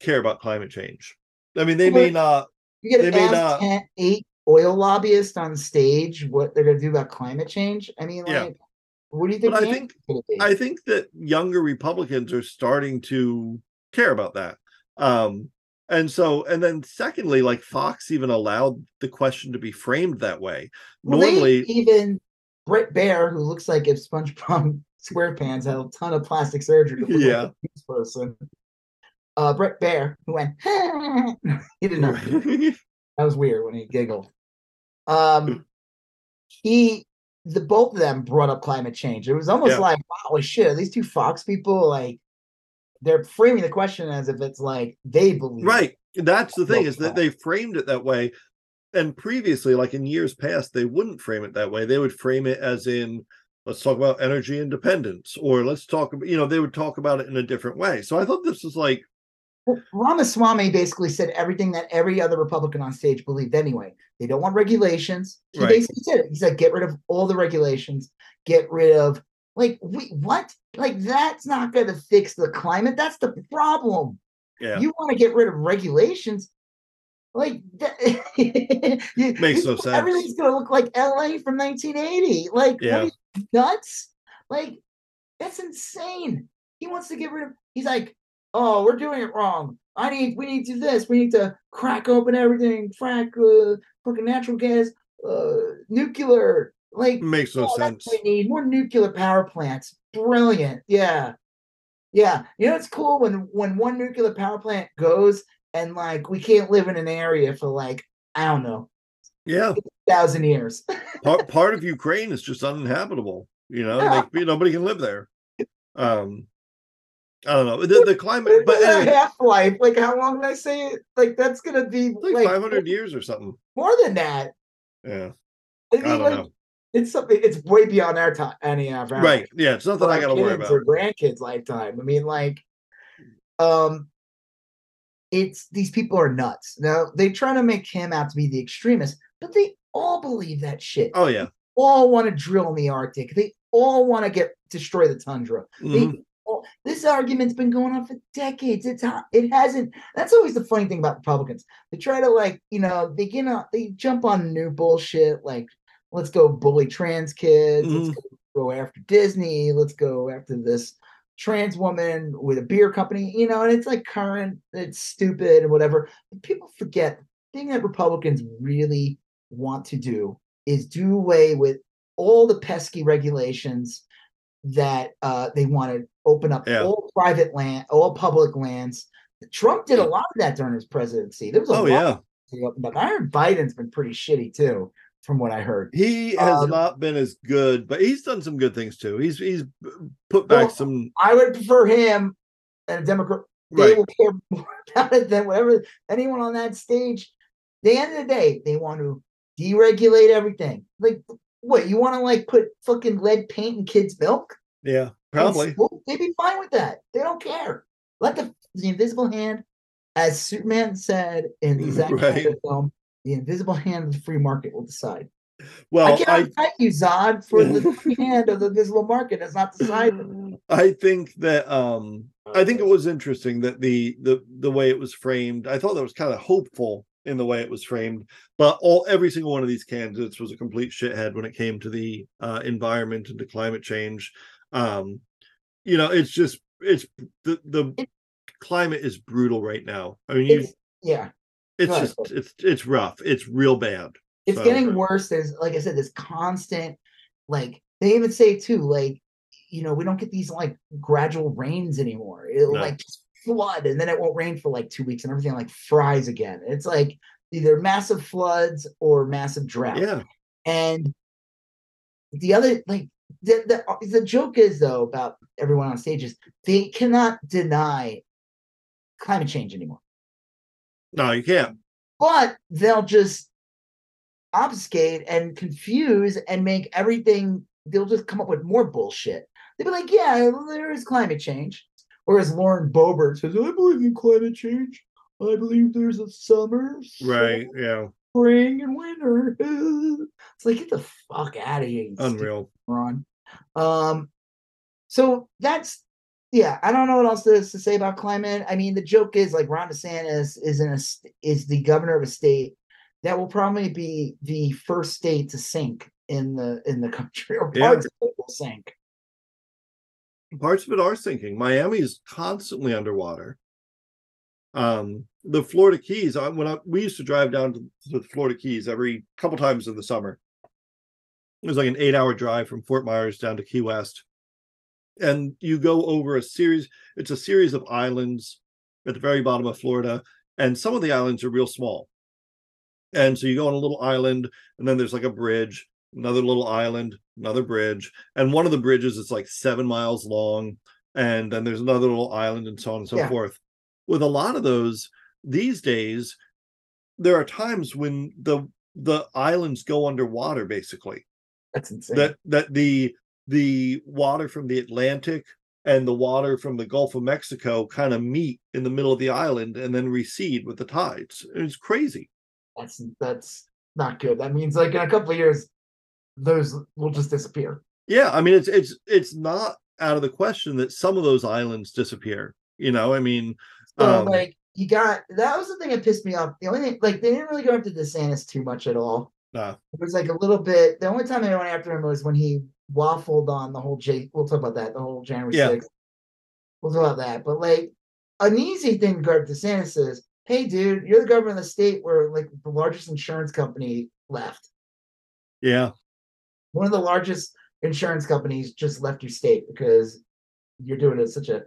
care about climate change. I mean, they may not You get They may not- 10 eight oil lobbyists on stage what they're going to do about climate change. I mean, Yeah. what do you think? But I think- answer's gonna be? I think that younger Republicans are starting to care about that. Um, and so, and then secondly, like Fox even allowed the question to be framed that way. Well, Normally, even Bret Baier, who looks like if SpongeBob SquarePants had a ton of plastic surgery Yeah. like person. Uh, Bret Baier, who went, he did not. Know. That was weird when he giggled. Um, he, the both of them brought up climate change. It was almost Yeah. like, wow, shit, these two Fox people, like, they're framing the question as if it's like they believe. right. That's the thing is that they framed it that way. And previously, like in years past, they wouldn't frame it that way. They would frame it as in, let's talk about energy independence, or let's talk about, you know, they would talk about it in a different way. So I thought this was like, Well, Ramaswamy basically said everything that every other Republican on stage believed anyway. They don't want regulations. He Right. basically said it. He said, get rid of all the regulations, get rid of like we what? Like that's not gonna fix the climate. That's the problem. yeah, You want to get rid of regulations. Like that, you- Makes no sense. Everything's gonna look like LA from 1980. Like Yeah. nuts? Like that's insane. He wants to get rid of. He's like, oh, we're doing it wrong. I need. We need to do this. We need to crack open everything. Frack, uh, fucking natural gas, uh, nuclear. Like makes no oh, sense. we need more nuclear power plants. Brilliant. Yeah. Yeah. You know it's cool when when one nuclear power plant goes and like we can't live in an area for like, I don't know, Yeah, thousand years. part part of Ukraine is just uninhabitable. You know, Yeah. like nobody can live there. Um, I don't know the, the climate, but anyway, half life, like how long did I say it? Like that's gonna be like, like, 500 years or something. more than that. Yeah, I I mean, don't like know. It's something. It's way beyond our time. Any of our Right? Yeah, it's nothing I got to worry about. or grandkids' lifetime. I mean, like, um, it's these people are nuts. Now they try to make him out to be the extremist, but they all believe that shit. Oh yeah, All want to drill in the Arctic. They all want to get destroy the tundra. Mhm. They all, this argument's been going on for decades. It's it hasn't. That's always the funny thing about Republicans. They try to like, you know, they get on, they jump on new bullshit. Like, let's go bully trans kids. Let's Mhm. go, go after Disney. Let's go after this trans woman with a beer company. You know, and it's like current. It's stupid and whatever. But people forget the thing that Republicans really want to do is do away with all the pesky regulations that uh, they want to open up Yeah. all private land, all public lands. Trump did a lot of that during his presidency. There was a Oh lot yeah, up. I heard Biden's been pretty shitty too, from what I heard. he has Um, not been as good, but he's done some good things too. He's he's put back Well, some I would prefer him and a Democrat. They right. will care more about it than whatever anyone on that stage. The end of the day, they want to deregulate everything. Like, what you want to like put fucking lead paint in kids' milk? Yeah, probably. They'd be fine with that. They don't care. Let the the invisible hand, as Superman said in the Zack Right. Film, the invisible hand of the free market will decide. I Well, can't I fight you, Zod, for the free hand of the invisible market has not decided. I think that um I think it was interesting that the the the way it was framed. I thought that was kind of hopeful in the way it was framed, but all every single one of these candidates was a complete shithead when it came to the uh, environment and to climate change. Um, you know, it's just it's the the It- climate is brutal right now. I mean, you, yeah, it's just it's it's rough. It's real bad. it's So- getting worse. There's, like I said, this constant, like they even say too, like you know, we don't get these like gradual rains anymore. It'll No. like just flood and then it won't rain for like two weeks and everything like fries again. It's like either massive floods or massive drought. Yeah. And the other like the, the the joke is though about everyone on stage is they cannot deny climate change anymore. No, you can't. But they'll just obfuscate and confuse and make everything they'll just come up with more bullshit. They'll be like, yeah, there is climate change. Whereas Lauren Boebert says, I believe in climate change. I believe there's a summer, Right. Yeah. spring, and winter. it's like, get the fuck out of here. Unreal. Ron. Um, so that's yeah. I don't know what else there is to say about climate. I mean, the joke is like Ron DeSantis is in a is the governor of a state that will probably be the first state to sink in the in the country, or Yeah. parts of it will sink. Parts of it are sinking. Miami is constantly underwater. Um, the Florida Keys. I, when I, we used to drive down to, to the Florida Keys every couple times in the summer. It was like an eight-hour drive from Fort Myers down to Key West, and you go over a series. It's a series of islands at the very bottom of Florida, and some of the islands are real small. And so you go on a little island, and then there's like a bridge, another little island, another bridge, and one of the bridges is like seven miles long, and then there's another little island, and so on and so Yeah. forth. With a lot of those these days, there are times when the the islands go underwater, basically. That's insane. That that the the water from the Atlantic and the water from the Gulf of Mexico kind of meet in the middle of the island and then recede with the tides. It's crazy. that's that's not good. That means like in a couple of years, those will just disappear. Yeah, I mean it's it's it's not out of the question that some of those islands disappear. You know, I mean, So um, like you got that was the thing that pissed me off. The only thing like they didn't really go after DeSantis too much at all. nah, It was like a little bit. The only time they went after him was when he waffled on the whole J. We'll talk about that. The whole January Yeah. 6th. We'll talk about that. But like an easy thing to go to DeSantis is, hey, dude, you're the governor of the state where like the largest insurance company left. yeah, One of the largest insurance companies just left your state because you're doing it such a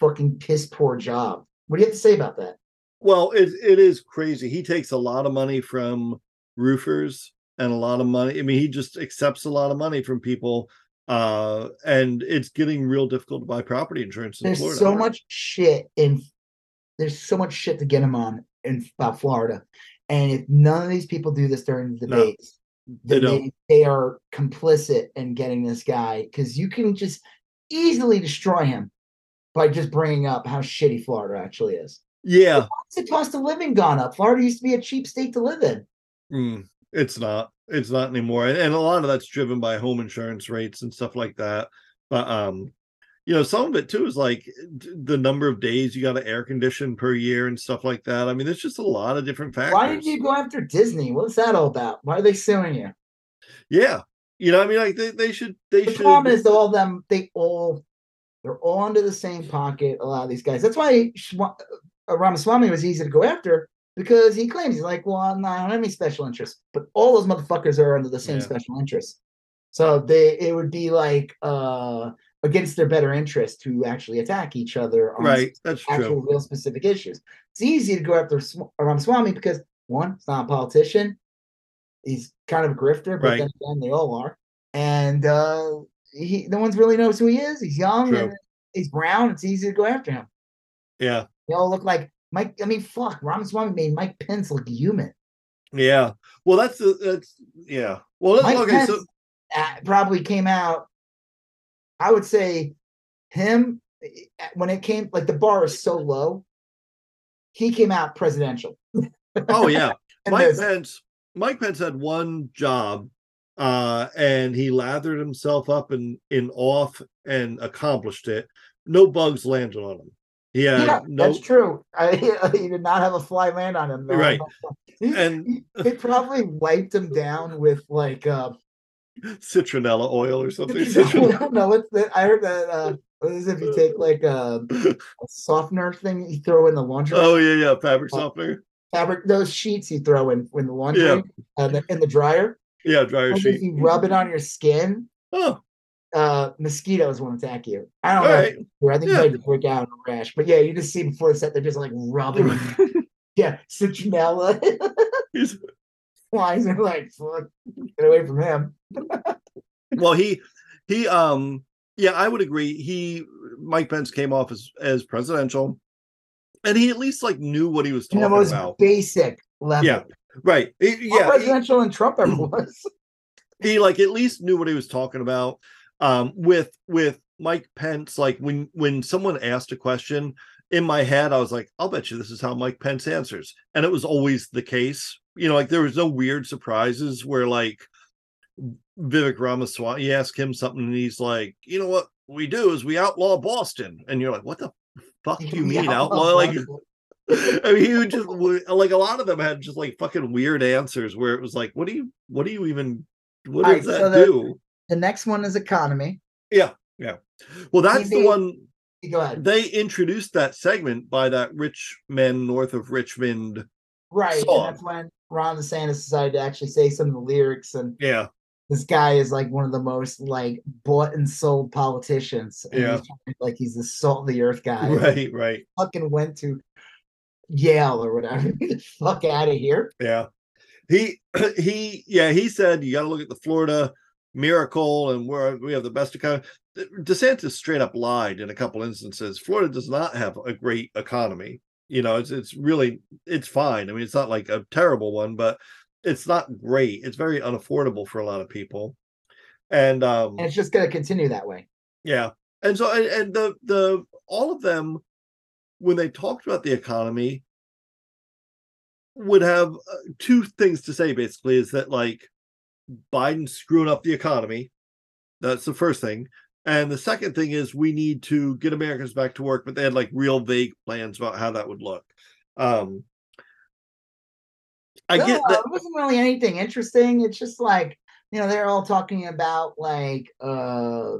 fucking piss poor job. What do you have to say about that? Well, it it is crazy. He takes a lot of money from roofers and a lot of money. I mean, he just accepts a lot of money from people, uh, and it's getting real difficult to buy property insurance in There's Florida. so much shit in there's so much shit to get him on in about Florida. And if none of these people do this during the No, debates, they then they, they are complicit in getting this guy because you can just easily destroy him by just bringing up how shitty Florida actually is. Yeah, What's the cost of living gone up? Florida used to be a cheap state to live in. mm, it's not. It's not anymore, and, and a lot of that's driven by home insurance rates and stuff like that. But um, you know, some of it too is like the number of days you got to air condition per year and stuff like that. I mean, there's just a lot of different factors. Why did you go after Disney? What's that all about? Why are they suing you? Yeah, you know, I mean, like they, they should they The should. problem is all them, they all they're all under the same pocket. A lot of these guys. That's why uh, Ramaswamy was easy to go after because he claims he's like, well, I'm not I don't have any special interests, but all those motherfuckers are under the same Yeah. special interests. So they it would be like uh against their better interest to actually attack each other on right, that's actual true. real specific issues. It's easy to go after Sw- Ramaswamy because one, it's not a politician. He's kind of a grifter, but Right. then again, they all are. And uh he no one's really knows who he is. He's young True. and he's brown. It's easy to go after him. Yeah, They all look like Mike. I mean, fuck, Ramaswamy made Mike Pence look human. yeah. Well, that's the that's yeah. Well, Mike okay. Pence So uh, probably came out. I would say him uh, when it came like the bar is so low. He came out presidential. oh yeah, Mike this- Pence. Mike Pence had one job, uh, and he lathered himself up in in off and accomplished it. No bugs landed on him. Had yeah, no that's true. I, he did not have a fly land on him. though. Right. He, And- he- it probably wiped him down with like uh citronella oil or something. no, no, what's the, I heard that uh what is it if you take like a, a softener thing you throw in the laundry oh yeah, yeah, fabric softener. fabric those sheets you throw in in the laundry Yeah. uh, the, in the dryer Yeah, dryer and sheet. you rub it on your skin Oh, uh mosquitoes won't attack you. I don't All know. right. I think Yeah. might break out in a rash. But yeah, you just see before the set they're just like rubbing. yeah, citronella flies and like fuck, get away from him. well, he he um yeah, I would agree. He Mike Pence came off as as presidential, and he at least like knew what he was In talking the most about. basic level. Yeah, right. He- yeah, he- presidential than Trump ever was. he like at least knew what he was talking about um with with mike pence like when when someone asked a question in my head i was like i'll bet you this is how mike pence answers and it was always the case you know like there was no weird surprises where like vivek ramaswamy you ask him something and he's like you know what we do is we outlaw boston and you're like what the fuck do you mean outlaw like. I mean, he would just like a lot of them had just like fucking weird answers where it was like, what do you, what do you even, what does right, that so the- do? The next one is economy. Yeah, yeah. Well, that's the one Go ahead. they introduced that segment by that rich men north of Richmond. Right. And that's when Ron DeSantis decided to actually say some of the lyrics. And Yeah, this guy is like one of the most like bought and sold politicians. And Yeah. he's to- like he's the salt of the earth guy. right, right. Fucking went to Yale or whatever. Fuck out of here. Yeah, he he yeah he said you got to look at the Florida miracle and where we have the best economy. DeSantis straight up lied in a couple instances. Florida does not have a great economy. You know, it's it's really it's fine. I mean, it's not like a terrible one, but it's not great. It's very unaffordable for a lot of people. And um And it's just gonna continue that way. yeah. And so and, and the the all of them when they talked about the economy would have uh, two things to say basically is that like Biden's screwing up the economy. That's the first thing. And the second thing is we need to get Americans back to work, but they had like real vague plans about how that would look. Um I no, get that it wasn't really anything interesting. It's just like, you know, they're all talking about like uh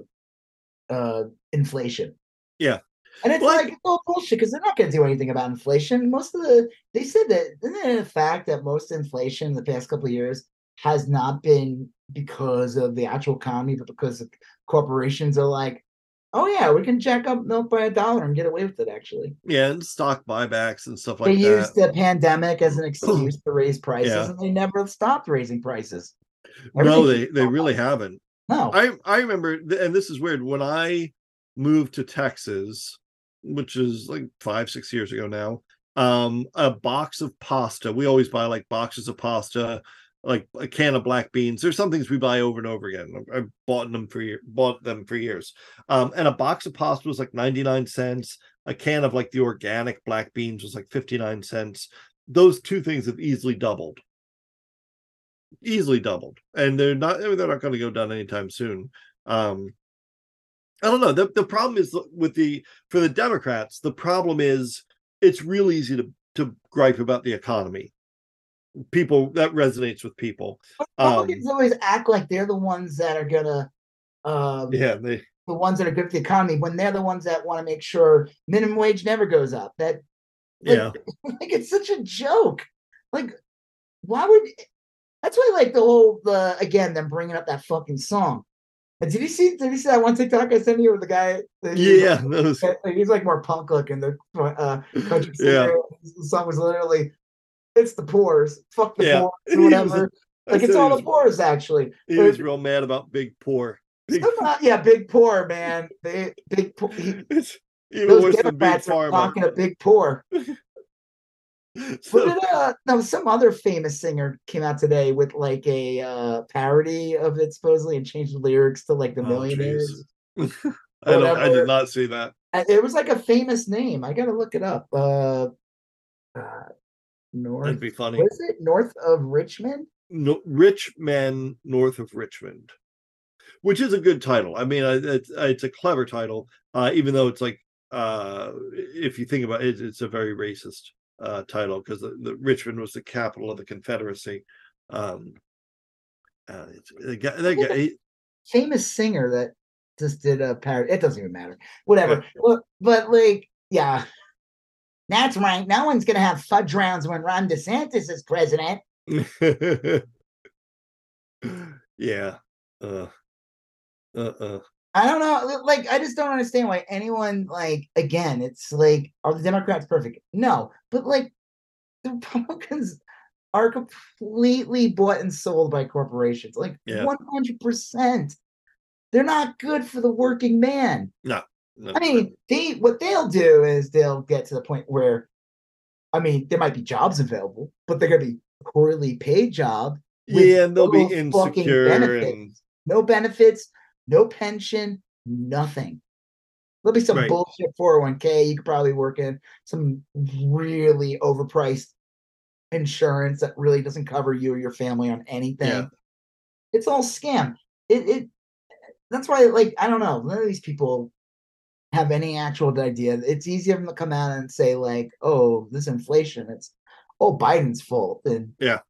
uh inflation. Yeah. And it's Well, like it's all bullshit because they're not gonna do anything about inflation. Most of the they said that isn't it a fact that most inflation in the past couple of years has not been because of the actual economy, but because corporations are like, oh yeah, we can jack up milk by a dollar and get away with it actually. yeah, and stock buybacks and stuff they like that. They used the pandemic as an excuse to raise prices, Yeah. and they never stopped raising prices. No, they they really up. haven't. No, I I remember, and this is weird. When I moved to Texas, which is like five six years ago now, um, a box of pasta. We always buy like boxes of pasta, like a can of black beans. There's some things we buy over and over again. I've- bought them for bought them for years. Um, and a box of pasta was like 99 cents. A can of like the organic black beans was like 59 cents. Those two things have easily doubled easily doubled and they're not they're not going to go down anytime soon um i don't know the, the problem is with the for the democrats the problem is it's real easy to to gripe about the economy people that resonates with people um, Republicans always act like they're the ones that are gonna, um, yeah they the ones that are good for the economy when they're the ones that want to make sure minimum wage never goes up. That like, yeah like it's such a joke. Like, why would? That's why like the whole the again them bringing up that fucking song. And did you see? Did you see that one TikTok I sent you with the guy? that he was yeah was, like- he's like more punk looking. The uh, country Yeah. The song was literally, "It's the poors, fuck the Yeah. He or whatever." Like it's all the was, poors actually. he was real mad about big poor big, uh, yeah, big poor man. They big poor. He, it's even those worse than big Democrats are talking a big poor. So- did uh no some other famous singer came out today with like a uh parody of it supposedly and changed the lyrics to like the Oh, millionaires. I don't I did not see that Uh, It was like a famous name. I gotta look it up. Uh, uh North that'd be funny what is it? North of Richmond? no, rich men north of Richmond, which is a good title. I mean, I- it's it's a clever title, uh, even though it's like uh, if you think about it, it's a very racist uh, title because the, the Richmond was the capital of the Confederacy. Um, uh, it's, the guy, that guy, he- Famous singer that just did a parody. It doesn't even matter. Whatever. Well, but like, yeah. That's right. No one's gonna have fudge rounds when Ron DeSantis is president. yeah, uh, uh, uh. I don't know. Like, I just don't understand why anyone like. Again, it's like, are the Democrats perfect? No, but like, the Republicans are completely bought and sold by corporations. Like, one hundred percent. They're not good for the working man. No, I mean, they what they'll do is they'll get to the point where, I mean, there might be jobs available, but they're gonna be poorly paid job. yeah, and they'll be no insecure benefits. and no benefits, no pension, nothing. There'll be some Right. bullshit 401k. You could probably work in some really overpriced insurance that really doesn't cover you or your family on anything. Yeah. It's all scam. It it that's why like I don't know. None of these people have any actual idea. It's easy for them to come out and say, like, oh, this inflation, it's oh Biden's fault. And Yeah.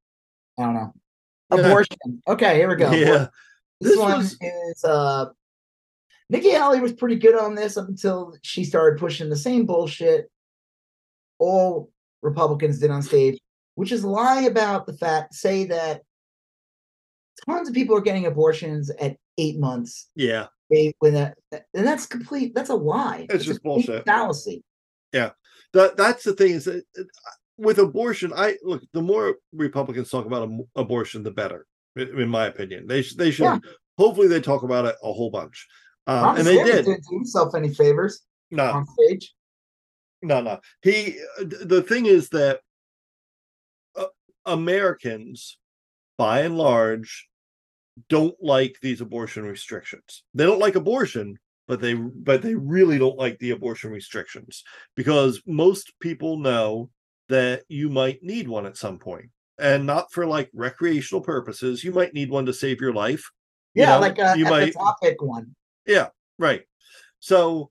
I don't know. Yeah. Abortion. Okay, here we go. yeah, This, This one was- is uh Nikki Haley was pretty good on this up until she started pushing the same bullshit all Republicans did on stage, which is lie about the fact say that tons of people are getting abortions at eight months. yeah. When that and that's complete that's a lie. It's a just bullshit. Fallacy. Yeah, that that's the thing is that with abortion, I look. The more Republicans talk about abortion, the better, in my opinion. They should. They should. Yeah. Hopefully, they talk about it a whole bunch. Um, and they did. didn't do himself any favors No, on stage. no, no. He. uh, The thing is that uh, Americans, by and large, don't like these abortion restrictions. They don't like abortion, but they but they really don't like the abortion restrictions because most people know that you might need one at some point and not for like recreational purposes you might need one to save your life You Yeah, know, like a you might topic one. Yeah, right so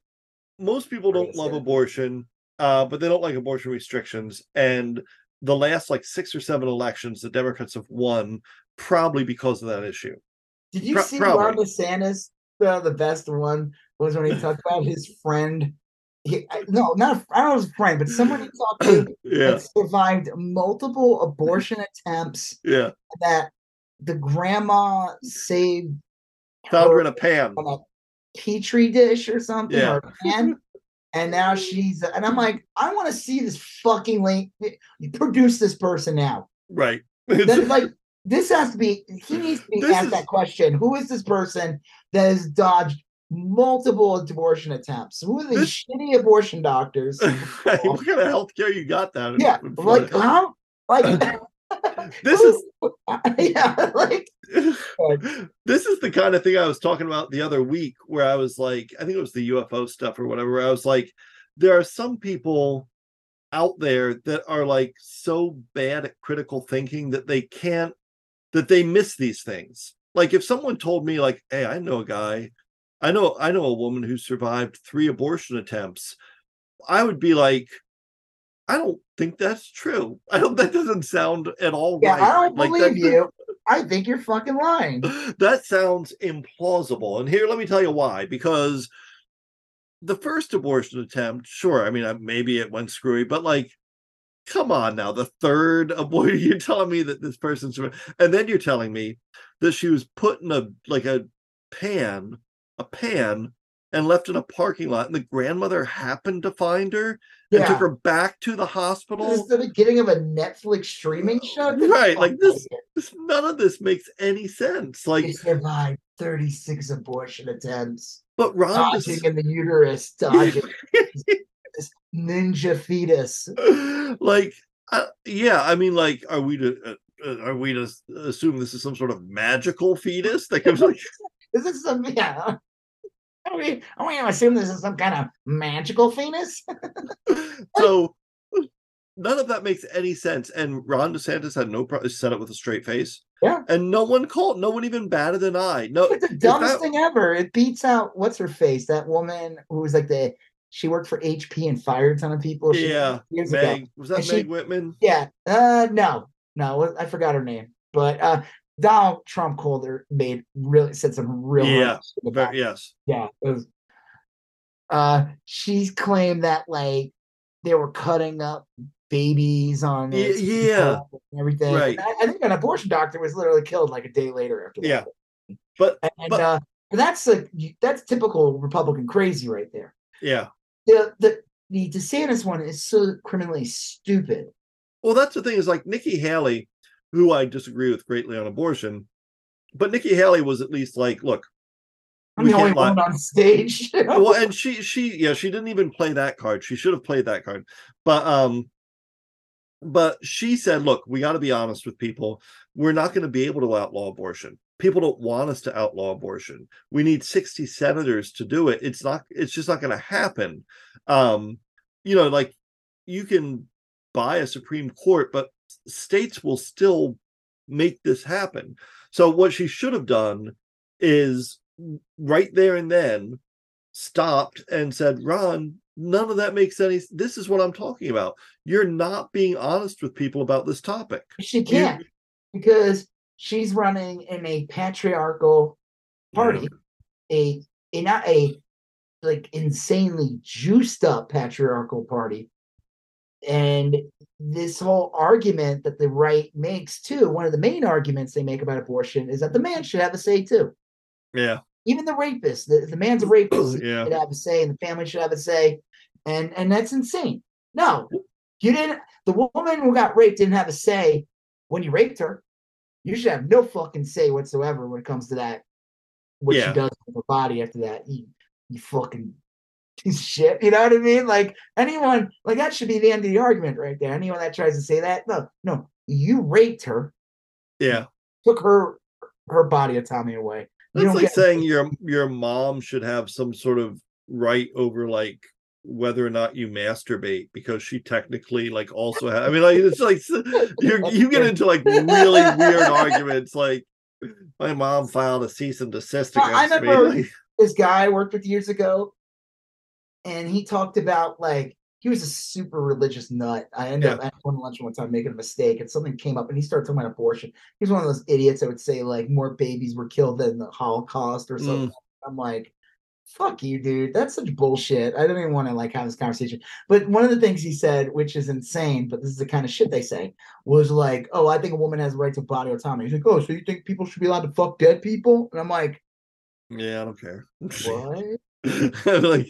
most people don't love abortion uh but they don't like abortion restrictions and the last like six or seven elections the democrats have won probably because of that issue Did you Pro- see probably. Ron DeSantis? The, the best one was when he talked about his friend. He, no, not I don't know his friend, but someone he talked to yeah that survived multiple abortion attempts yeah that the grandma saved found her in a pan on a petri dish or something Yeah. or a pan. And now she's and I'm like, I want to see this fucking link. Produce this person now. right That, like this has to be he needs to be This asked is- that question. Who is this person that has dodged multiple abortion attempts? Who are these This- shitty abortion doctors? What kind of healthcare you got that? yeah, in like how like This who's- yeah, like this is the kind of thing I was talking about the other week where I was like, I think it was the UFO stuff or whatever. Where I was like, there are some people out there that are like so bad at critical thinking that they can't that they miss these things. Like if someone told me, like, hey, I know a guy, I know, I know a woman who survived three abortion attempts, I would be like, I don't think that's true. I don't that doesn't sound at all yeah, right. I don't Like, believe you. I think you're fucking lying. that sounds implausible. And here, let me tell you why. Because the first abortion attempt, sure, I mean, maybe it went screwy, but like, come on now, the third abortion, you're telling me that this person's, and then you're telling me that she was put in a like a pan, a pan, and left in a parking lot, and the grandmother happened to find her and took her back to the hospital. is the beginning of a Netflix streaming oh, show. Get Right, like this- This- None of this makes any sense. Like, survived 36 abortion attempts. but Ron, Dodging this- in the uterus, dodging this ninja fetus. like uh, yeah i mean like are we to uh, uh, are we to assume this is some sort of magical fetus that comes like Is this some yeah? Are we are we gonna assume this is some kind of magical fetus? so none of that makes any sense and ron desantis had no problem set it with a straight face Yeah. and no one called no one even batted an eye no It's the dumbest that- thing ever. It beats out what's her face? That woman who was like the she worked for HP and fired a ton of people. She- yeah years ago. meg was that And she- meg whitman Yeah. Uh no. No, I forgot her name. But uh Donald Trump called her made really said some real Yeah, horrible about Ver- yes yeah was uh she's claimed that like they were cutting up babies on Ye- yeah, and everything right. I, I think an abortion doctor was literally killed like a day later after that Yeah. but and but- uh that's like that's typical Republican crazy right there. Yeah. The the the DeSantis one is so criminally stupid. Well, that's the thing is like Nikki Haley, who I disagree with greatly on abortion, but Nikki Haley was at least like, look, I'm We the only lie. woman on stage. well, and she she yeah, she didn't even play that card. She should have played that card. But um but she said, look, we got to be honest with people. We're not going to be able to outlaw abortion. People don't want us to outlaw abortion. We need 60 senators to do it. It's not it's just not going to happen. Um you know, like you can buy a Supreme Court, but states will still make this happen. So what she should have done is right there and then stopped and said, Ron, none of that makes any this is what I'm talking about. You're not being honest with people about this topic. she can't because she's running in a patriarchal party, a a not a like insanely juiced up patriarchal party. And this whole argument that the right makes too, one of the main arguments they make about abortion is that the man should have a say too. Yeah. Even the rapist, the, the man's a rapist, Yeah. should have a say, and the family should have a say. And and that's insane. No, you didn't the woman who got raped didn't have a say when you raped her. You should have no fucking say whatsoever when it comes to that. What Yeah. she does with her body after that. You, you fucking piece of shit. You know what I mean? Like anyone, like that should be the end of the argument right there. Anyone that tries to say that, no, no, you raped her, Yeah. took her her body autonomy away. You That's like saying your your mom should have some sort of right over like whether or not you masturbate because she technically like also ha- I mean like it's like you you get into like really weird arguments like my mom filed a cease and desist No, I against me. remember- this guy I worked with years ago, and he talked about like he was a super religious nut. I ended up at one lunch one time making a mistake, and something came up, and he started talking about abortion. He's one of those idiots that would say like more babies were killed than the Holocaust or something. Mm. I'm like, fuck you, dude. That's such bullshit. I don't even want to like have this conversation. But one of the things he said, which is insane, but this is the kind of shit they say, was like, oh, I think a woman has a right to body autonomy. He's like, oh, so you think people should be allowed to fuck dead people? And I'm like, yeah, I don't care. what? like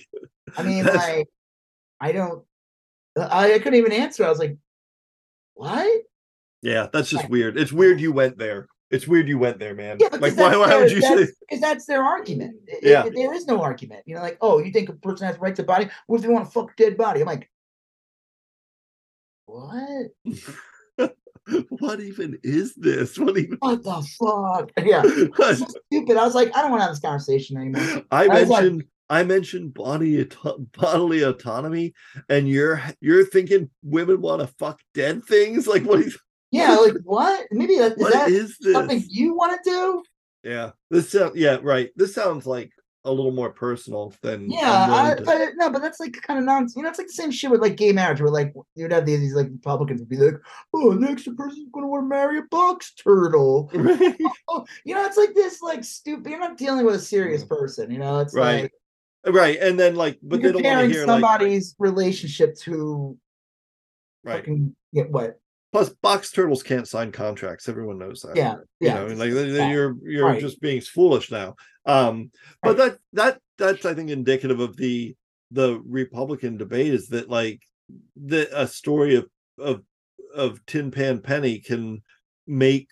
I mean, That's- like, I don't. I, I couldn't even answer. I was like, "What?" yeah, that's just weird. It's weird you went there. It's weird you went there, man. Yeah, like why why their- would you say Because that's their argument. It- it- Yeah. there is no argument. You know, like, oh, you think a person has a right to body? What if they want to fuck a dead body? I'm like, what? what even is this? What even What the fuck? Yeah, so stupid. I was like, I don't want to have this conversation anymore. I I was like- mentioned I mentioned body auto- bodily autonomy, and you're you're thinking women want to fuck dead things. Like what is Yeah, like what? Maybe that is what that is this? something you want to do? Yeah, this yeah right. This sounds like a little more personal than Yeah, I, to- but no, but that's like kind of nonsense. You know, it's like the same shit with like gay marriage, where like you'd have these, these like Republicans would be like, "Oh, next person's gonna want to marry a box turtle." Oh, you know, it's like this like stupid. You're not dealing with a serious person. You know, it's Mm. Right. like right, and then like, but they don't want to comparing hear like somebody's relationship to right. fucking get what? Plus, box turtles can't sign contracts. Everyone knows that. Yeah, you yeah. know, like they- they- yeah, you're you're right. just being foolish now. Um, but Right. that that that's I think indicative of the the Republican debate is that like the a story of of of Tin Pan Penny can make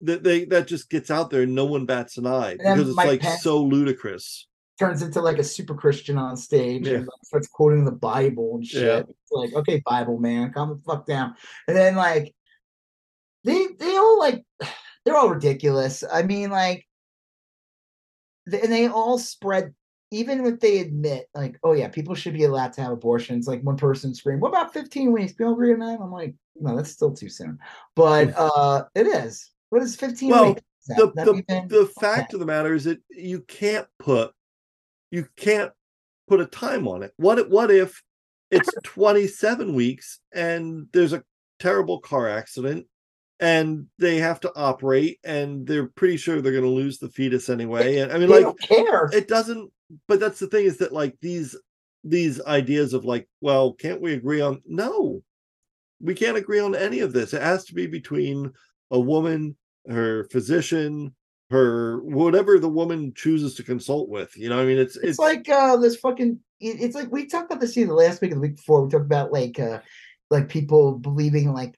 that they that just gets out there and no one bats an eye because it's Mike like Pence- so ludicrous. Turns into like a super Christian on stage Yeah. and like, starts quoting the Bible and shit. Yeah. Like, okay, Bible man, calm the fuck down. And then like they they all like they're all ridiculous. I mean, like th- and they all spread even if they admit like oh yeah people should be allowed to have abortions like one person screamed what about 15 weeks people agree on that i'm like no that's still too soon but uh it is what is 15 Well, weeks The the, even- the fact of the matter is that you can't put you can't put a time on it. What if- what if it's 27 weeks and there's a terrible car accident and they have to operate and they're pretty sure they're going to lose the fetus anyway? And i mean they like care. it doesn't but that's the thing is that like these these ideas of like well can't we agree on no. We can't agree on any of this. It has to be between a woman her physician her whatever the woman chooses to consult with. You know, I mean, it's it's, like uh this fucking. it- It's like we talked about this the last week or the week before. We talked about like uh like people believing like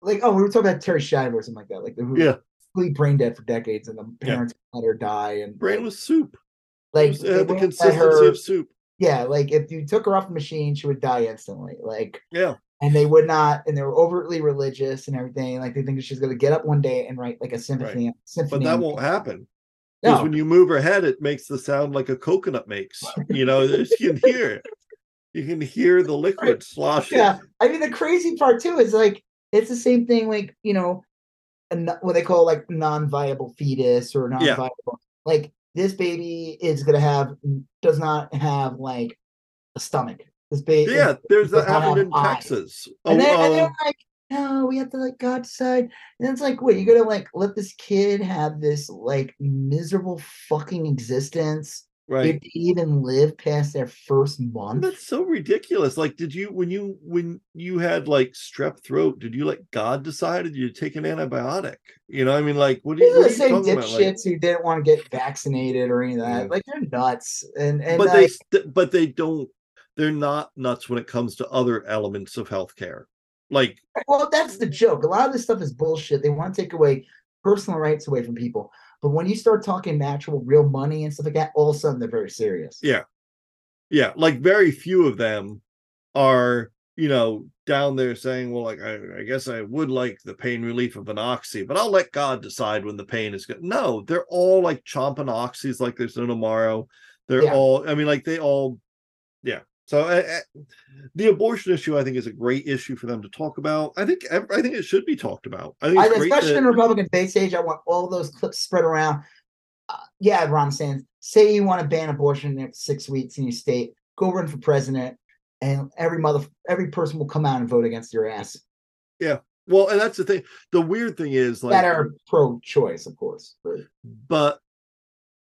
like oh we were talking about Terry Schreiber or something like that like the Yeah. completely brain dead for decades and the Yeah. parents let her die and brain was soup. Like was- had the consistency her- of soup. yeah like if you took her off the machine she would die instantly like Yeah. And they would not and they were overtly religious and everything like they think that she's going to get up one day and write like a symphony symphony But that won't happen. Because no when you move her head, it makes the sound like a coconut makes. You know, you can hear. You can hear the liquid sloshing. yeah i mean the crazy part too is like it's the same thing like you know what they call like non-viable fetus or non-viable like this baby is going to have does not have like a stomach baby Yeah, there's that happened in. Texas. and, Oh, then, and uh, they're like no we have to like god decide and it's like wait you're gonna like let this kid have this like miserable fucking existence right. if they even live past their first month That's so ridiculous. Like, did you when you when you had like strep throat, did you let God decide? Or did you take an antibiotic? You know, I mean, like, what do you, are what the are you same talking about? Like, dipshits who didn't want to get vaccinated or any of that. Yeah. Like they're nuts, and and but they st- but they don't. They're not nuts when it comes to other elements of healthcare. Like, well, that's the joke. A lot of this stuff is bullshit. They want to take away personal rights away from people, but when you start talking actual real money and stuff like that, all of a sudden they're very serious. Yeah. yeah, like very few of them are you know down there saying, well, like I, I guess I would like the pain relief of an oxy, but I'll let God decide when the pain is good. No, they're all like chomping oxys like there's no tomorrow. They're Yeah. all. I mean, like they all. Yeah. So uh, uh, the abortion issue, I think, is a great issue for them to talk about. I think I think it should be talked about. I think I, especially that- in Republican debate stage, I want all those clips spread around. Uh, yeah, Ron Sands, say you want to ban abortion in six weeks in your state, go run for president, and every mother, every person will come out and vote against your ass Yeah, well, and that's the thing. The weird thing is like that are pro-choice, of course. but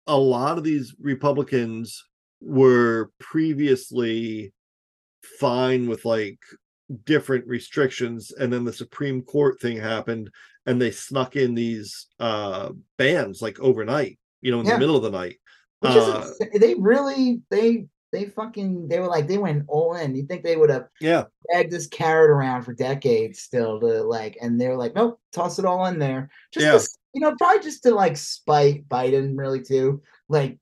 a lot of these Republicans were previously fine with like different restrictions and then the Supreme Court thing happened and they snuck in these uh bans like overnight, you know, in Yeah. the middle of the night. Which Uh, is they really they they fucking they were like they went all in. You think they would have yeah, dragged this carrot around for decades still to like and they were like, nope, toss it all in there. Just Yeah. s- you know, probably just to like spite Biden really too. Like,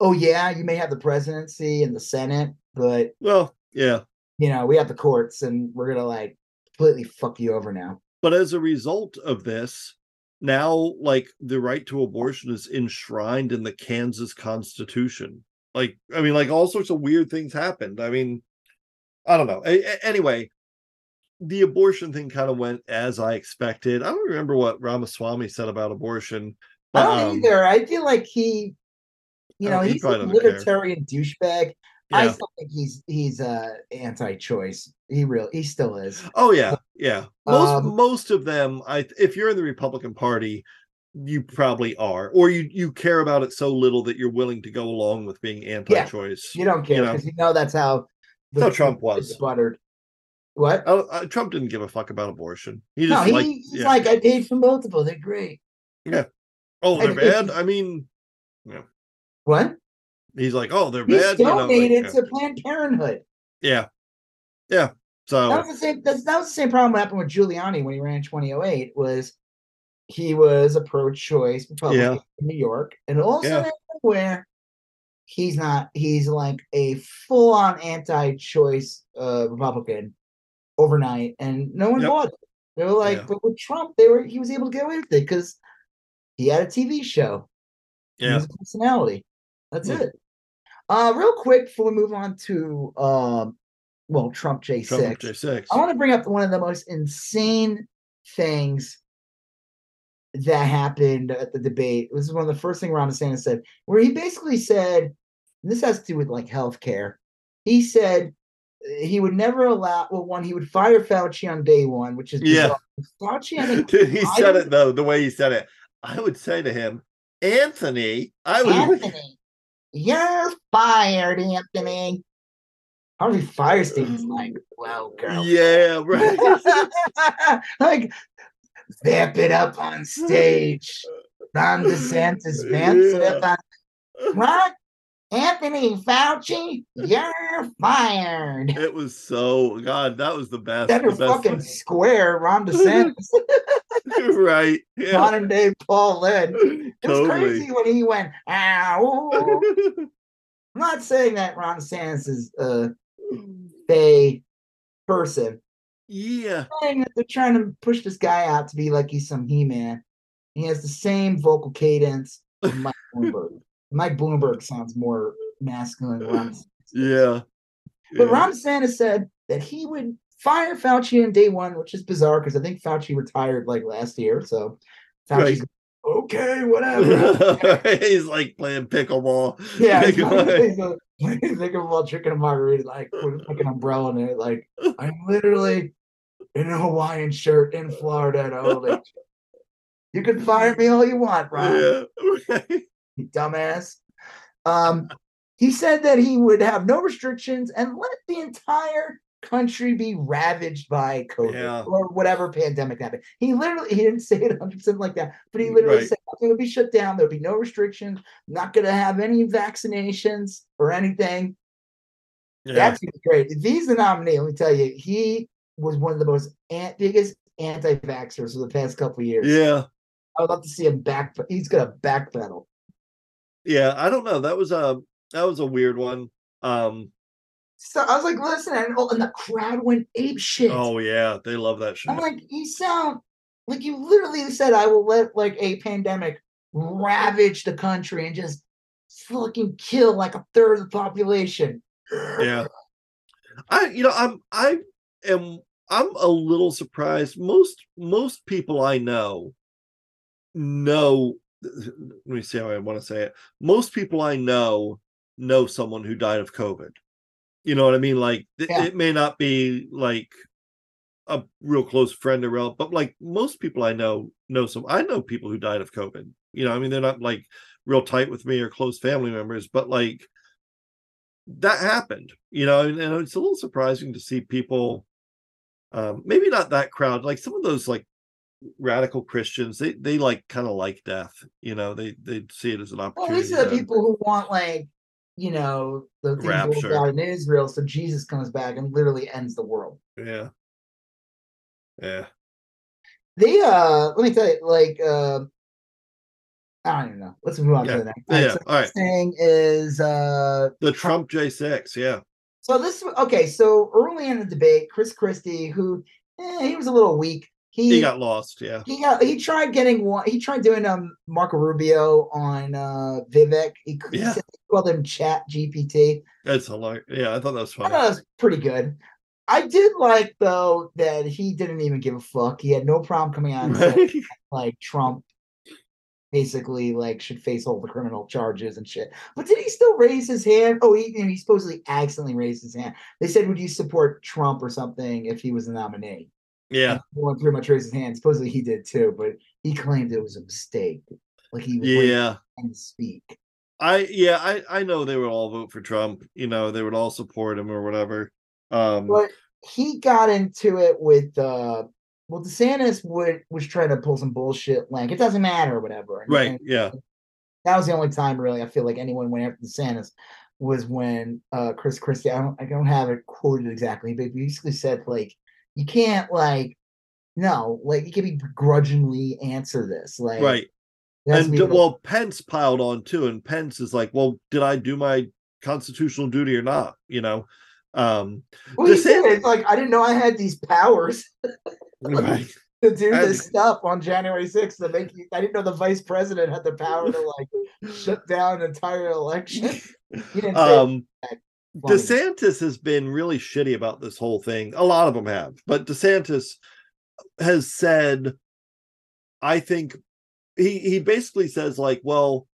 oh yeah, you may have the presidency and the Senate, but well, yeah. you know, we have the courts and we're gonna like completely fuck you over now. But as a result of this, now like the right to abortion is enshrined in the Kansas Constitution. Like, I mean, like all sorts of weird things happened. I mean, I don't know. A- a- anyway, the abortion thing kind of went as I expected. I don't remember what Ramaswamy said about abortion, I don't um, either. I feel like he you Oh, know, he he's a libertarian douchebag. I still think he's he's uh anti-choice. He real he still is. Oh yeah, yeah. Most Um, most of them, I if you're in the Republican Party, you probably are, or you you care about it so little that you're willing to go along with being anti-choice. You don't care because you know that's how That's how Trump was. buttered. What? Uh, uh, Trump didn't give a fuck about abortion. He No, just he, like, he's yeah. like I paid for multiple. They're great. Yeah. Oh, they're bad. I mean, What? he's like, oh, they're He's bad. You know, like, donated yeah. to Planned Parenthood. yeah, yeah. So That was the same. That's, that was the same problem that happened with Giuliani when he ran in 2008. Was he was a pro-choice Republican Yeah. in New York, and also Yeah. where he's not. He's like a full-on anti-choice uh, Republican overnight, and no one Yep. bought it. They were like, Yeah. but with Trump, they were he was able to get away with it because he had a TV show. Yeah, personality. That's it. Uh, real quick before we move on to um, well, Trump J six. J six. I want to bring up one of the most insane things that happened at the debate. This is one of the first things Ron DeSantis said, where he basically said, this has to do with like healthcare. He said uh, he would never allow. Well, one, he would fire Fauci on day one, which is Yeah. Fauci. I think he said it though the way he said it. I would say to him, Anthony. I would. Anthony, you're fired, Anthony. Harvey Fierstein's like, well, girl. Yeah, right. like vamp it up on stage. Ron DeSantis, man. Yeah. I- What? Anthony Fauci, you're fired. It was so God. That was the best. That was best- fucking square, Ron DeSantis, right. Yeah. modern day Paul Led. It was Totally. crazy when he went, ow. I'm not saying that Ron DeSantis is a a person. yeah. saying that they're trying to push this guy out to be like he's some He-Man. He has the same vocal cadence as Mike Bloomberg. Mike Bloomberg sounds more masculine than Ron. Yeah. But yeah. Ron DeSantis said that he would fire Fauci on day one, which is bizarre because I think Fauci retired like last year. So Fauci's okay, whatever. he's like playing pickleball. yeah, he's Pickleball. like, he's thinking about drinking a margarita, like with like an umbrella in it. Like I'm literally in a Hawaiian shirt in Florida at Ole. You can fire me all you want, Ron. yeah. Right. You dumbass. Um, he said that he would have no restrictions and let the entire country be ravaged by COVID Yeah. or whatever pandemic happened. He literally he didn't say it 100% like that, but he literally Right. said nothing would be shut down. There'd be no restrictions. Not going to have any vaccinations or anything. Yeah. That's great. If he's the nominee, let me tell you, he was one of the most an- biggest anti-vaxxers for the past couple years. yeah. I would love to see him back. He's going to backpedal. Yeah. I don't know. That was a that was a weird one. Um. So I was like, listen, and, oh, and the crowd went ape shit. Oh yeah, they love that shit. I'm like, you sound like you literally said, I will let like a pandemic ravage the country and just fucking kill like a third of the population. yeah i you know i'm i am i'm a little surprised most most people i know know let me see how i want to say it. Most people i know know someone who died of covid. You know what i mean? Like Yeah. it may not be like a real close friend or relative but like most people i know know some i know people who died of covid. You know i mean they're not like real tight with me or close family members but like that happened you know and, and it's a little surprising to see people um maybe not that crowd like some of those like radical christians they they like kind of like death you know they they see it as an opportunity. Well, these are the to- people who want like, you know, the things rolled Rapture. out in Israel, so Jesus comes back and literally ends the world. yeah yeah They uh let me tell you, like uh I don't even know. Let's move on Yeah. to the next. Yeah, so all right. thing is uh the trump j6 yeah So this okay, so early in the debate, Chris Christie, who eh, he was a little weak. He he got lost yeah he got he tried getting one. He tried doing um Marco Rubio on uh Vivek. He, Yeah. he called him Chat GPT. that's a lot. yeah i thought that was I funny thought it was pretty good. I did like though that he didn't even give a fuck. He had no problem coming out Right? like Trump basically like should face all the criminal charges and shit. But did he still raise his hand? Oh, he, he supposedly accidentally raised his hand. They said, "Would you support Trump or something if he was the nominee?" Yeah Well, pretty much raised his hand. Supposedly he did too, but he claimed it was a mistake. Like he was yeah to speak. I yeah, I I know they would all vote for Trump. You know, they would all support him or whatever. Um But he got into it with uh well DeSantis would was trying to pull some bullshit like it doesn't matter or whatever. And- right, and yeah. that was the only time really I feel like anyone went after DeSantis was when uh Chris Christie I don't I don't have it quoted exactly, but he basically said like you can't like no, like you can be begrudgingly answer this. Like Right. it has to And d- well, Pence piled on too, and Pence is like, Well, did I do my constitutional duty or not? You know? Um well, DeSantis- did. It's like I didn't know I had these powers right. to do And- this stuff on January 6th to make you I didn't know the vice president had the power to like shut down an entire election. He didn't say um Funny. DeSantis has been really shitty about this whole thing. A lot of them have, but DeSantis has said, I think he he basically says like, well,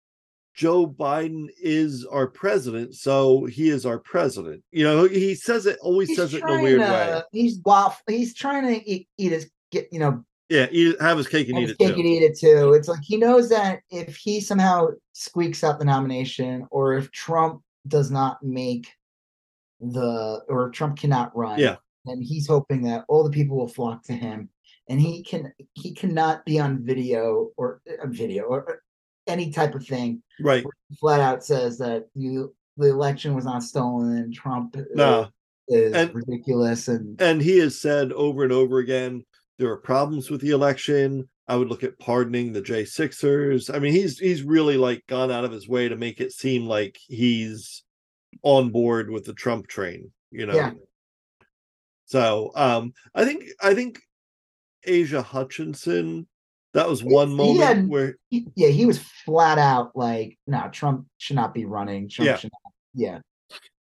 Joe Biden is our president, so he is our president. You know, he says it always he's says it in a weird to- way. He's waff he's trying to eat, eat his get you know Yeah, eat, have his cake and eat it cake too. and eat it too. It's like he knows that if he somehow squeaks out the nomination or if Trump does not make the or Trump cannot run, Yeah. And he's hoping that all the people will flock to him and he can he cannot be on video or uh, video or any type of thing. Right. Flat out says that you the election was not stolen and Trump uh, Nah. is And- ridiculous and And he has said over and over again there are problems with the election. I would look at pardoning the J6ers. I mean, he's he's really like gone out of his way to make it seem like he's on board with the Trump train, you know. Yeah. So um I think I think Asa Hutchinson, that was one moment had- where he, yeah, he was flat out like, no, Trump should not be running. Trump Yeah. should not. Yeah.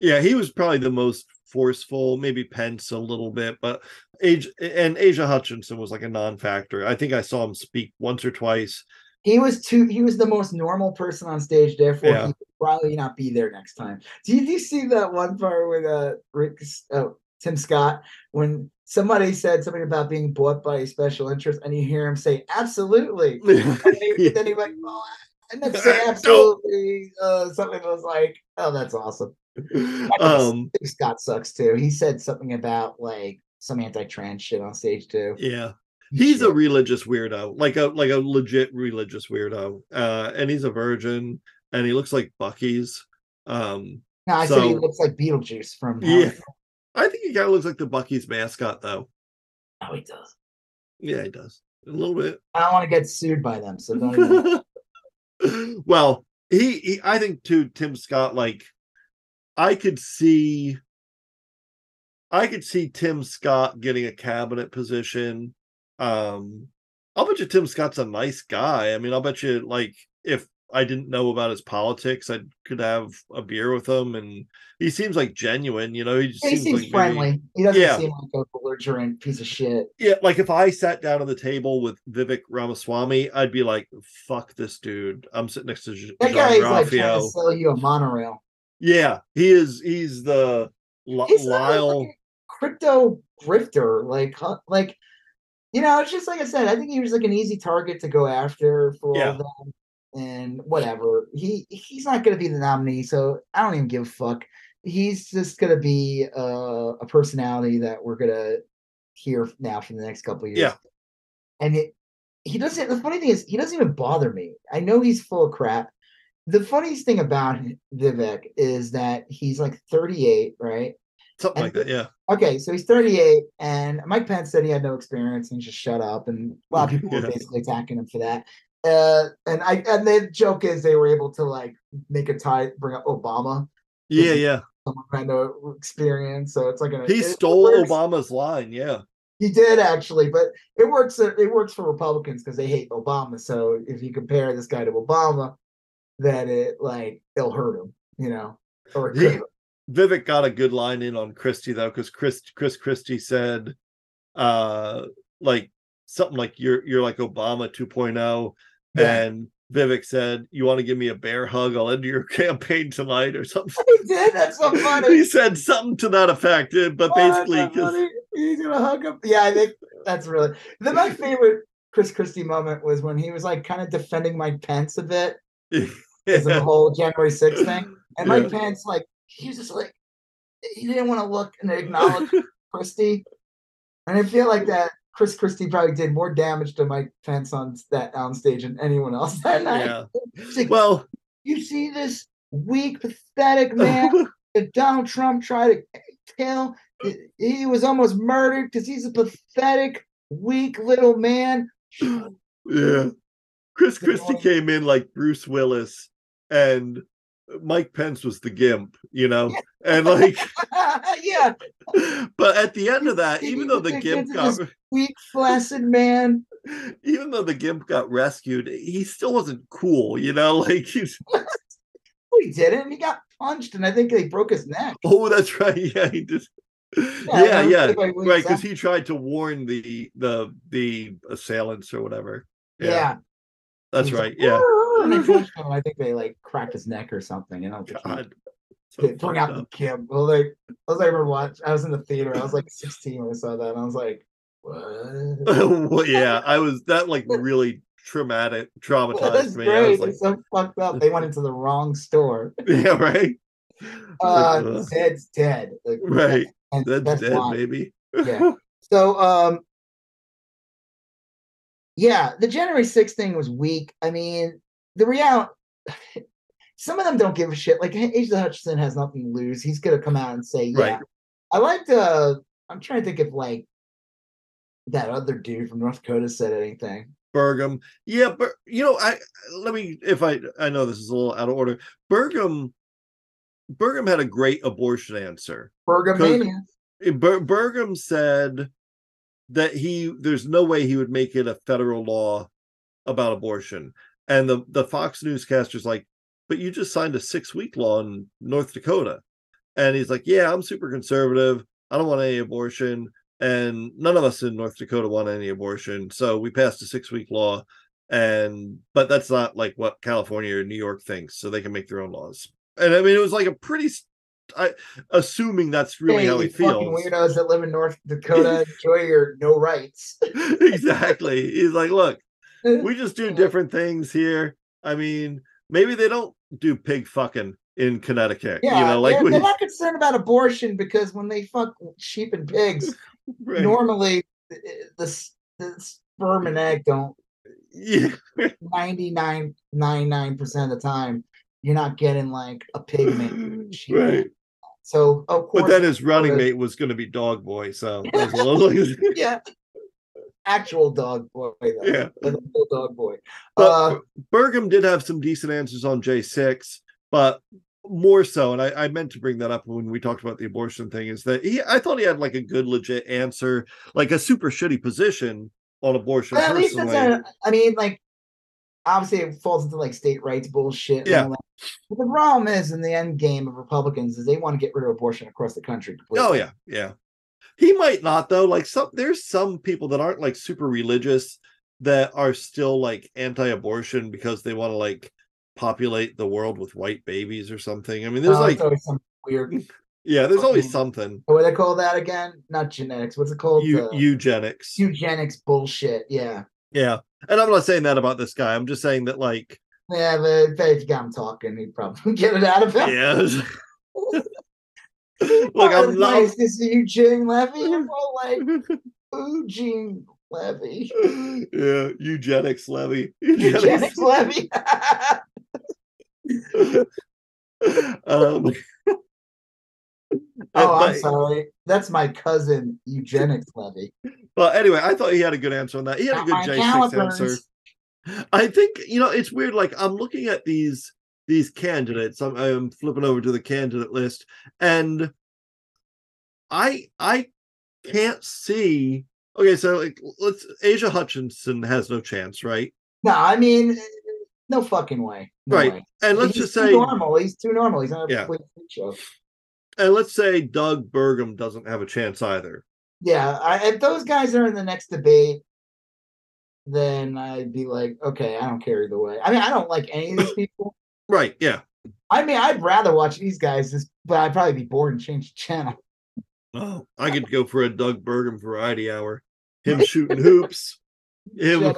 Yeah, he was probably the most forceful, maybe Pence a little bit, but age and Asa Hutchinson was like a non-factor. I think I saw him speak once or twice. He was too he was the most normal person on stage, therefore Yeah. he would probably not be there next time. did you, see that one part with uh Rick uh, Tim Scott when somebody said something about being bought by a special interest and you hear him say absolutely. And Yeah. then he went, oh, I meant to say absolutely uh something was like, oh that's awesome. um Scott sucks too. He said something about like some anti-trans shit on stage too. yeah. He's a religious weirdo, like a like a legit religious weirdo. Uh and he's a virgin and he looks like Buc-ee's. Um no, I said he looks like Beetlejuice from yeah. I think he kind of looks like the Buc-ee's mascot though. Oh, he does. Yeah, he does. A little bit. I don't want to get sued by them, so don't even well, he, he I think too, Tim Scott, like I could see I could see Tim Scott getting a cabinet position. Um I'll bet you Tim Scott's a nice guy. I mean, I'll bet you like if I didn't know about his politics, I could have a beer with him and he seems like genuine, you know, he just he seems, like maybe- friendly. He doesn't Yeah. seem like a belligerent piece of shit. yeah, like if I sat down at the table with Vivek Ramaswamy, I'd be like, "Fuck this dude." I'm sitting next to Jean That guy's like trying to sell you a monorail. yeah, he is. He's the L- He's Lyle. crypto grifter. Like, like, you know, it's just like I said. I think he was like an easy target to go after for all Yeah. of them, and whatever. He he's not going to be the nominee, so I don't even give a fuck. He's just going to be uh, a personality that we're going to hear now for the next couple of years. Yeah. and it, he doesn't. The funny thing is, he doesn't even bother me. I know he's full of crap. The funniest thing about Vivek is that he's like 38, right? Something and like that. Yeah. Okay, so he's 38, and Mike Pence said he had no experience and just shut up, and a lot of people were basically attacking him for that. Uh, and I and the joke is they were able to like make a tie, bring up Obama, Yeah. Yeah. who had no experience. So it's like a, He it stole works. Obama's line. Yeah. He did actually, but it works. It works for Republicans because they hate Obama. So if you compare this guy to Obama, then it like it'll hurt him, you know. Or it. Vivek got a good line in on Christie though, because Chris Chris Christie said, uh, like something like you're you're like Obama 2.0, Yeah. and Vivek said, "You want to give me a bear hug? I'll end your campaign tonight or something." he did. That's so funny. he said something to that effect, uh, but Oh, basically, he's gonna hug him. Yeah, I think that's really the my favorite Chris Christie moment was when he was like kind of defending Mike Pence a bit because of the whole January 6th thing. And Mike Pence, like, he was just like he didn't want to look and acknowledge Christie. And I feel like that Chris Christie probably did more damage to Mike Pence on that on stage than anyone else that night. yeah. Like, Well, you see this weak, pathetic man that Donald Trump tried to kill. He was almost murdered because he's a pathetic, weak little man. yeah. Chris Christie came in like Bruce Willis, and Mike Pence was the gimp, you know, and like, yeah, but at the end of that, even though the gimp got, weak, flaccid man. even though the gimp got rescued, he still wasn't cool, you know, like he's. He didn't. He got punched, and I think they broke his neck. Oh, that's right. Yeah, he did. I Yeah, yeah, right. Because he tried to warn the the the assailants or whatever. Yeah, that's He was right. like, Yeah. And they him. I think they like cracked his neck or something. You know, God. So They out the. Kim. Well, like I was like, remember watch. I was in the theater. I was like 16 when I saw that. And I was like, what? well, yeah, I was that like really traumatic, traumatized me. I was like, it's so fucked up. They went into the wrong store. yeah, right. Uh, Like, uh, Zed's dead. Like, right. And That's that's dead, why. baby. Yeah. So, um, yeah, the January 6th thing was weak. I mean, the reality. Some of them don't give a shit. Like Asa Hutchinson has nothing to lose. He's gonna come out and say, "Yeah." Right. I liked. Uh, I'm trying to think if like that other dude from North Dakota said anything. Burgum. Yeah, but you know, I let me if I I know this is a little out of order. Burgum Burgum had a great abortion answer. Burgumania. Ber- Burgum said that he there's no way he would make it a federal law about abortion. And the the Fox newscaster's like, "But you just signed a 6-week law in North Dakota." And he's like, "Yeah, I'm super conservative. I don't want any abortion and none of us in North Dakota want any abortion. So we passed a 6-week law and but that's not like what California or New York thinks, so they can make their own laws." And I mean, it was like a pretty I, assuming that's really hey, how he feels. weirdos that live in North Dakota, enjoy your no rights. exactly. He's like, look, we just do different things here. I mean, maybe they don't do pig fucking in Connecticut. Yeah, you know, like they're, we, they're not concerned about abortion because when they fuck sheep and pigs, right. normally eh, eh, the, the the sperm and egg don't yeah, 99 99% of the time you're not getting like a pig mate right. so of course But then his running mate was going to be Dog Boy, so little- yeah actual dog boy though. Yeah. Like a dog boy But uh Burgum did have some decent answers on J6, but more so, and I, I meant to bring that up when we talked about the abortion thing, is that he I thought he had like a good legit answer, like a super shitty position on abortion at least personally. a, i mean like obviously it falls into like state rights bullshit Yeah. all that. but the problem is in the end game of republicans is they want to get rid of abortion across the country completely. Oh yeah, yeah. He might not though. Like some there's some people that aren't like super religious that are still like anti-abortion because they want to like populate the world with white babies or something. I mean, there's Oh, like always some weird yeah, there's always something. what do they call that again not genetics what's it called Uh, eugenics. eugenics bullshit yeah yeah. And I'm not saying that about this guy. I'm just saying that like Yeah, but if you got him talking, he'd probably get it out of him. yeah. Look, I'm nice. This is Eugene Levy. You're more like Eugene Levy. yeah, eugenics levy. Eugenics Levy. um, oh, I'm sorry. That's my cousin Eugenics Levy. Well, anyway, I thought he had a good answer on that. He had a good my J6 calipers. answer. I think you know it's weird. Like I'm looking at these these candidates. I'm, I'm flipping over to the candidate list, and I I can't see. Okay, so like let's Asa Hutchinson has no chance, right? No, I mean, no fucking way. No Right. way. And let's He's just too say, normal. He's too normal. He's not a Yeah. show. and let's say Doug Burgum doesn't have a chance either. Yeah, I, if those guys are in the next debate, then I'd be like, okay, I don't care either way. I mean, I don't like any of these people. Right? Yeah. I mean, I'd rather watch these guys, just, but I'd probably be bored and change the channel. Oh, I could go for a Doug Burgum variety hour. Him shooting hoops. Him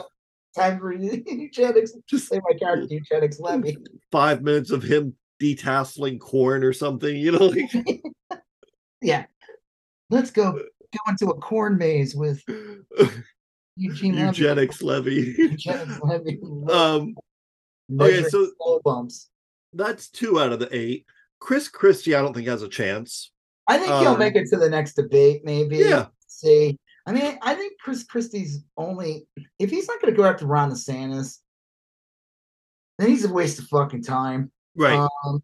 time for eugenics. just Say my character eugenics Levy. five minutes of him detasseling corn or something, you know, like Yeah, let's go go into a corn maze with Eugene eugenics levy. Eugenics Levy. um, okay, so bumps. that's two out of the eight. Chris Christie, I don't think has a chance. I think he'll um, make it to the next debate. Maybe. Yeah. See, I mean, I think Chris Christie's only if he's not going to go after Ron DeSantis, then he's a waste of fucking time. Right. Um,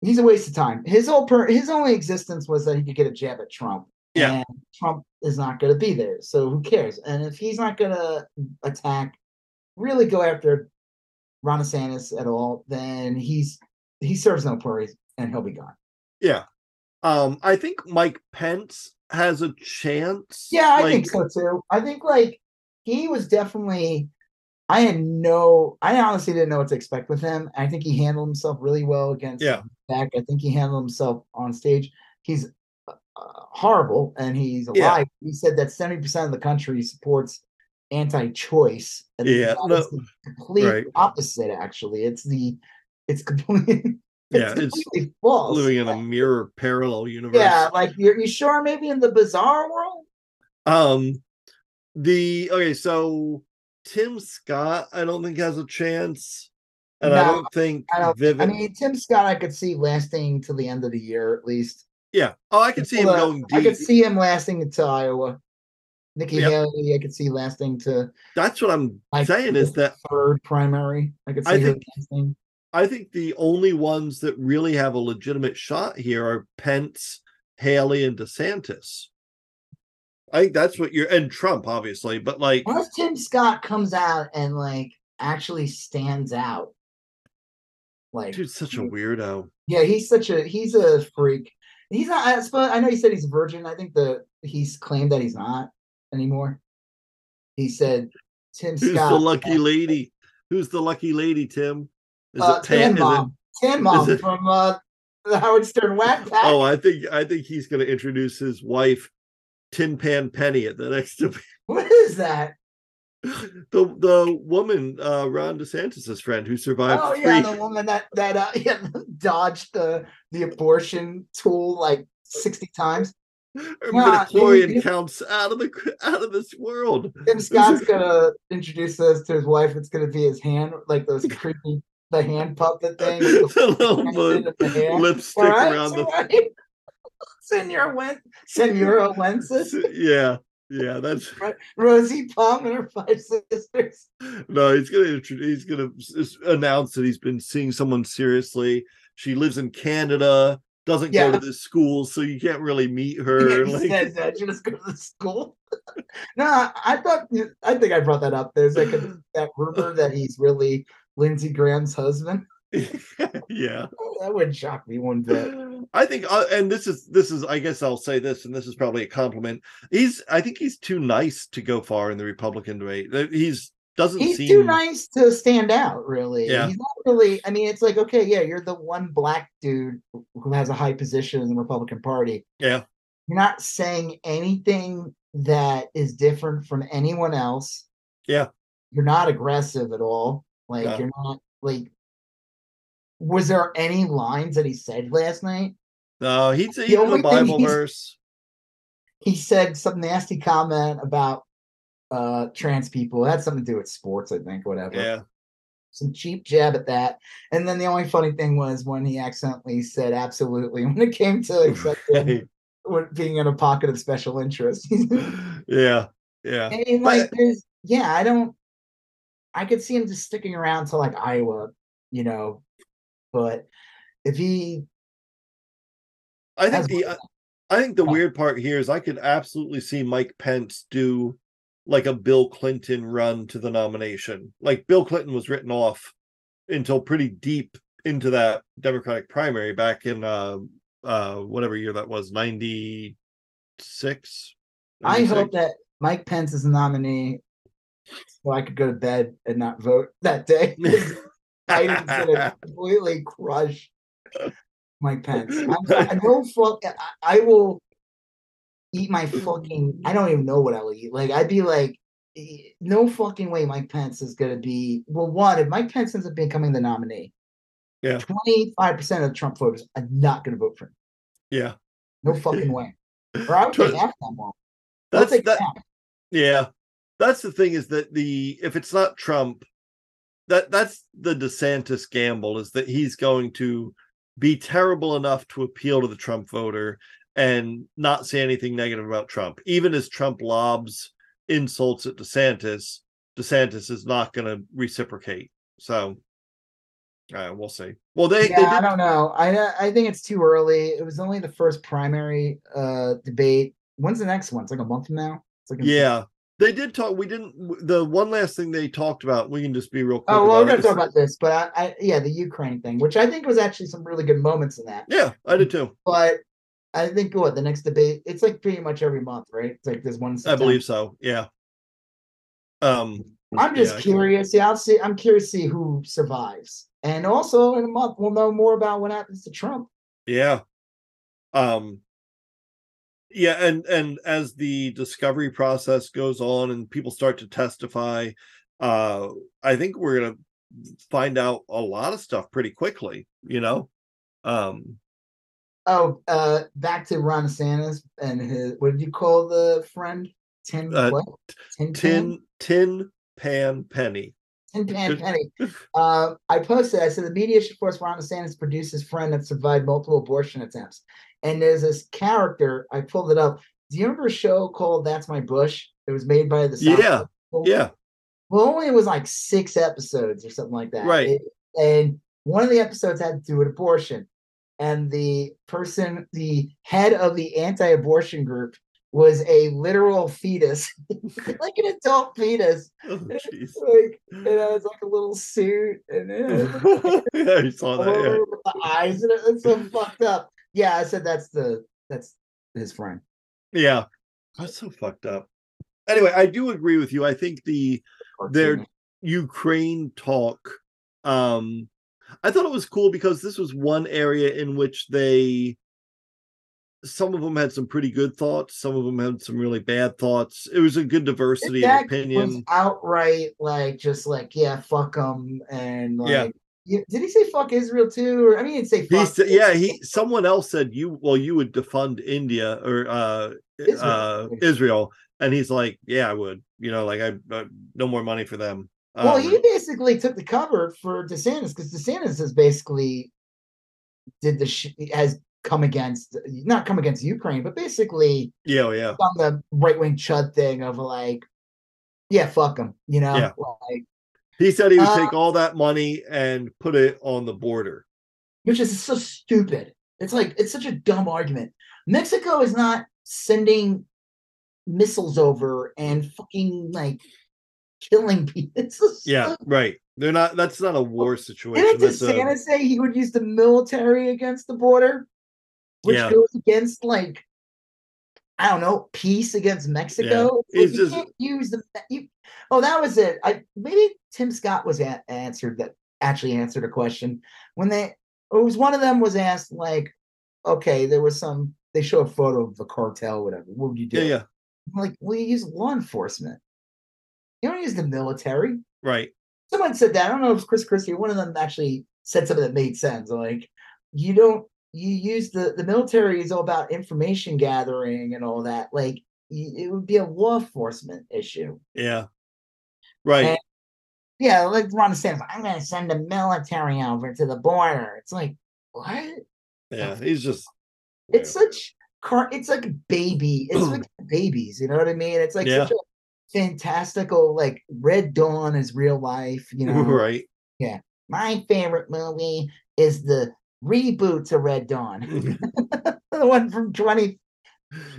he's a waste of time. His whole per his only existence was that he could get a jab at Trump. Yeah. And Trump is not going to be there, so who cares? And if he's not going to attack, really go after Ron DeSantis at all, then he's he serves no purpose and he'll be gone. yeah. Um, I think Mike Pence has a chance. Yeah, I like, think so too. I think like he was definitely. I had no. I honestly didn't know what to expect with him. I think he handled himself really well against Yeah. back. I think he handled himself on stage. He's uh, horrible and he's Yeah. alive. He said that seventy percent of the country supports anti-choice. and Yeah, no, the complete right. opposite. Actually, it's the it's completely. Yeah, it's it's false. living in a mirror parallel universe. yeah, like you're you sure maybe in the bizarre world? Um the okay, so Tim Scott, I don't think has a chance, and I don't think I don't. Vivian. I mean, Tim Scott, I could see lasting till the end of the year at least. yeah. Oh, I could see him going I could see him lasting until Iowa. Nikki Yep. Haley, I could see lasting to That's what I'm like saying is the that third primary. I could see I her think- lasting. I think the only ones that really have a legitimate shot here are Pence, Haley, and DeSantis. I think that's what you're and Trump, obviously, but like Unless Tim Scott comes out and like actually stands out. Like dude's such a weirdo. Yeah, he's such a he's a freak. He's not. I suppose I know he said he's a virgin. I think the he's claimed that he's not anymore. He said Tim Who's Scott. the lucky lady? Who's the lucky lady, Tim? Is uh, it Tin Pan? Is it, Mom. Tin Mom it- from uh, the Howard Stern Whack Pack. oh, I think I think he's gonna introduce his wife, Tin Pan Penny, at the next debate. What is that? the the woman, uh Ron DeSantis's friend who survived Oh three yeah, the woman that that uh, yeah, dodged the the abortion tool like sixty times. Her Yeah, midichlorian counts out of the out of this world. Tim Scott's gonna introduce us to his wife. It's gonna be his hand, like those creepy the hand puppet thing. with the little the hand. lipstick right, around the right. Senor Wen Senora Wences, yeah yeah that's Rosie Palm and her five sisters. no he's gonna he's gonna announce that he's been seeing someone seriously she lives in canada doesn't Yeah. go to the school so you can't really meet her Yeah, like says that. You just go to the school. no, I- I thought I think I brought that up. There's like a, that rumor that he's really Lindsey Graham's husband. yeah That wouldn't shock me one bit. I think, uh, and this is this is, I guess I'll say this, and this is probably a compliment. He's, I think he's too nice to go far in the Republican debate. He's doesn't He's seem too nice to stand out, really. Yeah. He's not really. I mean, it's like okay, yeah, you're the one black dude who has a high position in the Republican Party. Yeah, You're not saying anything that is different from anyone else. Yeah. You're not aggressive at all. Like No. you're not like. Was there any lines that he said last night? no, he's even only a Bible verse. He said some nasty comment about uh trans people. It had something to do with sports, I think, whatever. Yeah, Some cheap jab at that. And then the only funny thing was when he accidentally said absolutely when it came to accepting what- being in a pocket of special interest. yeah, yeah. I mean, like, there's, yeah, I don't, I could see him just sticking around to like Iowa, you know, but if he, I think the, I think the weird part here is I could absolutely see Mike Pence do like a Bill Clinton run to the nomination. Like Bill Clinton was written off until pretty deep into that Democratic primary back in uh uh whatever year that was 96 I hope that Mike Pence is a nominee so I could go to bed and not vote that day. Biden's gonna completely crush Mike Pence. I'm, I will fuck. I, I will eat my mm. fucking. I don't even know what I will eat. Like I'd be like, no fucking way. Mike Pence is gonna be. Well, one, if Mike Pence ends up becoming the nominee, Yeah. twenty five percent of Trump voters are not gonna vote for him. yeah No fucking way. Or I would take half that one. That's that half. yeah that's the thing is that the if it's not trump that that's the desantis gamble is that he's going to be terrible enough to appeal to the trump voter and not say anything negative about trump even as trump lobs insults at desantis desantis is not going to reciprocate so uh, we'll see well they, they yeah, I don't know. I I think it's too early. It was only the first primary uh debate. When's the next one? It's like a month from now. It's like yeah they did talk we didn't the one last thing they talked about we can just be real quick Oh well, we're gonna talk about this, but I, I yeah, the Ukraine thing, which I think was actually some really good moments in that. yeah i did too But I think what the next debate, it's like pretty much every month, right? It's like there's one. I believe so. Yeah. Um. I'm just yeah, curious. Yeah, I'll see. I'm curious to see who survives, and also in a month we'll know more about what happens to Trump. Yeah. Um. Yeah, and and as the discovery process goes on and people start to testify, uh, I think we're gonna find out a lot of stuff pretty quickly. You know. Um. Oh, uh, back to Ron DeSantis and his. What did you call the friend? Tin. Uh, what? Tin. Pan? Tin Tin Pan Penny. Tin Pan Penny. Uh, I posted. I said the media should force Ron DeSantis to produce his friend that survived multiple abortion attempts. And there's this character. I pulled it up. Do you remember a show called "That's My Bush"? It was made by the South Yeah? Yeah, Well, only it was like six episodes or something like that. Right. It- and one of the episodes had to do with abortion. And the person, the head of the anti-abortion group, was a literal fetus, like an adult fetus. oh. Like, and it was like a little suit, and it yeah, you saw that. Yeah. with the eyes, and it, it's so fucked up. Yeah, I said that's the that's his friend. Yeah, that's so fucked up. Anyway, I do agree with you. I think the They're- Ukraine talk, um, I thought it was cool because this was one area in which they, some of them had some pretty good thoughts, some of them had some really bad thoughts. It was a good diversity of opinion. outright like just like yeah, fuck them, and like Yeah. Yeah, did he say fuck Israel too? Or I mean, he didn't say He fuck. said, yeah, he someone else said you well, you would defund India or uh Israel. uh Israel, and he's like, yeah, I would. You know, like I uh, no more money for them. Well, Um, he basically took the cover for DeSantis because DeSantis has basically did the sh- has come against not come against Ukraine, but basically yeah, oh, yeah, on the right wing chud thing of like, yeah, fuck him, you know, Yeah. like he said he would Uh, take all that money and put it on the border. which is so stupid. It's like it's such a dumb argument. Mexico is not sending missiles over and fucking like killing people. Yeah, right. They're not. That's not a war situation. Didn't That's a, say he would use the military against the border, which Yeah. goes against like I don't know peace against Mexico? It's like, you just- can't use the you. Oh, that was it. I maybe Tim Scott was answered that actually answered a question when they it was one of them was asked like, okay, there was some they show a photo of the cartel, whatever. What would you do? yeah, yeah, I'm like, you use law enforcement. You don't use the military right. someone said that. I don't know if it's Chris Christie. One of them actually said something that made sense. Like, you don't you use the the military is all about information gathering and all that. Like, it would be a law enforcement issue. Yeah, right. And- Yeah, like Ron DeSantis, I'm going to send the military over to the border. It's like, what? yeah, he's just. It's such car. It's like baby. It's like babies. You know what I mean? It's like Yeah. such a fantastical. Like Red Dawn is real life. You know, right. Yeah. My favorite movie is the reboot to Red Dawn, the one from 20.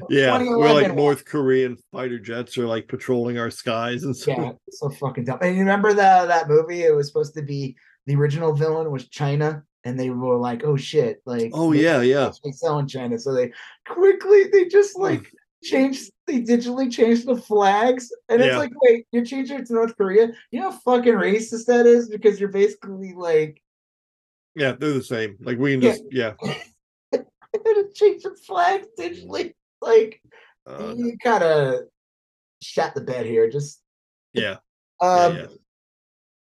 Yeah, we're like. North Korean fighter jets are like patrolling our skies and stuff. Yeah, so fucking dumb. And you remember that that movie? It was supposed to be the original villain was China, and they were like, "Oh shit!" Like, Oh yeah, yeah. they sell in China, so they quickly they just like changed. They digitally changed the flags, and it's Yeah. like, wait, you're changing it to North Korea? You know how fucking racist that is because you're basically like. Yeah, they're the same. Like we can Yeah. just yeah. to change the flags digitally. Like Uh, you kind of shot the bed here. Just yeah, um. yeah.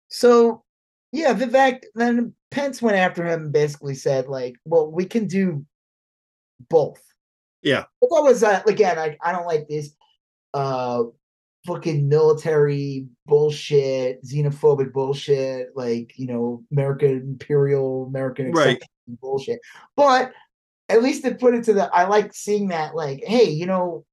So yeah, Vivek. Then Pence went after him and basically said like, "Well, we can do both." Yeah. But that was uh, again. I I don't like this. Uh. Fucking military bullshit, xenophobic bullshit, like you know, American imperial, American Right. bullshit. But at least they put it to the I like seeing that like, hey, you know,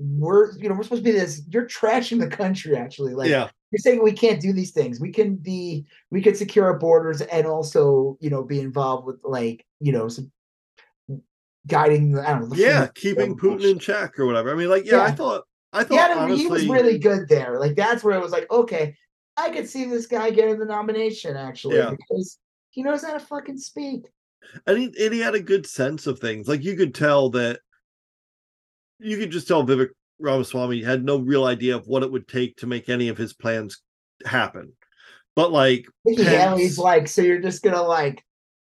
we're you know, we're supposed to be this, you're trashing the country actually. Like yeah, you're saying we can't do these things. We can be we could secure our borders and also, you know, be involved with like, you know, some guiding the I don't know, yeah. Keeping Putin in check or whatever. I mean, like, yeah, I thought, I thought Yeah, honestly, he was really good there. Like that's where it was like, okay, I could see this guy getting the nomination actually Yeah. because he knows how to fucking speak. and he, and he had a good sense of things. Like you could tell that you could just tell Vivek Ramaswamy had no real idea of what it would take to make any of his plans happen. But like, Haley's Pence- like, so you're just gonna like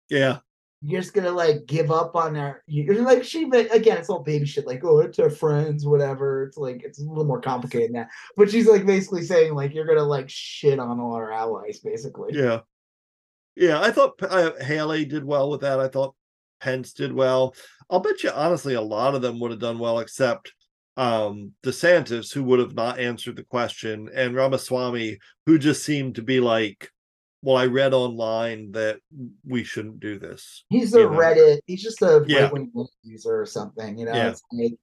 yeah, you're just gonna like give up on her. you're like she but again it's all baby shit like oh it's her friends whatever it's like it's a little more complicated than that but she's like basically saying like you're gonna like shit on all our allies basically yeah, yeah. I thought uh, Haley did well with that. I thought Pence did well. I'll bet you honestly, a lot of them would have done well, except um DeSantis, who would have not answered the question, and Ramaswamy, who just seemed to be like, Well, I read online that we shouldn't do this. He's a you know? Reddit. He's just a Yeah. right wing user or something. You know, Yeah. it's like,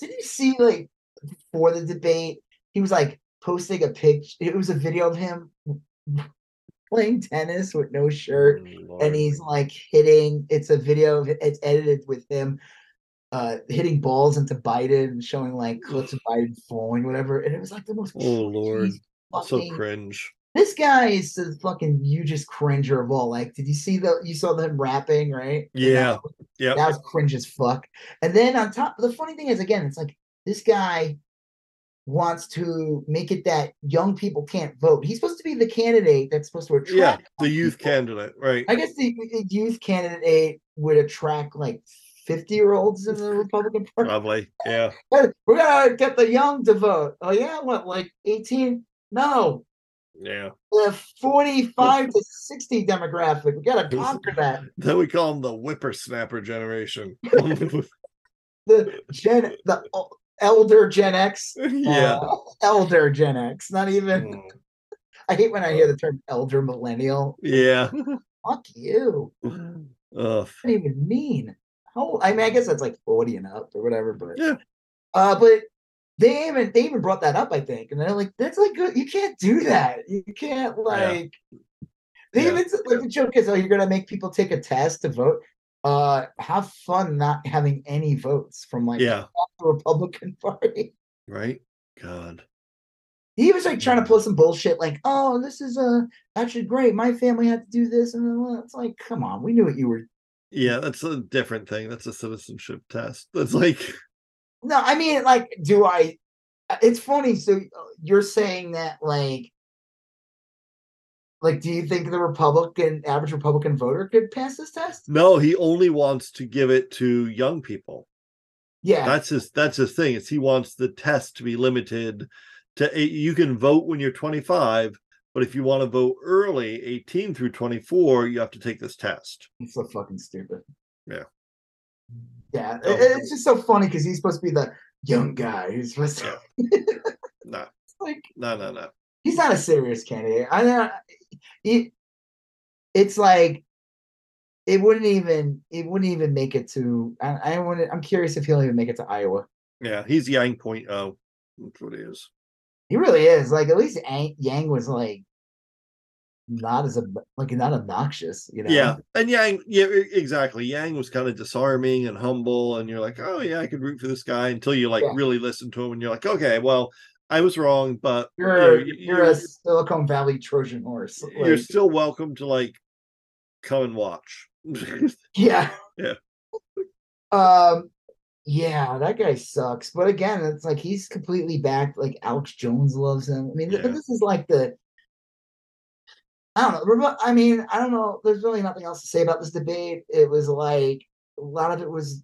did you see like before the debate? He was like posting a picture. It was a video of him playing tennis with no shirt, Oh, and he's like hitting. It's a video. Of, it's edited with him uh hitting balls into Biden and showing like clips of Biden falling, whatever. And it was like the most. Oh, Lord. so cringe. This guy is the fucking hugest cringer of all. Like, did you see the you saw them rapping, right? Yeah. Yeah. that was-. Cringe as fuck. And then on top, the funny thing is, again, it's like this guy wants to make it that young people can't vote. He's supposed to be the candidate that's supposed to attract. Yeah, the youth people. candidate, right? I guess the the youth candidate would attract like 50 year olds in the Republican Party. Probably. Yeah. We're gonna get the young to vote. Oh yeah, what like 18? No, Yeah. the 45 to 60 demographic. We gotta conquer that. Then we call them the whippersnapper generation. The Gen the elder Gen X. yeah. uh, elder Gen X. Not even Mm, I hate when I hear the term elder millennial. Yeah. Fuck you. Ugh. What do you even mean? How I mean, I guess that's like 40 and up or whatever, but Yeah. uh, but they even they even brought that up, I think, and they're like, that's like good. You can't do that. You can't like. They Yeah. even like the joke is, oh, you're gonna make people take a test to vote. Uh, have fun not having any votes from like Yeah. the Republican Party. Right. God. He was like trying to pull some bullshit, like, "Oh, this is uh, actually great. My family had to do this," and then, it's like, "Come on, we knew what you were." Yeah, that's a different thing. That's a citizenship test. That's like No, I mean, like, do I? uh, It's funny. So uh, you're saying that, like, like, do you think the Republican average Republican voter could pass this test? no, he only wants to give it to young people. Yeah, That's his that's his thing. Is he wants the test to be limited to. You can vote when you're 25, but if you want to vote early, 18 through 24, you have to take this test. it's so fucking stupid. Yeah. Yeah. Oh. it- it's just so funny because he's supposed to be the young guy who's supposed to No, like no, no, no. he's not a serious candidate. I know it, it's like it wouldn't even it wouldn't even make it to I, I want I'm curious if he'll even make it to Iowa. Yeah, he's Yang point oh. That's what he is. He really is. Like at least Yang was like not as a like not obnoxious, you know. Yeah, and Yang, yeah, exactly. Yang was kind of disarming and humble, and you're like, oh yeah, I could root for this guy until you like Yeah. really listen to him, and you're like, okay, well, I was wrong, but you know, You're you- you're a Silicon Valley Trojan horse. you're still welcome to like come and watch. Yeah. Yeah. Um yeah, that guy sucks. But again, it's like he's completely back. Like Alex Jones loves him. I mean, Yeah. this is like the I don't know. I mean, I don't know. There's really nothing else to say about this debate. It was like a lot of it was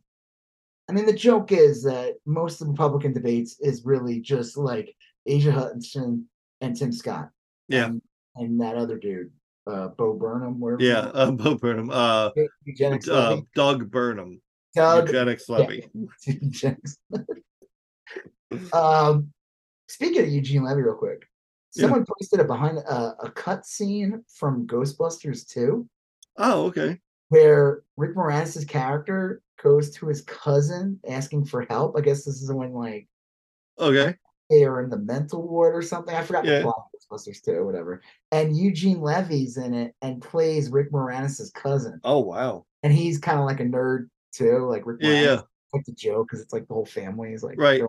I mean, the joke is that most of the Republican debates is really just like Asa Hutchinson and Tim Scott. Yeah. And, and that other dude, uh, Bo Burnham, yeah, uh, Bo Burnham, uh, Eugenics uh. Doug Burnham, Doug eugenics levy. Eugenics. um, speaking of Eugene Levy, real quick, Yeah. someone posted a behind a, a cut scene from Ghostbusters 2 Oh, okay. where Rick Moranis' character goes to his cousin asking for help. I guess this is when like Okay. they are in the mental ward or something. I forgot Yeah. the plot of Ghostbusters 2, whatever. And Eugene Levy's in it and plays Rick Moranis' cousin. Oh, wow. And he's kind of like a nerd too, like Rick Yeah, yeah. Like the joke because it's like the whole family is like Right.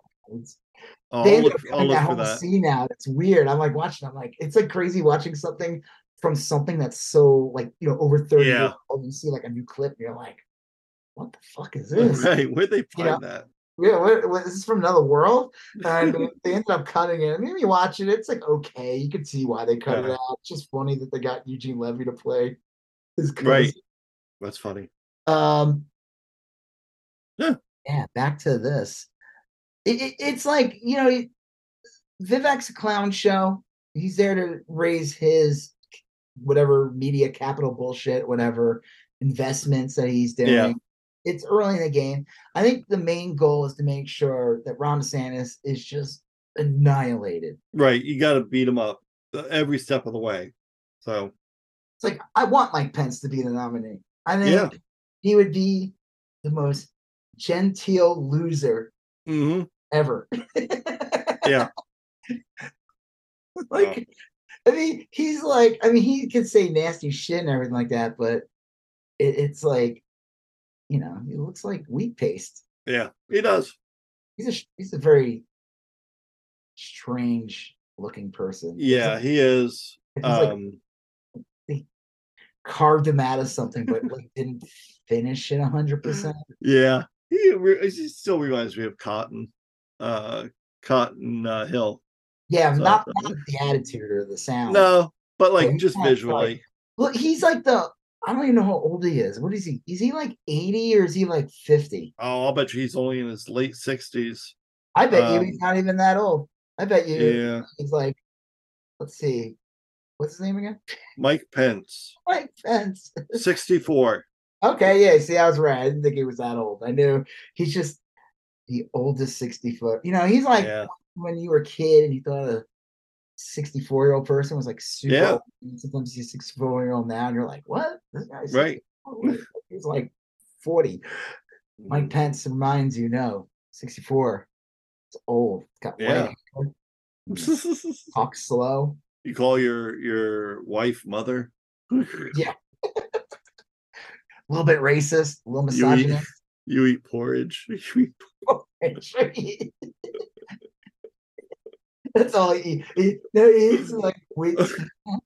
I'll they look, up I'll that whole that. scene out. It's weird. I'm like watching. I'm like, it's like crazy watching something from something that's so like you know over 30 years Yeah. old. You see like a new clip, and you're like, what the fuck is this? Right. Where'd they You know, find that? Yeah, what, what, is this from another world? And they ended up cutting it. I mean, you watch it, it's like okay, you can see why they cut it out. It's just funny that they got Eugene Levy to play cousin. Right. That's funny. Um. Yeah. Yeah. Back to this. It, it- it's like you know, Vivek's a clown show. He's there to raise his whatever media capital bullshit, whatever investments that he's doing. Yeah. it's early in the game. I think the main goal is to make sure that Ron DeSantis is just annihilated. Right. You got to beat him up uh, every step of the way. So, It's like I want Mike Pence to be the nominee. I think Yeah. he would be the most genteel loser mhm. ever. Yeah. like I mean, he's like, I mean, he can say nasty shit and everything like that, but it, it's like, you know, he looks like wheat paste. yeah, he does. He's a he's a very strange looking person. Yeah, like- he is. it's like Um, carved him out of something, but like didn't finish it hundred percent. yeah, he still reminds me of Cotton, uh, Cotton uh, Hill. Yeah, So- not, not the attitude or the sound. No, but like just not, like- visually. Look, he's like the I don't even know how old he is. What is he? Is he like 80 or is he like 50? Oh, I'll bet you he's only in his late sixties. I bet you Um, he's not even that old. I bet you Yeah, he's like, let's see, what's his name again? Mike Pence, Mike Pence. sixty-four. Okay, yeah, see, I was right. I didn't think he was that old. I knew he's just the oldest 60 foot. You know, he's like yeah, when you were a kid and you thought a 64 year old person was like super Yeah. old. Sometimes you see 64 year old now and you're like, what? This guy's Right. He's like 40. Mike mm-hmm. Pence reminds you, no, 64. It's old. It's got Yeah. talks slow. you call your your wife mother. A little bit racist, a little You eat- misogynist. You eat porridge. You eat porridge. That's all he, he no, he's like or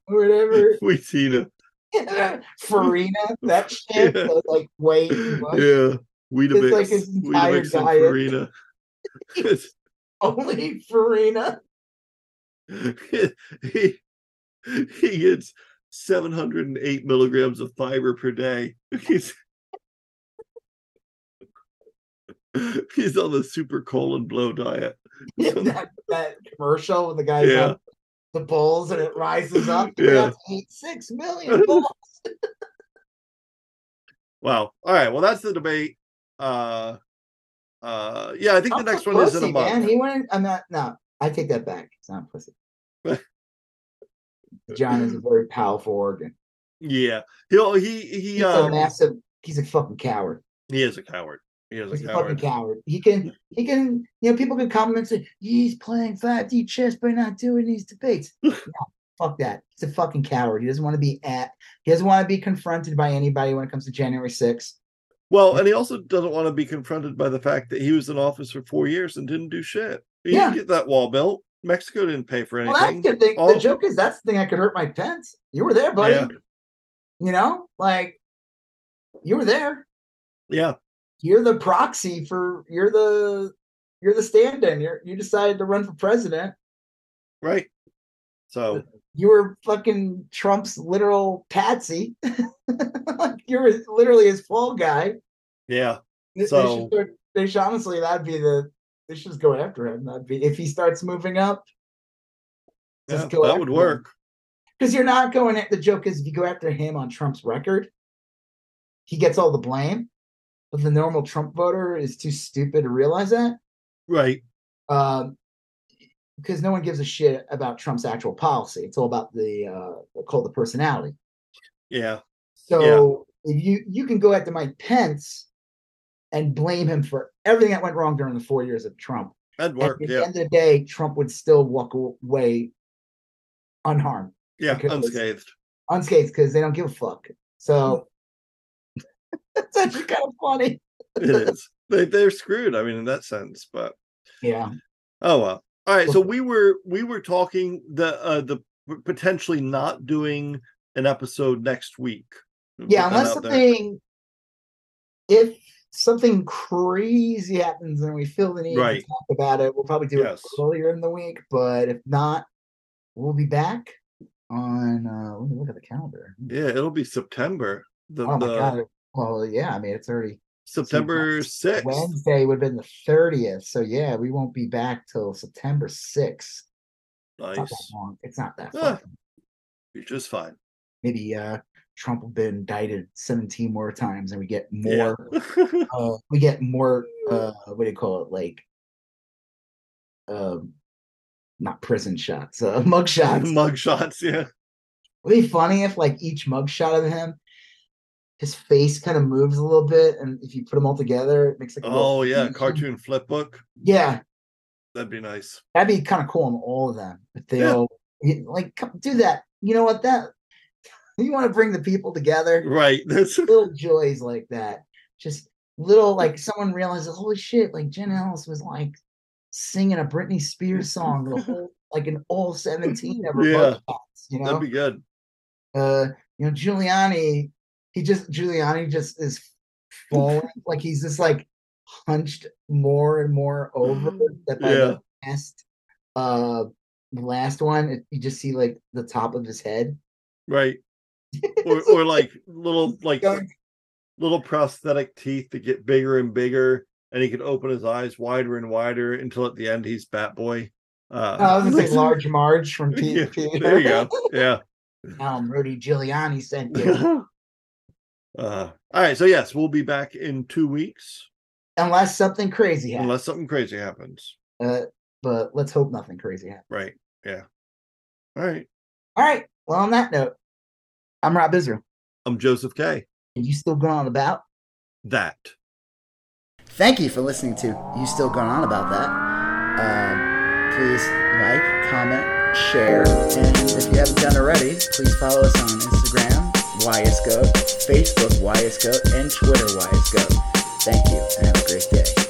whatever. Wheatena. Farina, that shit, Yeah. but, like wait, what? Yeah. Weetabix. It's like his entire Weetabix diet. Farina. It's- only Farina. he, he gets 708 milligrams of fiber per day. He's, he's on the super colon blow diet. that, that commercial with the guys Yeah. the bulls and it rises up. Yeah. Eight six million bulls. Wow. All right. Well, that's the debate. Uh, uh, yeah, I think the next one is in a pussy, month. Man. He went. I'm not. No, I take that back. It's not pussy. John is a very powerful organ. Yeah, he'll he he He's a um, massive. He's a fucking coward. he is a coward. He is He's a a fucking coward. coward. He can. He can. You know, people can compliment and say he's playing 5D chess by not doing these debates. no, fuck that. He's a fucking coward. He doesn't want to be at. He doesn't want to be confronted by anybody when it comes to January 6th. Well, and he also doesn't want to be confronted by the fact that he was in office for four years and didn't do shit. He Yeah. didn't get that wall built. Mexico didn't pay for Well, that's anything. the. All- the joke is that's the thing I could hurt my Pence. You were there, buddy. Yeah. You know, like you were there. yeah, You're the proxy for. You're the. You're the stand-in. You're you decided to run for president. right. So You were fucking Trump's literal patsy. like you were literally his fall guy. yeah, They- They, So- should, they should honestly that'd be the. They should just go after him. That'd be if he starts moving up. yeah that would work. Because you're not going at the joke is if you go after him on Trump's record, he gets all the blame. But the normal Trump voter is too stupid to realize that. Right. Um, because no one gives a shit about Trump's actual policy. It's all about the uh called the personality. Yeah. So if you you can go after Mike Pence and blame him for everything that went wrong during the four years of Trump. That'd work. at the Yeah. end of the day, Trump would still walk away unharmed, Yeah. Unscathed. unscathed, because they don't give a fuck. So that's actually kind of funny. It is. They they're screwed. I mean, in that sense, but Yeah. Oh well. All right. So we were we were talking the uh the potentially not doing an episode next week. Yeah, unless something if something crazy happens and we feel the need Right. to talk about it, we'll probably do Yes. it earlier in the week. But if not, we'll be back on uh let me look at the calendar. Yeah, it'll be September. The, Oh my the god. Well, yeah, I mean it's already September sixth. Wednesday would have been the 30th. So yeah, we won't be back till September 6th. It's not that long. It's not that Ah. You're just fine. Maybe uh Trump will be indicted 17 more times, and we get more. Yeah. Uh, we get more. Uh, what do you call it? Like, um, not prison shots, uh, mug shots. Mug shots, yeah. It'd be funny if like each mugshot of him, his face kind of moves a little bit, and if you put them all together, it makes like Oh yeah, cartoon flip book. Yeah, That'd be nice. that'd be kind of cool on all of them. If they Yeah. all like do that, you know what? That you want to bring the people together. Right. That's Little joys like that, just little like someone realizes, holy shit! Like Jenna Ellis was like singing a Britney Spears song the whole like an all seventeen of her Yeah. You know, that'd be good. uh you know giuliani he just giuliani just is falling like he's just like hunched more and more over that by Yeah. the last uh the last one it- you just see like the top of his head Right. Or or like little like little prosthetic teeth that get bigger and bigger, and he can open his eyes wider and wider until at the end he's Bat Boy. Uh, Oh, I was gonna say large marge from Pete. Yeah, there you go. Yeah. um rudy giuliani sent you uh, all right. So yes, we'll be back in two weeks unless something crazy happens unless something crazy happens. uh, but let's hope nothing crazy happens Right. Yeah. All right. all right well on that note i'm rob israel I'm Joseph K. and you still going on about That. Thank you for listening to You Still Going On About That. Um, please like, comment, share, and if you haven't done already, please follow us on Instagram, YSGoat, Facebook, YSGoat, and Twitter, YSGoat. Thank you, and have a great day.